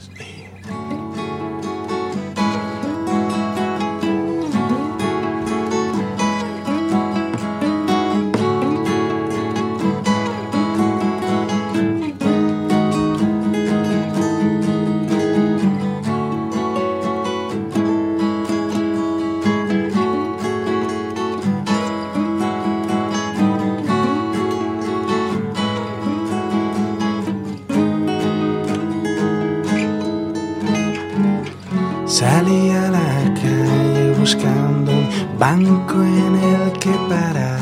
Salí a la calle buscando un banco en el que parar.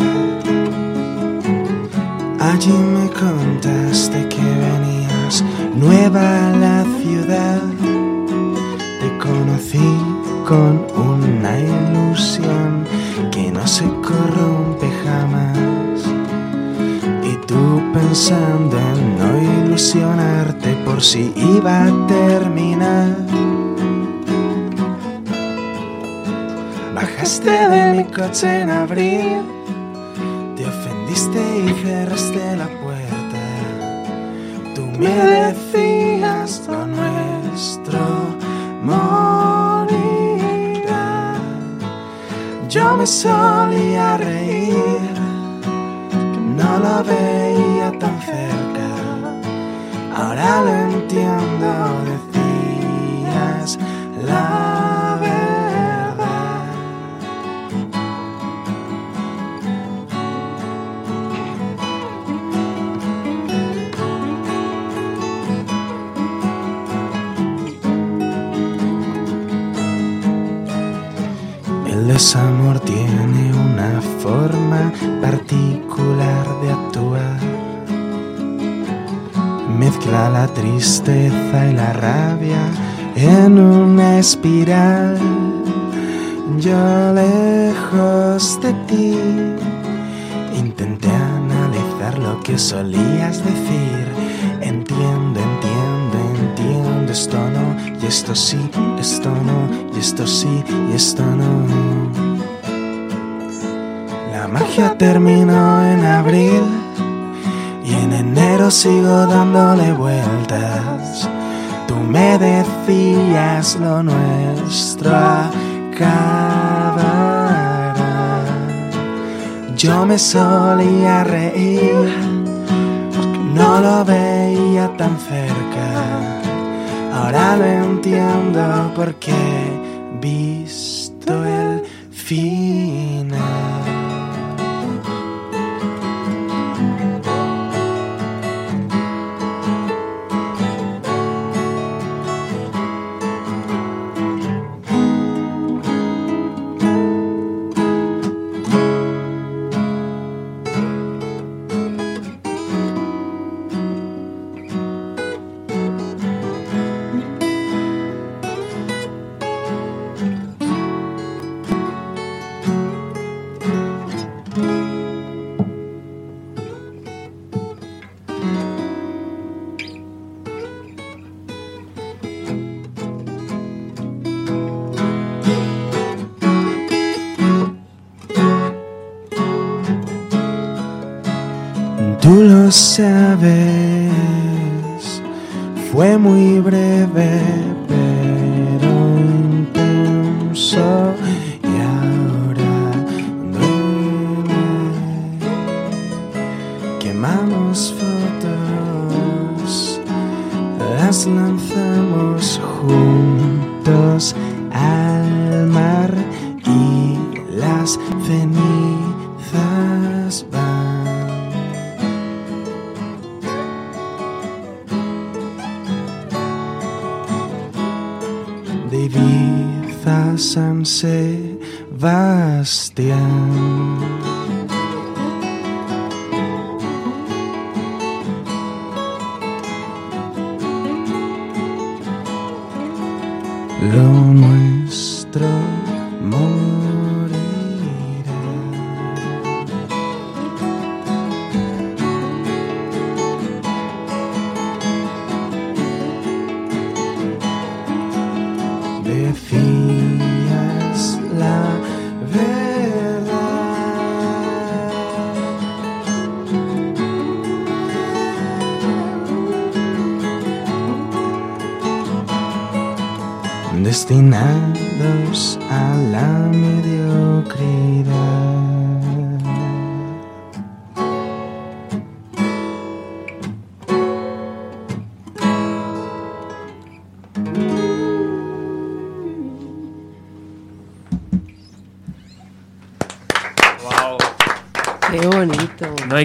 Allí me contaste que venías nueva a la ciudad. Te conocí con una ilusión que no se corrompe jamás. Y tú pensando en no ilusionarte por si iba a terminar. Bajaste de mi coche en abril, te ofendiste y cerraste la puerta. Tú me decías lo nuestro morirá. Yo me solía reír, no lo veía tan cerca. Ahora lo entiendo, decías Desamor tiene una forma particular de actuar. Mezcla la tristeza y la rabia en una espiral. Yo lejos de ti intenté analizar lo que solías decir. Entiendo, entiendo, entiendo esto no, y esto sí, esto no, y esto sí, y esto no. Magia terminó en abril y en enero sigo dándole vueltas. Tú me decías lo nuestro acabará. yo me solía reír, porque no lo veía tan cerca. Ahora lo entiendo porque visto el final.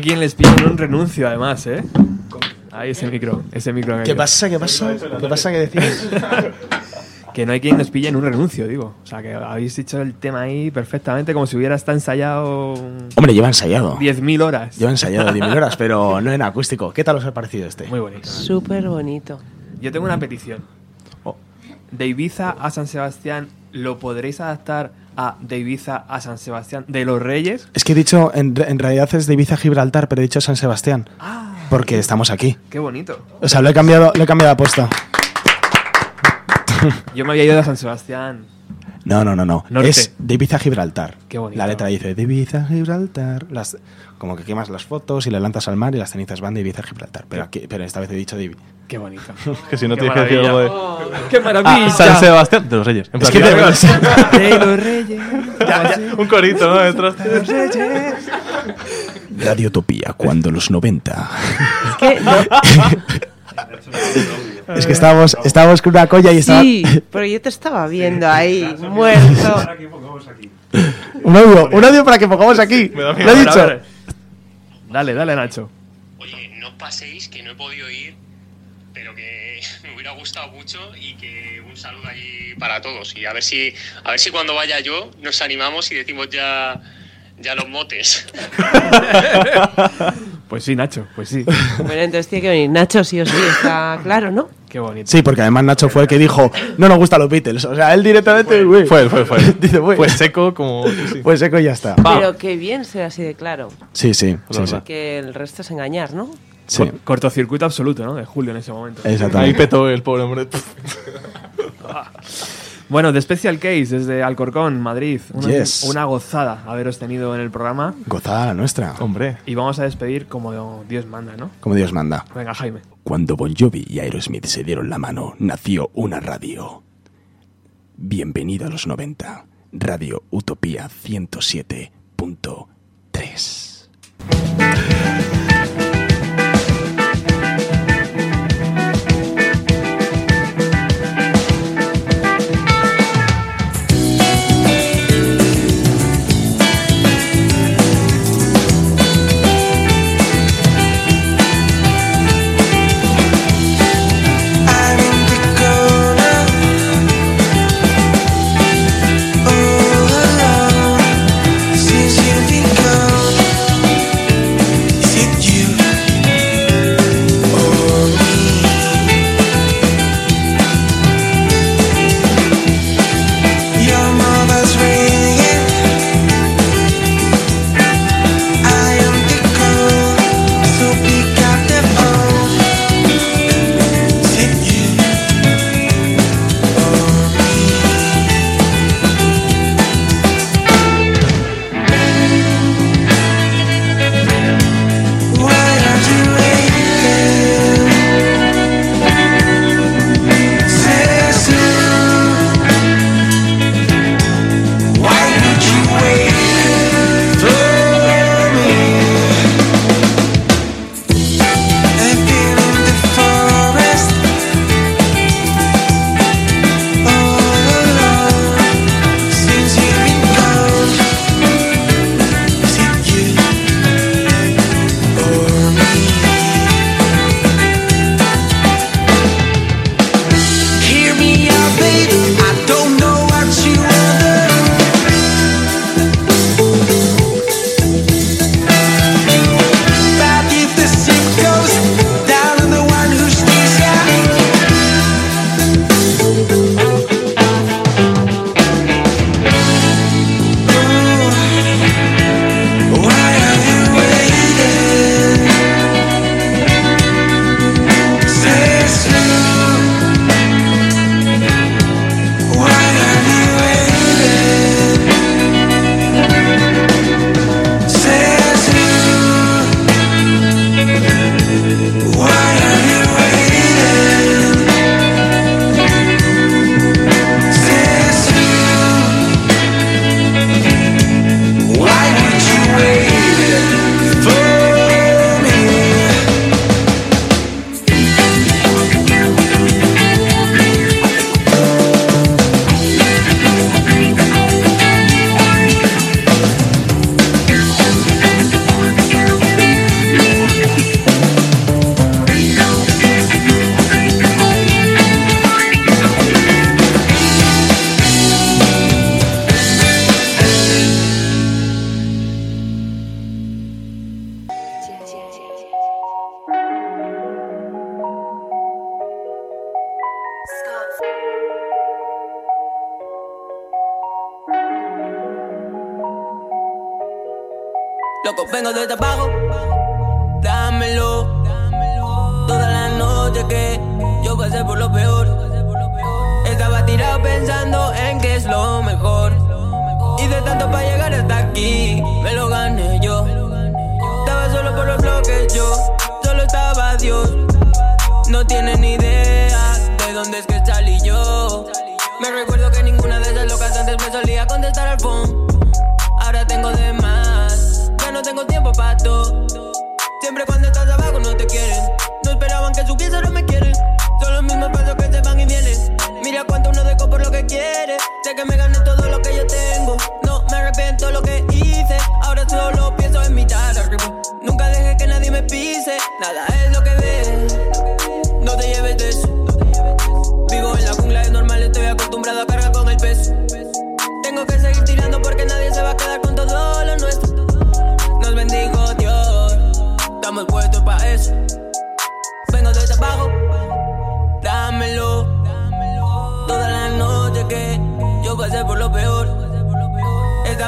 Quien les pille en un renuncio, además, ¿eh? Ahí ese micro, ese micro. ¿Qué pasa? ¿Qué pasa? ¿Qué pasa? ¿Qué decís? [LAUGHS] Que no hay quien nos pille en un renuncio, digo. O sea, que habéis dicho el tema ahí perfectamente, como si hubiera estado ensayado Hombre, lleva ensayado. 10.000 horas. Lleva ensayado 10.000 horas, [LAUGHS] pero no en acústico. ¿Qué tal os ha parecido este? Muy bonito. Súper bonito. Yo tengo una petición. Oh. De Ibiza a San Sebastián, ¿lo podréis adaptar a De Ibiza a San Sebastián de los Reyes? Es que he dicho, en, en realidad es de Ibiza a Gibraltar, pero he dicho San Sebastián. porque estamos aquí. Qué bonito. O sea, lo he cambiado, lo he cambiado de aposta. Yo me había ido a San Sebastián. No, no, no, no. Norte. Es de Ibiza a Gibraltar. Qué bonito. La letra dice de Ibiza a Gibraltar. Las, como que quemas las fotos y las lanzas al mar y las cenizas van de Ibiza a Gibraltar. Pero, aquí, pero esta vez he dicho de Ibiza. Qué bonito. [LAUGHS] que si no Qué tienes que decir algo de. maravilla. ¡Qué maravilla! Ah, San Sebastián de los Reyes. En Es que te- [LAUGHS] De los Reyes. Ya, ya, un corito, ¿no? Detrás. De los Reyes. Radio Utopía, cuando los 90. Es que no- [LAUGHS] es que estábamos, estábamos con una colla y estaba. Sí, pero yo te estaba viendo ahí, muerto. un audio, un audio para que pongamos aquí. Me da Lo he dicho. Dale, dale, Nacho. no paséis, que no he podido ir, pero que [LAUGHS] me hubiera gustado mucho y que un saludo allí para todos. Y a ver si, a ver si cuando vaya yo nos animamos y decimos ya, ya los motes. [LAUGHS] Pues sí, Nacho, pues sí. Bueno, entonces tiene que venir Nacho, sí o sí, está claro, ¿no? Qué bonito. Sí, porque además Nacho fue el que dijo, no nos gustan los Beatles. O sea, él directamente, güey. Fue, fue, fue. [LAUGHS] Dice, güey. Fue seco como. sí. Fue seco y ya está. Pero qué bien ser así de claro. Sí, sí, sí, sí. Que el resto es engañar, ¿no? Cortocircuito absoluto, ¿no? De Julio en ese momento. Exactamente. Ahí petó el pobre hombre. [LAUGHS] bueno, de Special Case desde Alcorcón, Madrid. Una, yes. una, gozada haberos tenido en el programa. Gozada la nuestra. Hombre. Y vamos a despedir como Dios manda, ¿no? Como Dios manda. Venga, Jaime. Cuando Bon Jovi y Aerosmith se dieron la mano, nació una radio. Bienvenido a los 90. Radio Utopía 107.3.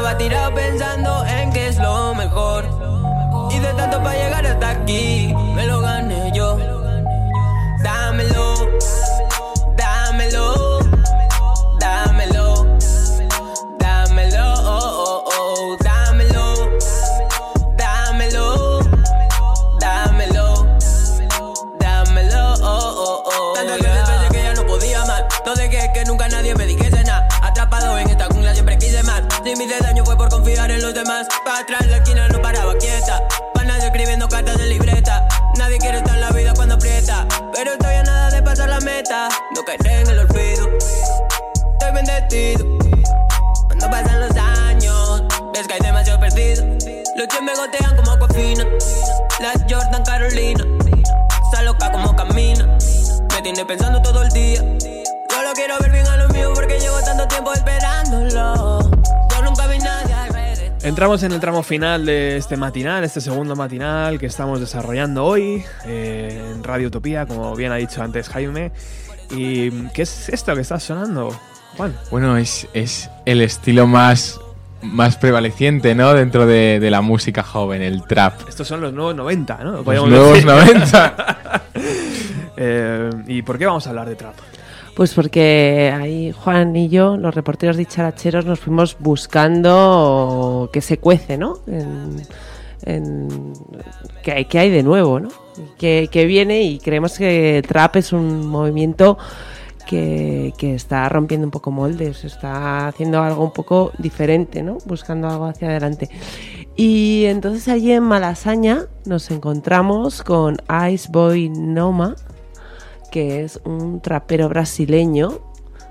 Estaba tirado pensando en que es lo mejor. Y de tanto para llegar hasta aquí, me lo gané yo. Jordan Carolina. Esa loca como camina. Me tiene pensando todo el día. Solo quiero ver bien a lo mío porque llevo tanto tiempo esperándolo. Yo nunca vi nadie al revés. Entramos en el tramo final de este matinal, este segundo matinal que estamos desarrollando hoy eh, en Radio Utopía, como bien ha dicho antes Jaime. ¿Y qué es esto que está sonando, Juan? Bueno, es, es el estilo más, más prevaleciente, ¿no? Dentro de, de la música joven, el trap. Estos son los nuevos 90, ¿no? Los nuevos decir. 90. [LAUGHS] Eh, ¿Y por qué vamos a hablar de trap? Pues porque ahí Juan y yo, los reporteros dicharacheros, nos fuimos buscando que se cuece, ¿no? En, en- que, hay, que hay de nuevo, ¿no? Que, que viene y creemos que trap es un movimiento que, está rompiendo un poco moldes, está haciendo algo un poco diferente, ¿no? Buscando algo hacia adelante. Y entonces allí en Malasaña nos encontramos con Ice Boy Noma, que es un trapero brasileño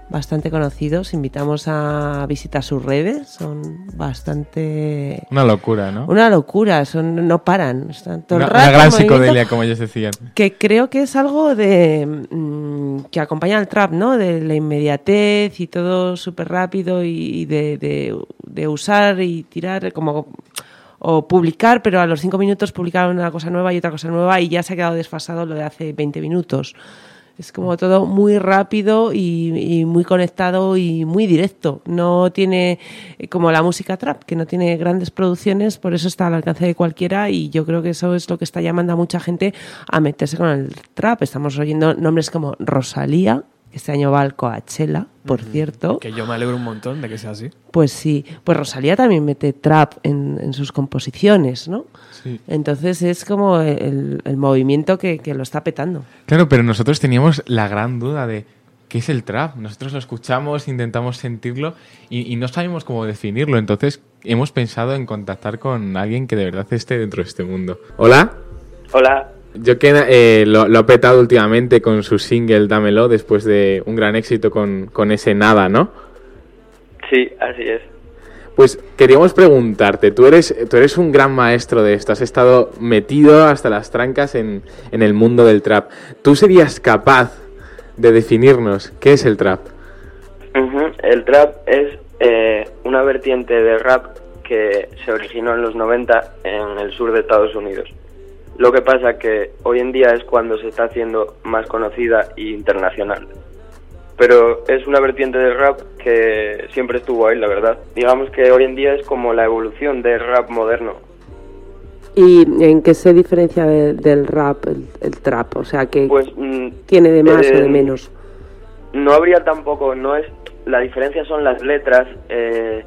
bastante conocido. Os invitamos a visitar sus redes, son bastante... Una locura, ¿no? Una locura, son, no paran. Están todo el Una, rato una gran psicodelia, como ellos decían. Que creo que es algo de mm, que acompaña al trap, ¿no? De la inmediatez y todo súper rápido y de, de- de usar y tirar como o publicar, pero a los cinco minutos publicar una cosa nueva y otra cosa nueva y ya se ha quedado desfasado lo de hace 20 minutos. Es como todo muy rápido y, y muy conectado y muy directo. No tiene eh, como la música trap, que no tiene grandes producciones, por eso está al alcance de cualquiera y yo creo que eso es lo que está llamando a mucha gente a meterse con el trap. Estamos oyendo nombres como Rosalía, que este año va al Coachella, por cierto. Que yo me alegro un montón de que sea así. Pues sí, pues Rosalía también mete trap en, en sus composiciones, ¿no? Sí. Entonces es como el, el movimiento que, que lo está petando. Claro, pero nosotros teníamos la gran duda de qué es el trap. Nosotros lo escuchamos, intentamos sentirlo y, y no sabemos cómo definirlo. Entonces hemos pensado en contactar con alguien que de verdad esté dentro de este mundo. Hola. Hola. Yo que eh, lo, lo ha petado últimamente con su single Dámelo después de un gran éxito con, con ese Nada, ¿no? Sí, así es. Pues queríamos preguntarte, tú eres, tú eres un gran maestro de esto, has estado metido hasta las trancas en, en el mundo del trap. ¿Tú serías capaz de definirnos qué es el trap? El trap es eh, una vertiente de rap que se originó en los 90 en el sur de Estados Unidos. Lo que pasa que hoy en día es cuando se está haciendo más conocida e internacional. Pero es una vertiente del rap que siempre estuvo ahí, la verdad. Digamos que hoy en día es como la evolución del rap moderno. ¿Y en qué se diferencia de- del rap, el, el trap? O sea, que Pues mm, tiene de más o eh, de menos. no habría tampoco, no es, la diferencia son las letras, eh,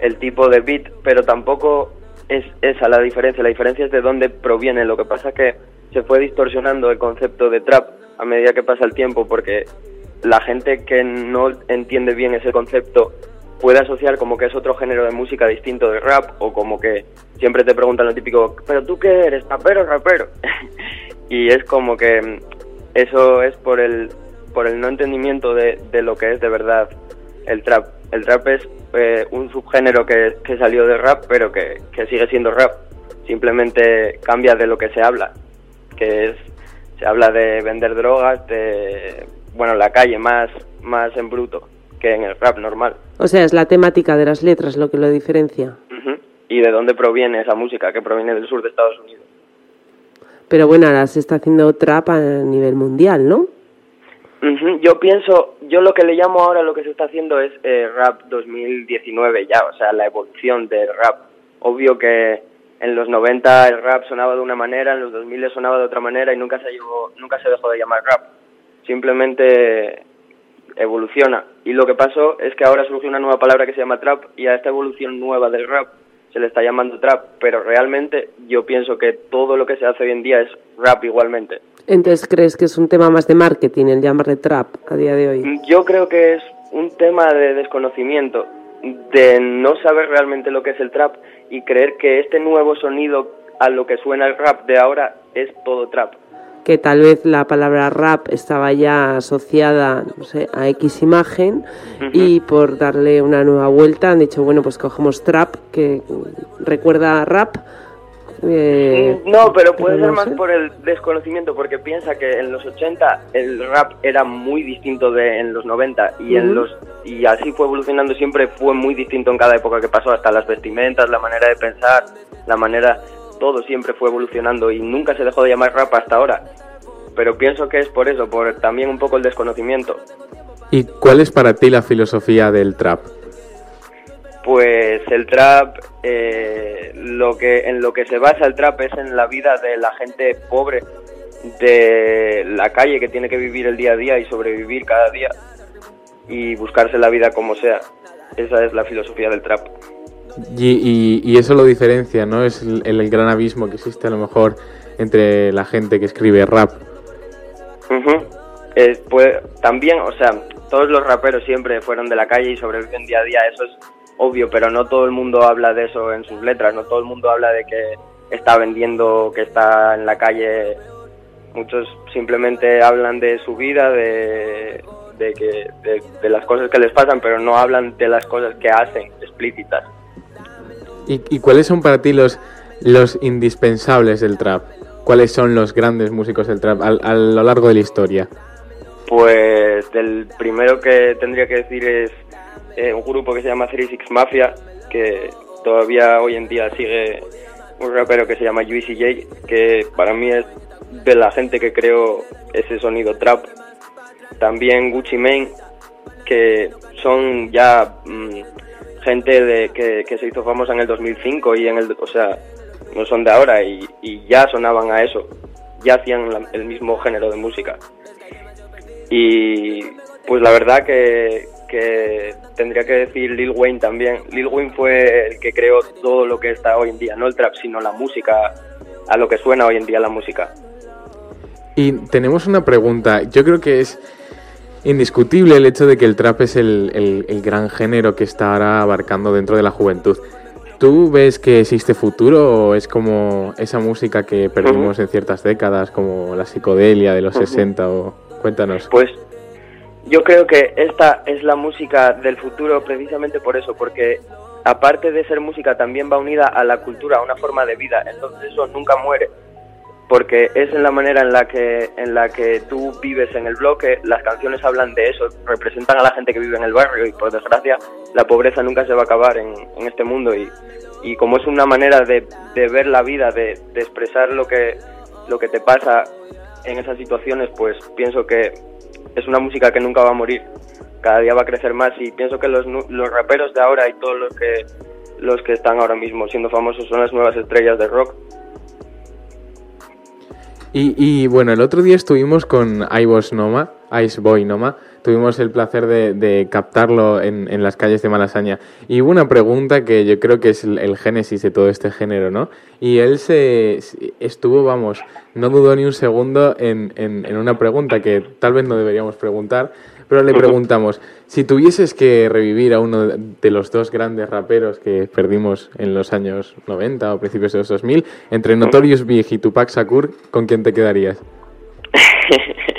el tipo de beat, pero tampoco es esa la diferencia, la diferencia es de dónde proviene, lo que pasa es que se fue distorsionando el concepto de trap a medida que pasa el tiempo, porque la gente que no entiende bien ese concepto puede asociar como que es otro género de música distinto del rap, o como que siempre te preguntan lo típico, pero tú qué eres, rapero o rapero, [LAUGHS] y es como que mm, eso es por el por el no entendimiento de, de lo que es de verdad el trap. El trap es eh, un subgénero que, que salió del rap, pero que, que sigue siendo rap. Simplemente cambia de lo que se habla, que es se habla de vender drogas, de bueno la calle más más en bruto que en el rap normal. O sea, es la temática de las letras lo que lo diferencia. Y de dónde proviene esa música, que proviene del sur de Estados Unidos. Pero bueno, ahora se está haciendo trap a nivel mundial, ¿no? Yo pienso, yo lo que le llamo ahora lo que se está haciendo es eh, rap 2019 ya, o sea, la evolución del rap. Obvio que en los 90 el rap sonaba de una manera, en los 2000 sonaba de otra manera y nunca se llevó, nunca se dejó de llamar rap. Simplemente evoluciona. Y lo que pasó es que ahora surgió una nueva palabra que se llama trap y a esta evolución nueva del rap se le está llamando trap, pero realmente yo pienso que todo lo que se hace hoy en día es rap igualmente. Entonces, ¿crees que es un tema más de marketing el llamarle trap a día de hoy? Yo creo que es un tema de desconocimiento, de no saber realmente lo que es el trap y creer que este nuevo sonido a lo que suena el rap de ahora es todo trap. Que tal vez la palabra rap estaba ya asociada no sé, a X imagen y por darle una nueva vuelta han dicho, bueno, pues cogemos trap, que recuerda a rap. eh, No, pero puede pero ser más por el desconocimiento, porque piensa que en los 80 el rap era muy distinto de en los 90 y en los y así fue evolucionando siempre fue muy distinto en cada época que pasó, hasta las vestimentas, la manera de pensar, la manera todo siempre fue evolucionando y nunca se dejó de llamar rap hasta ahora. Pero pienso que es por eso, por también un poco el desconocimiento. ¿Y cuál es para ti la filosofía del trap? Pues el trap, eh, lo que en lo que se basa el trap es en la vida de la gente pobre de la calle que tiene que vivir el día a día y sobrevivir cada día y buscarse la vida como sea. Esa es la filosofía del trap. Y, y- eso lo diferencia, ¿no? Es el, el gran abismo que existe a lo mejor entre la gente que escribe rap. Eh, pues, también, o sea, todos los raperos siempre fueron de la calle y sobreviven día a día, eso es obvio, pero no todo el mundo habla de eso en sus letras, no todo el mundo habla de que está vendiendo, que está en la calle. Muchos simplemente hablan de su vida, de, de, que, de las cosas que les pasan, pero no hablan de las cosas que hacen explícitas. ¿Y, cuáles son para ti los, los indispensables del trap? ¿Cuáles son los grandes músicos del trap al- a lo largo de la historia? Pues del primero que tendría que decir es eh, un grupo que se llama 36 Mafia, que todavía hoy en día sigue un rapero que se llama Juicy J, que para mí es de la gente que creó ese sonido trap. También Gucci Mane, que son ya mm, gente de, que, se hizo famosa en el 2005 y en el, o sea, no son de ahora y, ya sonaban a eso, ya hacían la- el mismo género de música. Y pues la verdad que tendría que decir Lil Wayne también. Lil Wayne fue el que creó todo lo que está hoy en día, no el trap, sino la música, a lo que suena hoy en día la música. Y tenemos una pregunta. Yo creo que es indiscutible el hecho de que el trap es el, el- el gran género que está ahora abarcando dentro de la juventud. ¿Tú ves que existe futuro o es como esa música que perdimos en ciertas décadas, como la psicodelia de los Ujú. 60? O... Cuéntanos. Pues yo creo que esta es la música del futuro precisamente por eso, porque aparte de ser música también va unida a la cultura, a una forma de vida, entonces eso nunca muere, porque es en la manera en la que en la que tú vives en el bloque, las canciones hablan de eso, representan a la gente que vive en el barrio y por desgracia la pobreza nunca se va a acabar en, en este mundo y, y como es una manera de, de ver la vida, de, expresar lo que lo que te pasa en esas situaciones, pues pienso que es una música que nunca va a morir. Cada día va a crecer más y pienso que los, los raperos de ahora y todos los que los que están ahora mismo siendo famosos son las nuevas estrellas de rock. Y, bueno, el otro día estuvimos con Ivos Noma, Ice Boy Noma. Tuvimos el placer de, captarlo en, las calles de Malasaña. Y hubo una pregunta que yo creo que es el, génesis de todo este género, ¿no? Y él se estuvo, vamos, no dudó ni un segundo en una pregunta que tal vez no deberíamos preguntar, pero le preguntamos, si tuvieses que revivir a uno de los dos grandes raperos que perdimos en los años 90 o principios de los 2000, entre Notorious Big y Tupac Shakur, ¿con quién te quedarías? [LAUGHS]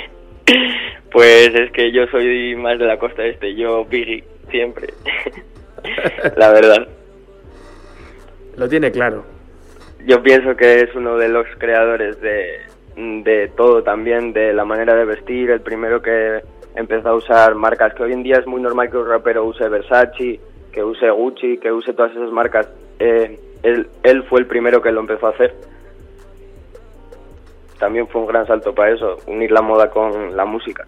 Pues es que yo soy más de la costa este, yo Biggie, siempre. [LAUGHS] la verdad. Lo tiene claro. Yo pienso que es uno de los creadores de, de todo también, de la manera de vestir, el primero que empezó a usar marcas que hoy en día es muy normal que un rapero use Versace, que use Gucci, que use todas esas marcas. Eh, él, él fue el primero que lo empezó a hacer. También fue un gran salto para eso, unir la moda con la música.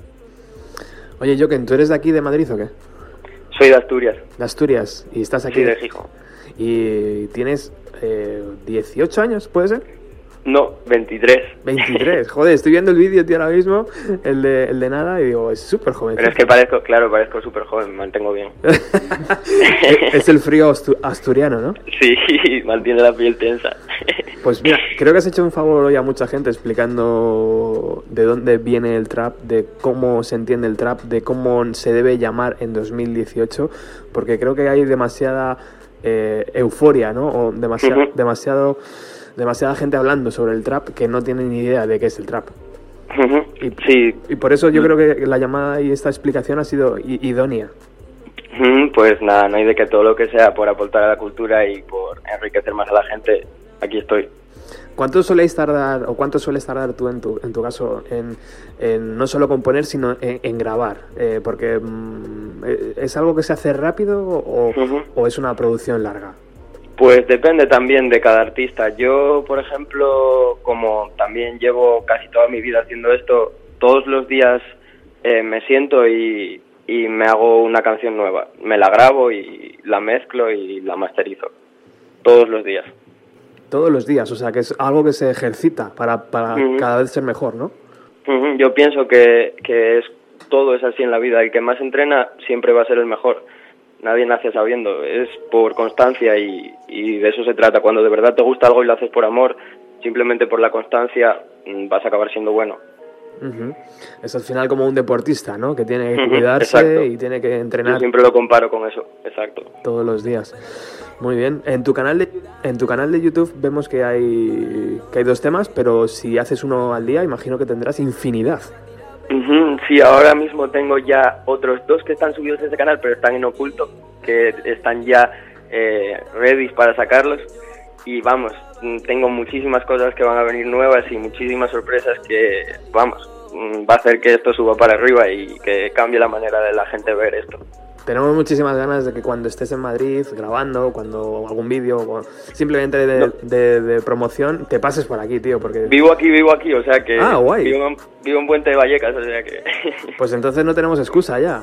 Oye, Joken, ¿tú eres de aquí, de Madrid o qué? Soy de Asturias. De Asturias. ¿Y estás aquí? Sí, de Gijón. ¿Y tienes eh, 18 años, puede ser? No, 23. 23. Joder, estoy viendo el vídeo, tío, ahora mismo, el de, el de nada, y digo, es súper joven. Pero es que parezco, claro, parezco súper joven, me mantengo bien. [LAUGHS] es el frío astu- asturiano, ¿no? Sí, [LAUGHS] mantiene la piel tensa. Pues mira, creo que has hecho un favor hoy a mucha gente explicando de dónde viene el trap, de cómo se entiende el trap, de cómo se debe llamar en 2018, porque creo que hay demasiada eh, euforia, ¿no? O demasiado, demasiado, demasiada gente hablando sobre el trap que no tiene ni idea de qué es el trap. Y, Sí, y por eso yo creo que la llamada y esta explicación ha sido idónea. Pues nada, no hay de que todo lo que sea por aportar a la cultura y por enriquecer más a la gente, aquí estoy. ¿Cuánto soléis tardar, o cuánto sueles tardar tú en tu, en tu caso, en, en no solo componer, sino en, en grabar? Eh, porque mm, eh, ¿es algo que se hace rápido o, o es una producción larga? Pues depende también de cada artista. Yo, por ejemplo, como también llevo casi toda mi vida haciendo esto, todos los días eh, me siento y, y me hago una canción nueva. Me la grabo y la mezclo y la masterizo. Todos los días. Todos los días, o sea que es algo que se ejercita para, para cada vez ser mejor, ¿no? Yo pienso que, que es todo es así en la vida. El que más entrena siempre va a ser el mejor. Nadie nace sabiendo. Es por constancia y, y de eso se trata. Cuando de verdad te gusta algo y lo haces por amor, simplemente por la constancia, mm, vas a acabar siendo bueno. Es al final como un deportista, ¿no? Que tiene que cuidarse y tiene que Yo entrenar siempre lo comparo con eso. Exacto. todos los días. Muy bien. En tu canal de, en tu canal de YouTube vemos que hay que hay dos temas, pero si haces uno al día, imagino que tendrás infinidad. Ujú, Sí, ahora mismo tengo ya otros dos que están subidos en ese canal, pero están en oculto, que están ya eh, ready para sacarlos. Y vamos, mm, tengo muchísimas cosas que van a venir nuevas y muchísimas sorpresas que, vamos, mm, va a hacer que esto suba para arriba y que cambie la manera de la gente ver esto. Tenemos muchísimas ganas de que cuando estés en Madrid grabando, cuando algún vídeo, o simplemente de, de- de promoción, te pases por aquí, tío, porque Vivo aquí, vivo aquí, o sea que Ah, guay. Vivo, en, vivo en Puente de Vallecas, o sea que [LAUGHS] pues entonces no tenemos excusa ya.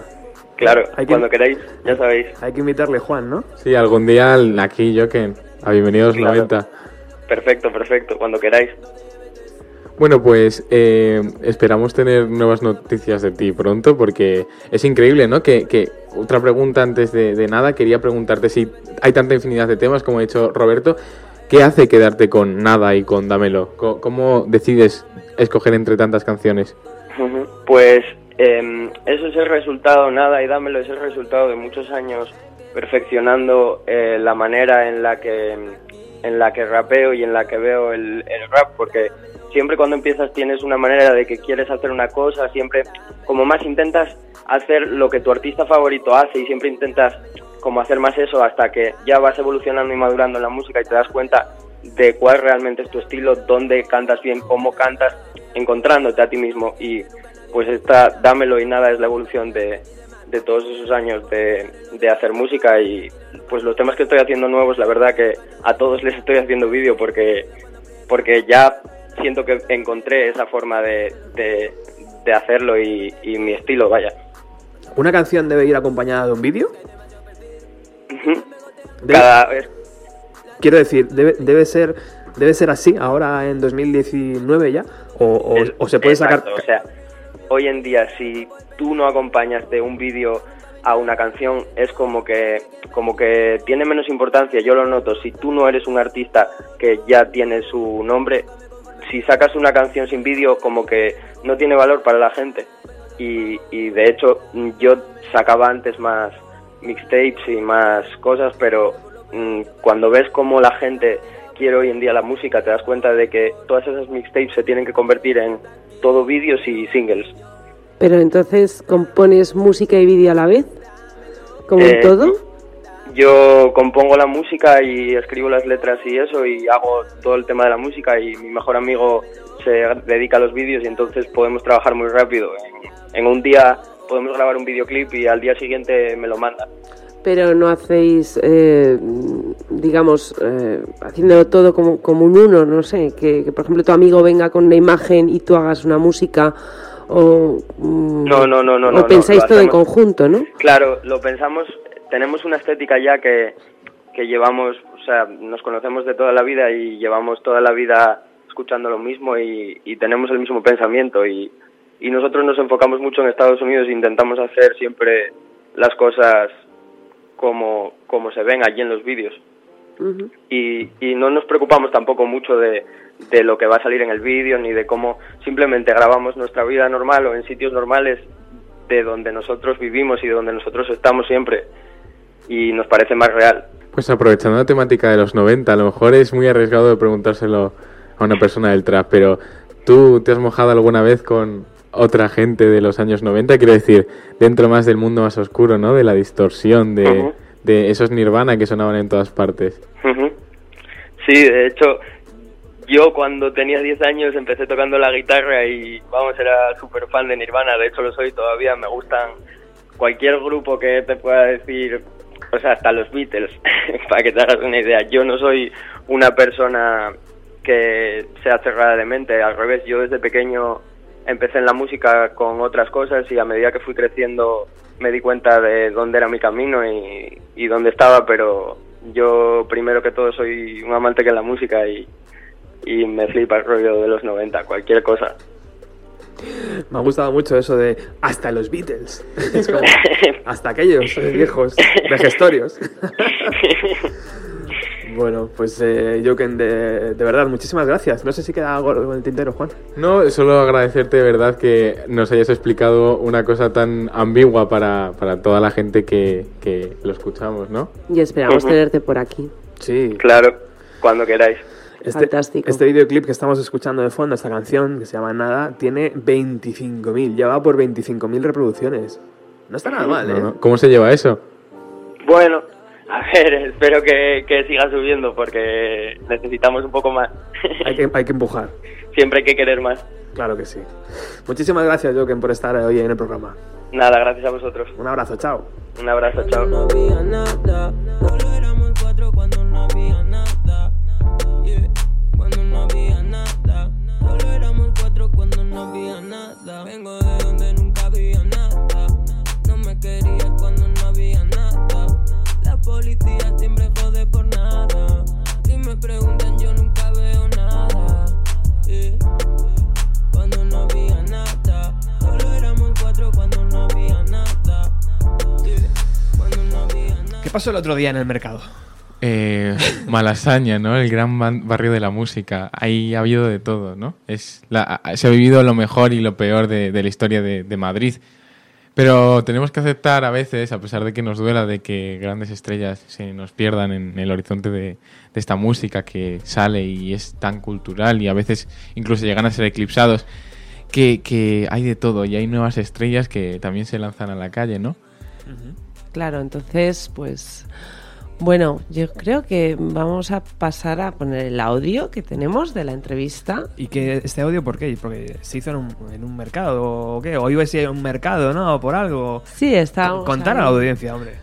claro, Hay que- cuando queráis, ya sabéis. Hay que invitarle Juan, ¿no? Sí, algún día aquí, Joken. A bienvenidos Claro. 90. Perfecto, perfecto, cuando queráis. Bueno, pues eh, esperamos tener nuevas noticias de ti pronto porque es increíble, ¿no? Que, otra pregunta antes de, nada, quería preguntarte si hay tanta infinidad de temas, como ha dicho Roberto, ¿qué hace quedarte con nada y con Dámelo? ¿Cómo, decides escoger entre tantas canciones? Pues eso es el resultado, nada, y dámelo, es el resultado de muchos años perfeccionando eh, la manera en la que en la que rapeo y en la que veo el rap, porque siempre cuando empiezas tienes una manera de que quieres hacer una cosa, siempre como más intentas hacer lo que tu artista favorito hace y siempre intentas como hacer más eso hasta que ya vas evolucionando y madurando en la música y te das cuenta de cuál realmente es tu estilo, dónde cantas bien, cómo cantas, encontrándote a ti mismo. Y pues esta Dámelo y Nada es la evolución de, de todos esos años de, de hacer música y pues los temas que estoy haciendo nuevos, la verdad que a todos les estoy haciendo vídeo porque, porque ya siento que encontré esa forma de, de, de hacerlo y, y mi estilo, vaya. ¿Una canción debe ir acompañada de un vídeo? Debe- Cada vez Quiero decir, debe, debe ser debe ser así ahora en 2019 ya o, o- o se puede sacar o sea, hoy en día si tú no acompañas de un vídeo a una canción es como que como que tiene menos importancia, yo lo noto, si tú no eres un artista que ya tiene su nombre, si sacas una canción sin vídeo como que no tiene valor para la gente. Y, y de hecho yo sacaba antes más mixtapes y más cosas, pero mm, cuando ves cómo la gente quiere hoy en día la música, te das cuenta de que todas esas mixtapes se tienen que convertir en todo vídeos y singles. Pero entonces, ¿compones música y vídeo a la vez? ¿Como Eh, en todo? Yo compongo la música y escribo las letras y eso y hago todo el tema de la música y mi mejor amigo se dedica a los vídeos y entonces podemos trabajar muy rápido. En, en un día podemos grabar un videoclip y al día siguiente me lo manda. Pero no hacéis, eh, digamos, eh, haciéndolo todo como, como un uno, no sé, que, que, por ejemplo tu amigo venga con una imagen y tú hagas una música o... mm, No, no, no, no, o no, pensáis todo en conjunto, ¿no? Claro, lo pensamos, tenemos una estética ya que, que llevamos, o sea, nos conocemos de toda la vida y llevamos toda la vida escuchando lo mismo y, y tenemos el mismo pensamiento y, y nosotros nos enfocamos mucho en Estados Unidos e intentamos hacer siempre las cosas como, como se ven allí en los vídeos. Y, y no nos preocupamos tampoco mucho de, de lo que va a salir en el vídeo ni de cómo simplemente grabamos nuestra vida normal o en sitios normales de donde nosotros vivimos y de donde nosotros estamos siempre y nos parece más real. Pues aprovechando la temática de los 90, a lo mejor es muy arriesgado de preguntárselo a una persona del trap, pero ¿Tú te has mojado alguna vez con otra gente de los años 90? Quiero decir, dentro más del mundo más oscuro, ¿no? De la distorsión, de, esos Nirvana que sonaban en todas partes. Sí, de hecho, yo cuando tenía 10 años empecé tocando la guitarra y, vamos, era súper fan de Nirvana, de hecho lo soy todavía, me gustan cualquier grupo que te pueda decir, o sea, hasta los Beatles, [LAUGHS] para que te hagas una idea. Yo no soy una persona que sea cerrada de mente, al revés, yo desde pequeño empecé en la música con otras cosas y a medida que fui creciendo me di cuenta de dónde era mi camino y, dónde estaba, pero yo primero que todo soy un amante que la música y, y me flipa el rollo de los 90, cualquier cosa. Me ha gustado mucho eso de hasta los Beatles. [LAUGHS] Es como, hasta aquellos viejos vejestorios. [LAUGHS] bueno, pues eh, Joken, de, de verdad, muchísimas gracias. No sé si queda algo en el tintero, Juan. No, solo agradecerte de verdad que nos hayas explicado una cosa tan ambigua para, para toda la gente que, que lo escuchamos, ¿no? Y esperamos tenerte por aquí. Sí. Claro, cuando queráis. Este, Fantástico. Este videoclip que estamos escuchando de fondo, esta canción que se llama Nada, tiene 25.000, ya va por 25.000 reproducciones. No está nada mal, No, ¿eh? no. ¿Cómo se lleva eso? Bueno, a ver, espero que, que siga subiendo porque necesitamos un poco más. [LAUGHS] Hay que, hay que empujar. Siempre hay que querer más. Claro que sí. Muchísimas gracias, Joken, por estar hoy en el programa. Nada, gracias a vosotros. Un abrazo, chao. Un abrazo, chao. Solo éramos cuatro cuando no había nada. Vengo de donde nunca había nada. No me querías cuando no había nada. La policía siempre jode por nada. Si me preguntan, yo nunca veo nada. Cuando no había nada. Solo éramos cuatro cuando no había nada. Cuando no había nada. ¿Qué pasó el otro día en el mercado? Eh, Malasaña, ¿no? El gran barrio de la música. Ahí ha habido de todo, ¿no? Se ha vivido lo mejor y lo peor de, la historia de, Madrid. Pero tenemos que aceptar a veces, a pesar de que nos duela de que grandes estrellas se nos pierdan en el horizonte de, de esta música que sale y es tan cultural y a veces incluso llegan a ser eclipsados, que, que hay de todo y hay nuevas estrellas que también se lanzan a la calle, ¿no? Claro, entonces, pues. Bueno, yo creo que vamos a pasar a poner el audio que tenemos de la entrevista. ¿Y que este audio por qué? Porque se hizo en un, en un mercado o qué? O iba a ser un mercado, ¿no? O por algo. Sí, está. Contar a la audiencia, hombre.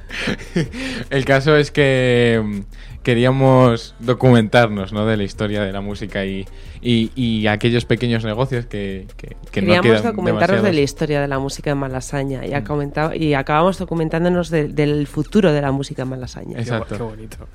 [LAUGHS] El caso es que queríamos documentarnos ¿no? de la historia de la música y, y, y aquellos pequeños negocios que, que, que no Queríamos quedan documentarnos de la historia de la música en Malasaña Mm. y, y acabamos documentándonos de- del futuro de la música en Malasaña. Exacto. Qué bonito.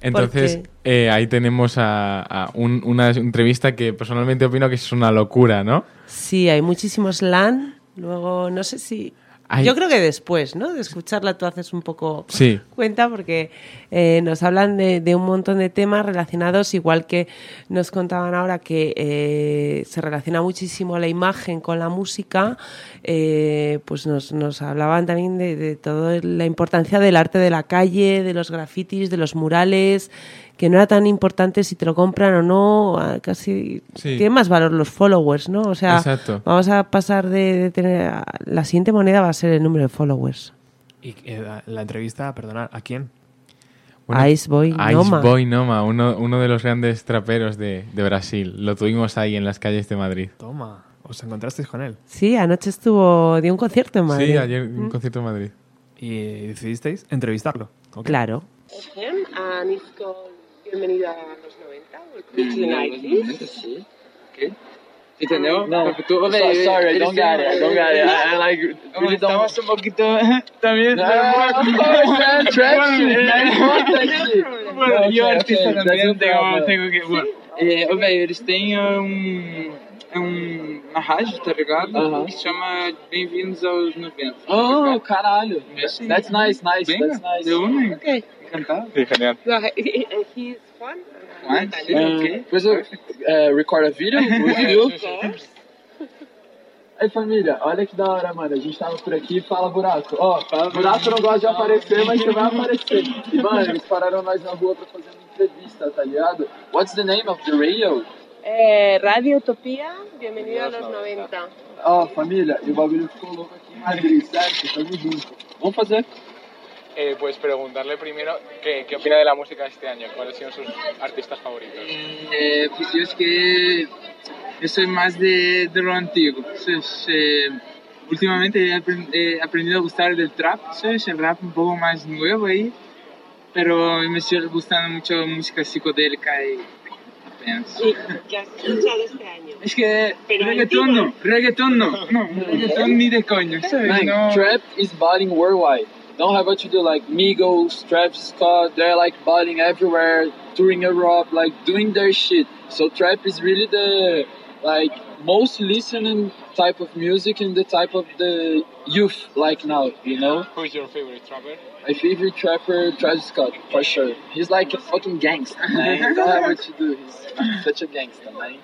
Entonces, eh, ahí tenemos a, a un- una entrevista que personalmente opino que es una locura, ¿no? Sí, hay muchísimos LAN. Luego, no sé si. Yo creo que después, ¿no? De escucharla tú haces un poco Sí. [LAUGHS] cuenta porque eh, nos hablan de, de un montón de temas relacionados, igual que nos contaban ahora que eh, se relaciona muchísimo la imagen con la música, eh, pues nos, nos hablaban también de, de toda la importancia del arte de la calle, de los grafitis, de los murales, que no era tan importante si te lo compran o no, casi Sí. tiene más valor los followers, ¿no? O sea, Exacto. vamos a pasar de, de tener... a- La siguiente moneda va a ser el número de followers. Y eh, la, entrevista, perdonad, ¿a quién? Ice Boy Noma. Ice Boy Noma, uno, uno de los grandes traperos de, de Brasil. Lo tuvimos ahí en las calles de Madrid. Toma, ¿os encontrasteis con él? Sí, anoche estuvo, dio un concierto en Madrid. Sí, ayer un Mm. concierto en Madrid. Y decidisteis entrevistarlo. ¿ok? Claro. Bienvenido a los 90, o Sí. ¿Qué? Entendeu? Não. Porque tu- So- velho, sorry, I eles don't get it, I don't get it. I- I like- Não, really don't- Estamos um poquito [LAUGHS] también. No, of course, man, trash shit, man. Fuck that shit. Bueno, No, e o okay, artista okay, também that's no tenho, problem. tenho que. Bueno, é, ô, velho, eles têm um, é um, uma rádio, tá ligado? Aham. Que se chama Bem-vindos aos 90. Oh, caralho. É assim. That's nice, nice, Bem, that's nice. Eu, né? Okay. Encantado. Sí, genial. He's fun. What? Uh, Depois eu uh, record a video with you. Aí família, olha que da hora, mano. A gente tava por aqui, fala buraco. Ó, buraco não gosta de aparecer, mas você vai aparecer. E mano, eles pararam nós na rua pra fazer uma entrevista, tá ligado? What's the name of the radio? Eh, Radio Utopía, bienvenido a los 90. Ó, família, e o bagulho ficou louco aqui em Madrid, certo? Tamo junto. Vamos fazer? Eh, pues preguntarle primero qué, qué opina de la música de este año, cuáles son sus artistas favoritos. Eh, pues yo es que yo soy más de, de lo antiguo. ¿sabes? Eh, últimamente he, apren- he aprendido a gustar del trap, ¿sabes? el rap un poco más nuevo ahí, pero me sigue gustando mucho música psicodélica y apenas. ¿Qué has escuchado este año? Es que Pero reggaetón no, reggaetón no, no, [LAUGHS] reggaetón ni de coño, ¿sabes? Man, No. trap is balling worldwide. Don't have what to do like Migos, Travis Scott, they're like balling everywhere, touring Europe, like doing their shit. So trap is really the like most listening type of music and the type of the youth like now, you know? Who's your favorite trapper? My favorite trapper, Travis Scott, for sure. He's like a fucking gangster, man. Don't have what to do. He's such a gangster, man.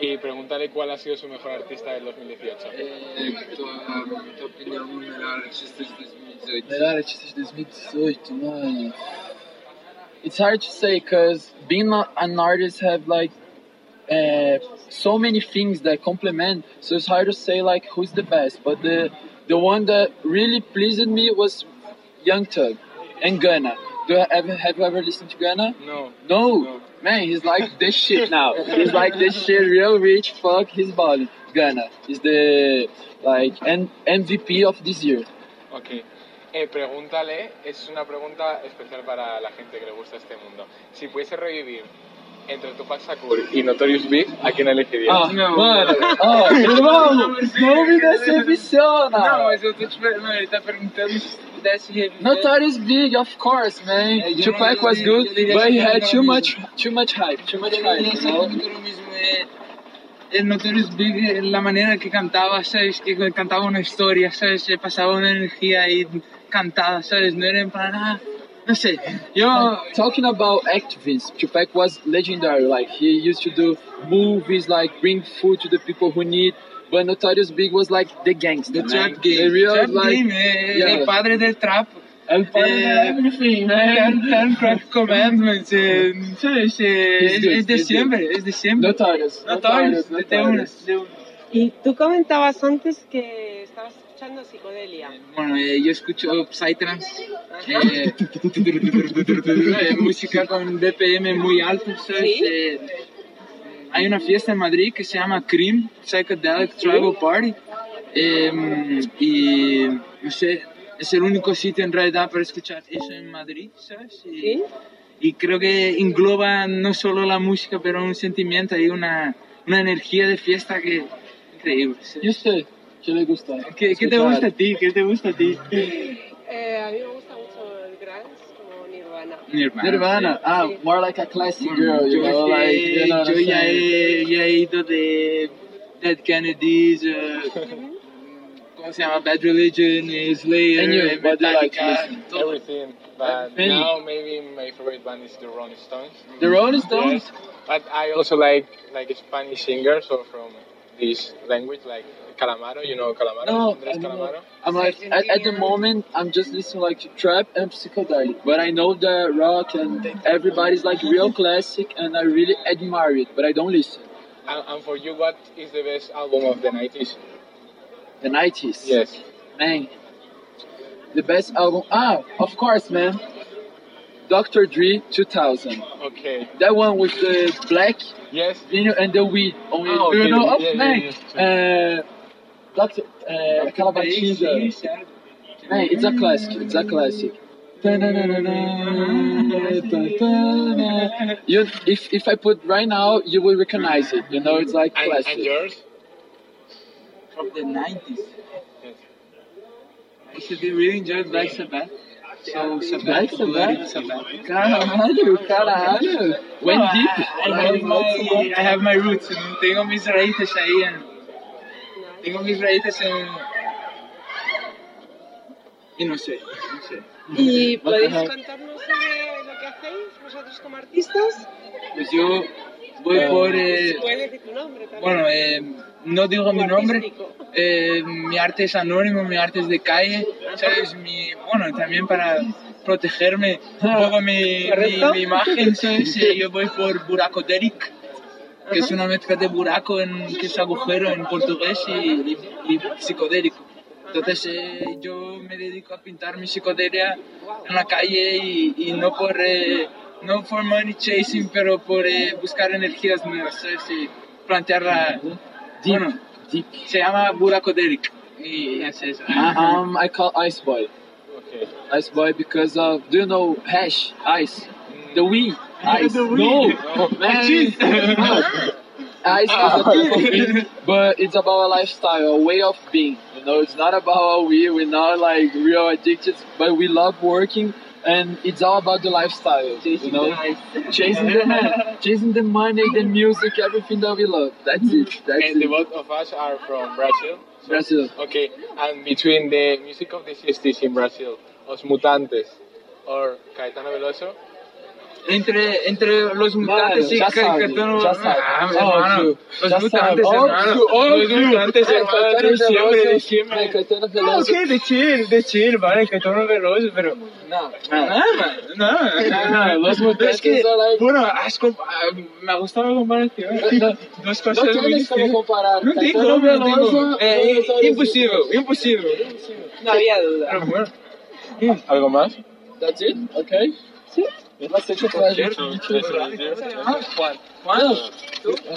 Y pregúntale cuál ha sido su mejor artista del 2018. Eh, tua, tua opinião no melhor artista de 2018? Melhor artista de 2018, mano. It's hard to say because being an artist have like uh, so many things that complement. So it's hard to say like who's the best. But the the one that really pleased me was Young Thug and Gunna. Do you ever have you ever listened to Gunna? No. No, man, he's like this shit now. he's like this shit, real rich. Fuck his body. Gunna is the like N- MVP of this year. Ok. Eh, pregúntale, es una pregunta especial para la gente que le gusta este mundo. Si pudiese revivir entre Tupac Shakur y Notorious Big, ¿a quién elegirías? Ah, mano, ó, irmão, não me decepciona. Não, mas eu tô te perguntando, ele tá perguntando tu pudesse. Notorious Big, of course, man. Eu Tupac was good, but he had too much, too much hype, too much hype. You know? un futuro mismo. el Notorious Big, la manera que cantaba, ¿sabes? Que cantaba una historia, ¿sabes? Pasaba una energía ahí cantada, ¿sabes? No era en plan, ah, no sé. Yo, Man, talking about activists, Tupac was legendary. Like he used to do movies, like bring food to the people who need. But Notorious Big was like the gangster, the. Trap Game. The real Trap like, Game, eh, yeah. el padre del trap. El padre Eh, de everything, man. Ten, Crack Commandments, eh, ¿sabes? Eh, es, es de siempre, es de siempre. Notorious, Notorious, Notorious, de. Y tú comentabas antes que estabas escuchando psicodelia. Bueno, eh, yo escucho Psytrance, eh, [LAUGHS] eh, música con BPM muy alto, ¿sabes? ¿Sí? Hay una fiesta en Madrid que se llama Cream, Psychedelic Tribal Party, eh, y no sé, es el único sitio en realidad para escuchar eso en Madrid, ¿sabes? Y, y creo que engloba no solo la música, pero un sentimiento y una, una energía de fiesta que increíble. ¿sabes? ¿Y usted? ¿Qué le gusta? ¿Qué, qué te gusta a ti? ¿Qué te gusta a ti? Eh, a mí me gusta Nirvana. Nirvana. Ah, more like a classic girl, you yo, know, like, you know yo ya he, ya he ido de Dead Kennedys, eh, ¿cómo se llama? Bad Religion, eh, Slayer, And you, eh, what do you like to Metallica, todo. Everything, but Many. now maybe my favorite band is the Rolling Stones. The Rolling Stones? Yes, but I also like like Spanish singers or from this language, like Calamaro. You know Calamaro? No, Andrés I don't know. Calamaro. I'm like at, at the moment I'm just listening like to trap and psychedelic, but I know the rock and everybody's like real classic, and I really admire it, but I don't listen. And, and for you, what is the best album of the 90s? The 90s. Yes. Man, the best album. Ah, of course, man. Dr. Dre 2000. Okay. That one with the black Yes. vinyl and the weed on it. Ah, okay. You know, oh, Yeah, yeah, man. yeah, Uh, Dr. Uh, aquela batida. Man, it's a classic. It's a classic. You, if if I put right now, you will recognize it. You know, it's like classic. and yours? From the 90s. I should be really enjoyed Black Sabbath. So Sabbath, Black Bloody Sabbath? Sabbath. Caralho, caralho. Went deep. I, I, have my, I have my roots. ¿no? Tengo mis raíces ahí. En, tengo mis raíces en... Y no sé, no sé. ¿Y podéis contarnos sobre lo que hacéis vosotros como artistas? Pues yo voy por... eh, Puedes decir tu nombre también. bueno, eh, no digo mi nombre. Eh, mi arte es anónimo, mi arte es de calle. ¿Sabes? Mi, bueno, también para protegerme un poco mi, mi, mi imagen, ¿sabes? [LAUGHS] Eh, yo voy por Buraco Derek. Que es una mezcla de buraco, en, que es agujero en portugués, y, y- y psicodélico. Entonces eh, yo me dedico a pintar mi psicodelia en la calle y, y no por eh, no por money chasing, pero por eh, buscar energías nuevas, ¿sabes? Y plantearla. Bueno, se llama buracodelic. Y es eso. I, um, I call Ice Boy. Okay. Ice Boy because of, do you know hash? Ice. The Wii. Ice. The. No, oh, man. Cheese. Ice is a type of but it's about a lifestyle, a way of being. You know, it's not about a we. We're not like real addicted, but we love working, and it's all about the lifestyle. you know, chasing the man, chasing the money, the music, everything that we love. That's it. That's and it. the both of us are from Brazil. So- Brazil. Okay, and between the music of the 60s in Brazil, Os Mutantes or Caetano Veloso, Entre, entre los mutantes y ya Ca- sabe, Caetano- ya sabe. Ah, hermano, los Ya mutantes, sabe. hermano. Oh, you, los mutantes, Eh, hermano, de siempre, de siempre. Veloso. ok, de chill, de chill, vale, Caetano Veloso, pero... No, No, no, No, los mutantes Es que, bueno, has ah, me ha gustado la comparación. Dos cosas No muy distintas. comparar. No tengo, no tengo. y Eh, los otros- imposible, imposible. No había duda. Pero bueno. ¿algo más? That's it? Okay. Sí. Pleasure to meet you. Juan. Juan.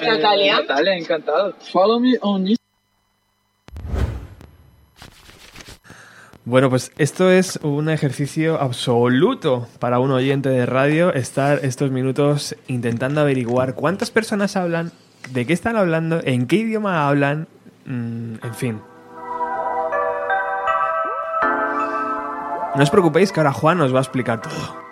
Natalia. Natalia, encantado. Follow me on Instagram. Bueno, pues esto es un ejercicio absoluto para un oyente de radio estar estos minutos intentando averiguar cuántas personas hablan, de qué están hablando, en qué idioma hablan, mm, en fin. No os preocupéis que ahora Juan os va a explicar todo.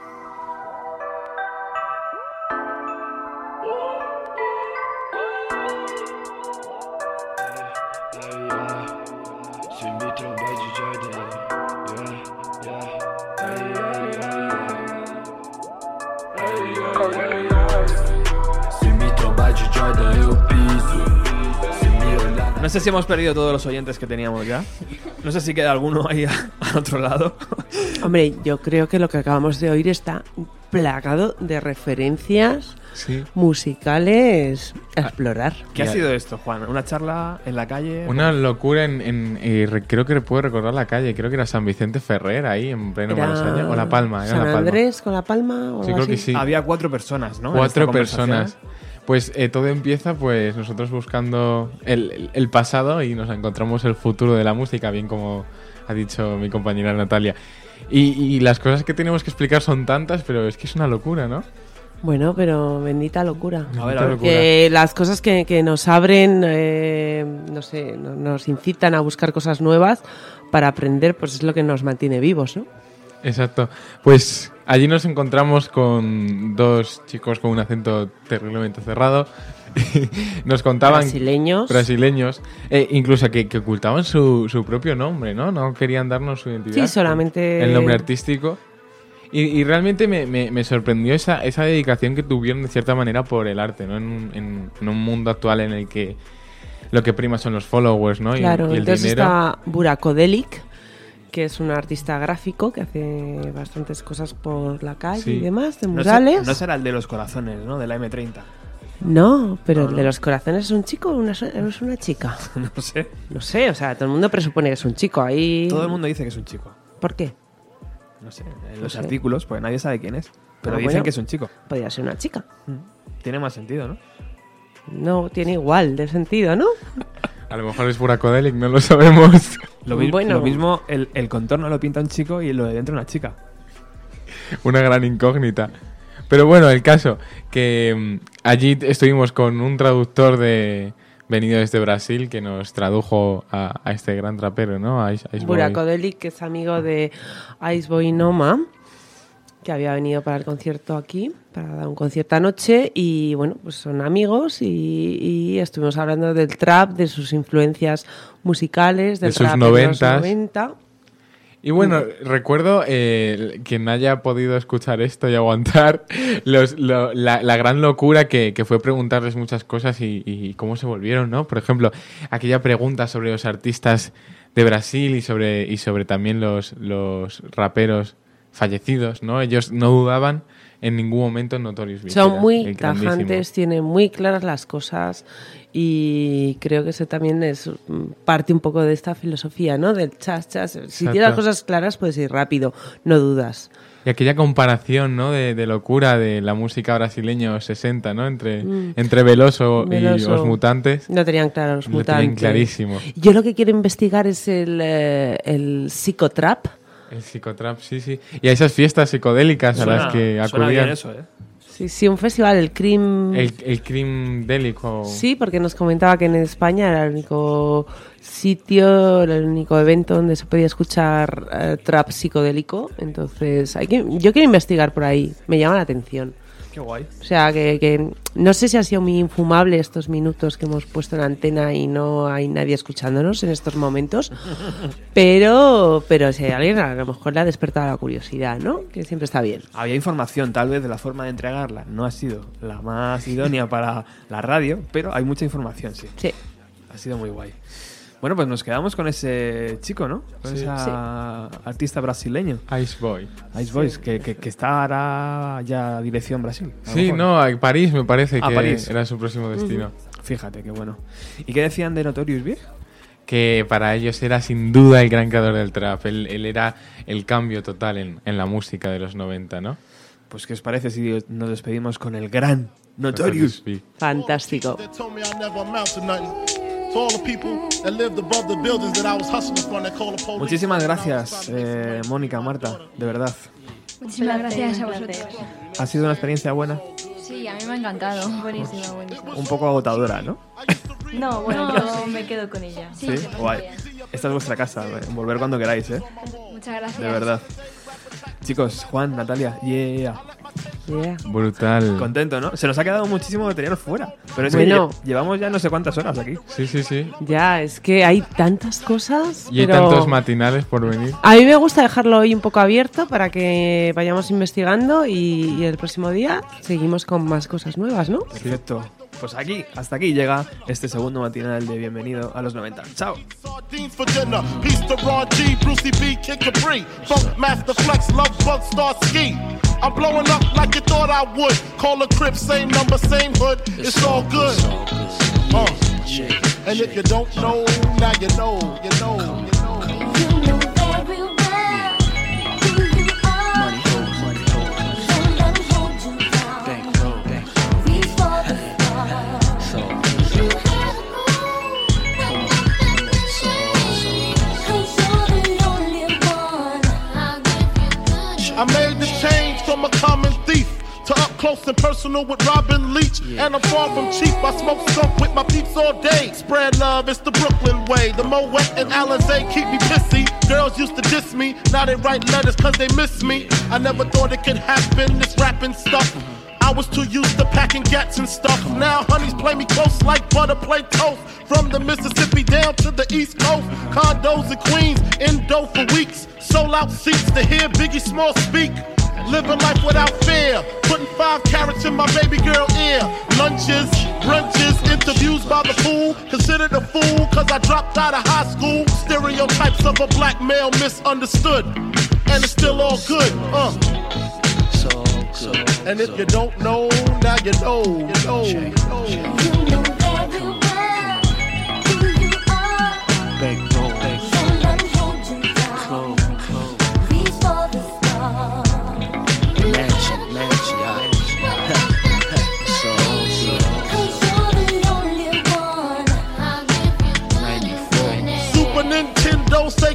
Sé si hemos perdido todos los oyentes que teníamos ya. No sé si queda alguno ahí a- al otro lado. Hombre, yo creo que lo que acabamos de oír está plagado de referencias Sí. musicales a explorar. ¿Qué ha sido esto, Juan? ¿Una charla en la calle? Una locura en, en- eh, re- creo que puedo recordar la calle, creo que era San Vicente Ferrer ahí en pleno Era Malasaña, o La Palma, era San La Palma. Andrés con la palma o Sí, algo creo que sí. Había cuatro personas, ¿no? Cuatro personas. Pues eh, todo empieza, pues nosotros buscando el, pasado y nos encontramos el futuro de la música, bien como ha dicho mi compañera Natalia. Y, y las cosas que tenemos que explicar son tantas, pero es que es una locura, ¿no? Bueno, pero bendita locura. A ver, a ver. Porque las cosas que, que nos abren, eh, no sé, no- nos incitan a buscar cosas nuevas para aprender, pues es lo que nos mantiene vivos, ¿no? Exacto. Pues allí nos encontramos con dos chicos con un acento terriblemente cerrado. [LAUGHS] nos contaban... Brasileños. Brasileños. eh, incluso que, que ocultaban su, su propio nombre, ¿no? No querían darnos su identidad. Sí, solamente- El nombre artístico. Y, y realmente me, me- me sorprendió esa, esa dedicación que tuvieron de cierta manera por el arte, ¿no? En, un- en- en un mundo actual en el que lo que prima son los followers, ¿no? Y- Claro, y, el entonces dinero. está Burakodelic, que es un artista gráfico que hace bastantes cosas por la calle Sí. y demás, de No murales. No será el de los corazones, ¿no? De la M30. No, pero No, el de los corazones es un chico o una, es una chica. [LAUGHS] no sé. No sé, o sea, todo el mundo presupone que es un chico. Ahí... Todo el mundo dice que es un chico. ¿Por qué? No sé, en los sé. artículos, pues nadie sabe quién es. Pero Ah, dicen bueno. que es un chico. Podría ser una chica. Tiene más sentido, ¿no? No tiene igual de sentido, ¿no? [LAUGHS] A lo mejor es Buracodelic, no lo sabemos. [LAUGHS] Lo, mi- Bueno. lo mismo, el, el contorno lo pinta un chico y lo de dentro una chica. [LAUGHS] Una gran incógnita. Pero bueno, el caso, que mm, allí estuvimos con un traductor de venido desde Brasil que nos tradujo a, a este gran trapero, ¿no? A Ice, Ice Boy. Burakodelic, que es amigo de Iceboy Noma, que había venido para el concierto aquí, para dar un concierto anoche, y bueno, pues son amigos y, y estuvimos hablando del trap, de sus influencias musicales, del De sus de los noventas. 90. Y bueno, recuerdo, eh, quien haya podido escuchar esto y aguantar, los- lo- la, la gran locura que, que fue preguntarles muchas cosas y, y cómo se volvieron, ¿no? Por ejemplo, aquella pregunta sobre los artistas de Brasil y sobre, y sobre también los, los raperos fallecidos, ¿no? Ellos no dudaban en ningún momento en Notorious. Son Era muy tajantes, tienen muy claras las cosas y creo que ese también es mm, parte un poco de esta filosofía, ¿no? Del chas, chas. Si tienes las cosas claras, puedes ir rápido, no dudas. Y aquella comparación, ¿no? De, de locura de la música brasileña 60, ¿no? Entre, Mm. entre Veloso, y los mutantes. No tenían claro los Lo tenían mutantes. clarísimo. Yo lo que quiero investigar es el, eh, el psicotrap. El psicotrap, sí, sí. Y a esas fiestas psicodélicas a las que acudían. ¿eh? Sí, sí, un festival, el Cream... El, el crimen délico. Sí, porque nos comentaba que en España era el único sitio, el único evento donde se podía escuchar eh, trap psicodélico. Entonces, hay que, yo quiero investigar por ahí. Me llama la atención. Qué guay. O sea, que, que no sé si ha sido muy infumable estos minutos que hemos puesto en antena y no hay nadie escuchándonos en estos momentos. [LAUGHS] Pero, pero si hay alguien, a lo mejor le ha despertado la curiosidad, ¿no? Que siempre está bien. Había información, tal vez, de la forma de entregarla. No ha sido la más idónea para la radio, pero hay mucha información, sí. Sí. Ha sido muy guay. Bueno, pues nos quedamos con ese chico, ¿no? Con Sí. esa artista brasileño. Ice Boy. Ice Boys, que, que, que estará ya dirección Brasil. Sí, mejor. no, a París me parece Ah, que París. era su próximo destino. Fíjate, qué bueno. ¿Y qué decían de Notorious Big? Que para ellos era sin duda el gran creador del trap. Él, él era el cambio total en, en la música de los 90, ¿no? Pues, ¿qué os parece si nos despedimos con el gran Notorious Big? Fantástico. Told me I never amount to nothing. To all the people that lived above the buildings that I was hustling from that called the police. Muchísimas gracias, eh, Mónica, Marta, de verdad. Muchísimas gracias a vosotros. Ha sido una experiencia buena, Sí, a mí me ha encantado. Buenísima, buenísima. un poco agotadora, ¿no? No, bueno, No. yo me quedo con ella. Sí, guay. Esta es vuestra casa, eh, volver cuando queráis, ¿eh? Muchas gracias. De verdad. Chicos, Juan, Natalia, yeah. Brutal. Contento, ¿no? Se nos ha quedado muchísimo material fuera. Pero es Bueno. que lle- llevamos ya no sé cuántas horas aquí. Sí, sí, sí. Ya, es que hay tantas cosas. Y hay tantos matinales por venir. A mí me gusta dejarlo hoy un poco abierto para que vayamos investigando y, y el próximo día seguimos con más cosas nuevas, ¿no? Perfecto. Pues aquí, hasta aquí llega este segundo matinal de Bienvenido a los 90. Chao. I'm blowing up like you thought I would. Call a crib, same number, same hood. It's, all good. Uh. And if you don't know, now you know, you know, you I made the change from a common thief to up close and personal with Robin Leach. And I'm far from cheap. I smoke skunk with my peeps all day. Spread love, it's the Brooklyn way. The Moet and Alizé keep me pissy. Girls used to diss me, now they write letters cause they miss me. I never thought it could happen, this rapping stuff. I was too used to packing gats and stuff. Now honeys play me close like butter play toast. From the Mississippi down to the East Coast, condos in Queens, indo for weeks. Sold out seats to hear Biggie Small speak. Living life without fear, putting five carrots in my baby girl ear. Lunches, brunches, interviews by the pool. Considered a fool cause I dropped out of high school. Stereotypes of a black male misunderstood. And it's still all good, uh. And if you don't know, now you know, you know, you know.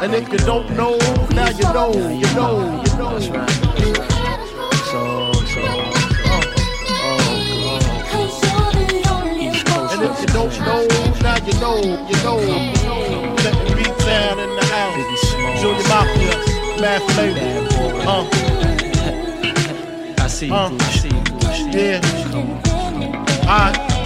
And if you don't know, now you know, you know, you know. So, so, And if you don't know, now you know, you know. Let the beat down in the house. Junior Mafia, Mad Flavor. Uh. [LAUGHS] I see you, Uh. Gucci, Gucci. Yeah. Alright.